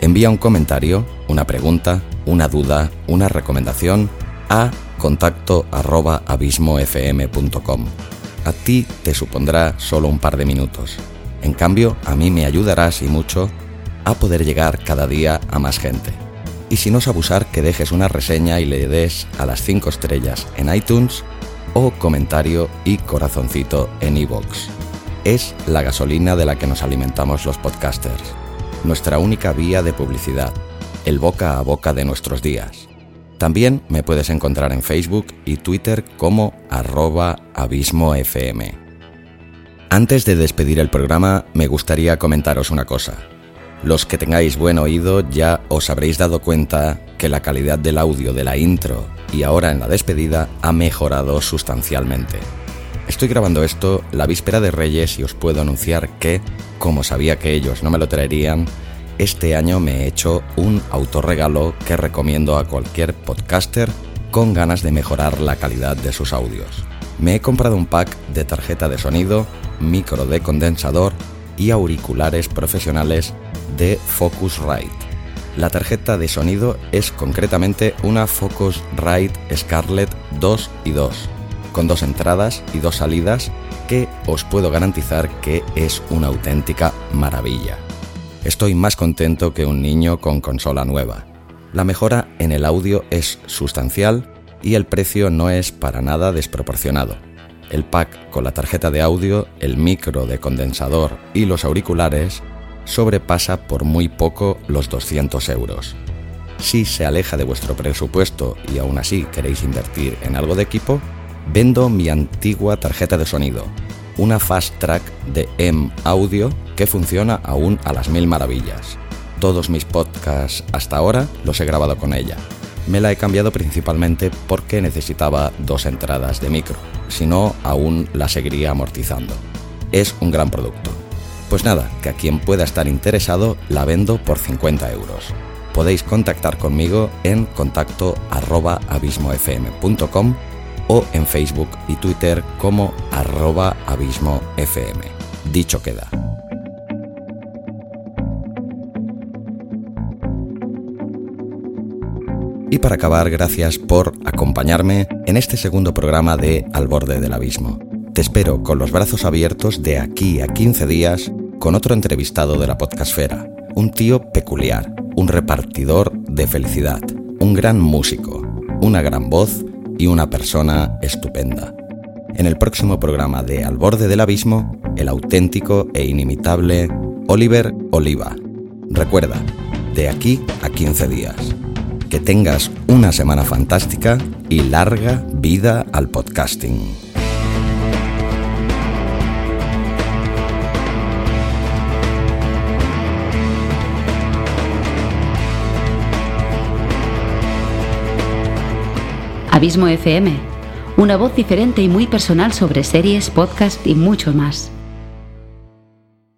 Envía un comentario, una pregunta, una duda, una recomendación a contacto arroba abismofm.com. A ti te supondrá solo un par de minutos. En cambio, a mí me ayudarás y mucho a poder llegar cada día a más gente. Y si no es abusar, que dejes una reseña y le des a las 5 estrellas en iTunes o comentario y corazoncito en iVoox. Es la gasolina de la que nos alimentamos los podcasters. Nuestra única vía de publicidad, el boca a boca de nuestros días. También me puedes encontrar en Facebook y Twitter como arroba abismofm. Antes de despedir el programa, me gustaría comentaros una cosa. Los que tengáis buen oído ya os habréis dado cuenta que la calidad del audio de la intro y ahora en la despedida ha mejorado sustancialmente. Estoy grabando esto la víspera de Reyes y os puedo anunciar que, como sabía que ellos no me lo traerían, este año me he hecho un autorregalo que recomiendo a cualquier podcaster con ganas de mejorar la calidad de sus audios. Me he comprado un pack de tarjeta de sonido, micro de condensador y auriculares profesionales de Focusrite. La tarjeta de sonido es concretamente una Focusrite Scarlett 2 y 2, con dos entradas y dos salidas que os puedo garantizar que es una auténtica maravilla. Estoy más contento que un niño con consola nueva. La mejora en el audio es sustancial y el precio no es para nada desproporcionado. El pack con la tarjeta de audio, el micro de condensador y los auriculares sobrepasa por muy poco los 200 euros. Si se aleja de vuestro presupuesto y aún así queréis invertir en algo de equipo, vendo mi antigua tarjeta de sonido, una Fast Track de M Audio que funciona aún a las mil maravillas. Todos mis podcasts hasta ahora los he grabado con ella. Me la he cambiado principalmente porque necesitaba dos entradas de micro, si no aún la seguiría amortizando. Es un gran producto. Pues nada, que a quien pueda estar interesado la vendo por 50 euros. Podéis contactar conmigo en contacto abismofm.com o en Facebook y Twitter como arroba abismo fm. Dicho queda. Y para acabar, gracias por acompañarme en este segundo programa de Al borde del abismo. Te espero con los brazos abiertos de aquí a 15 días con otro entrevistado de la podcastfera, un tío peculiar, un repartidor de felicidad, un gran músico, una gran voz y una persona estupenda. En el próximo programa de Al borde del abismo, el auténtico e inimitable Oliver Oliva. Recuerda, de aquí a 15 días. Que tengas una semana fantástica y larga vida al podcasting. Abismo FM, una voz diferente y muy personal sobre series, podcast y mucho más.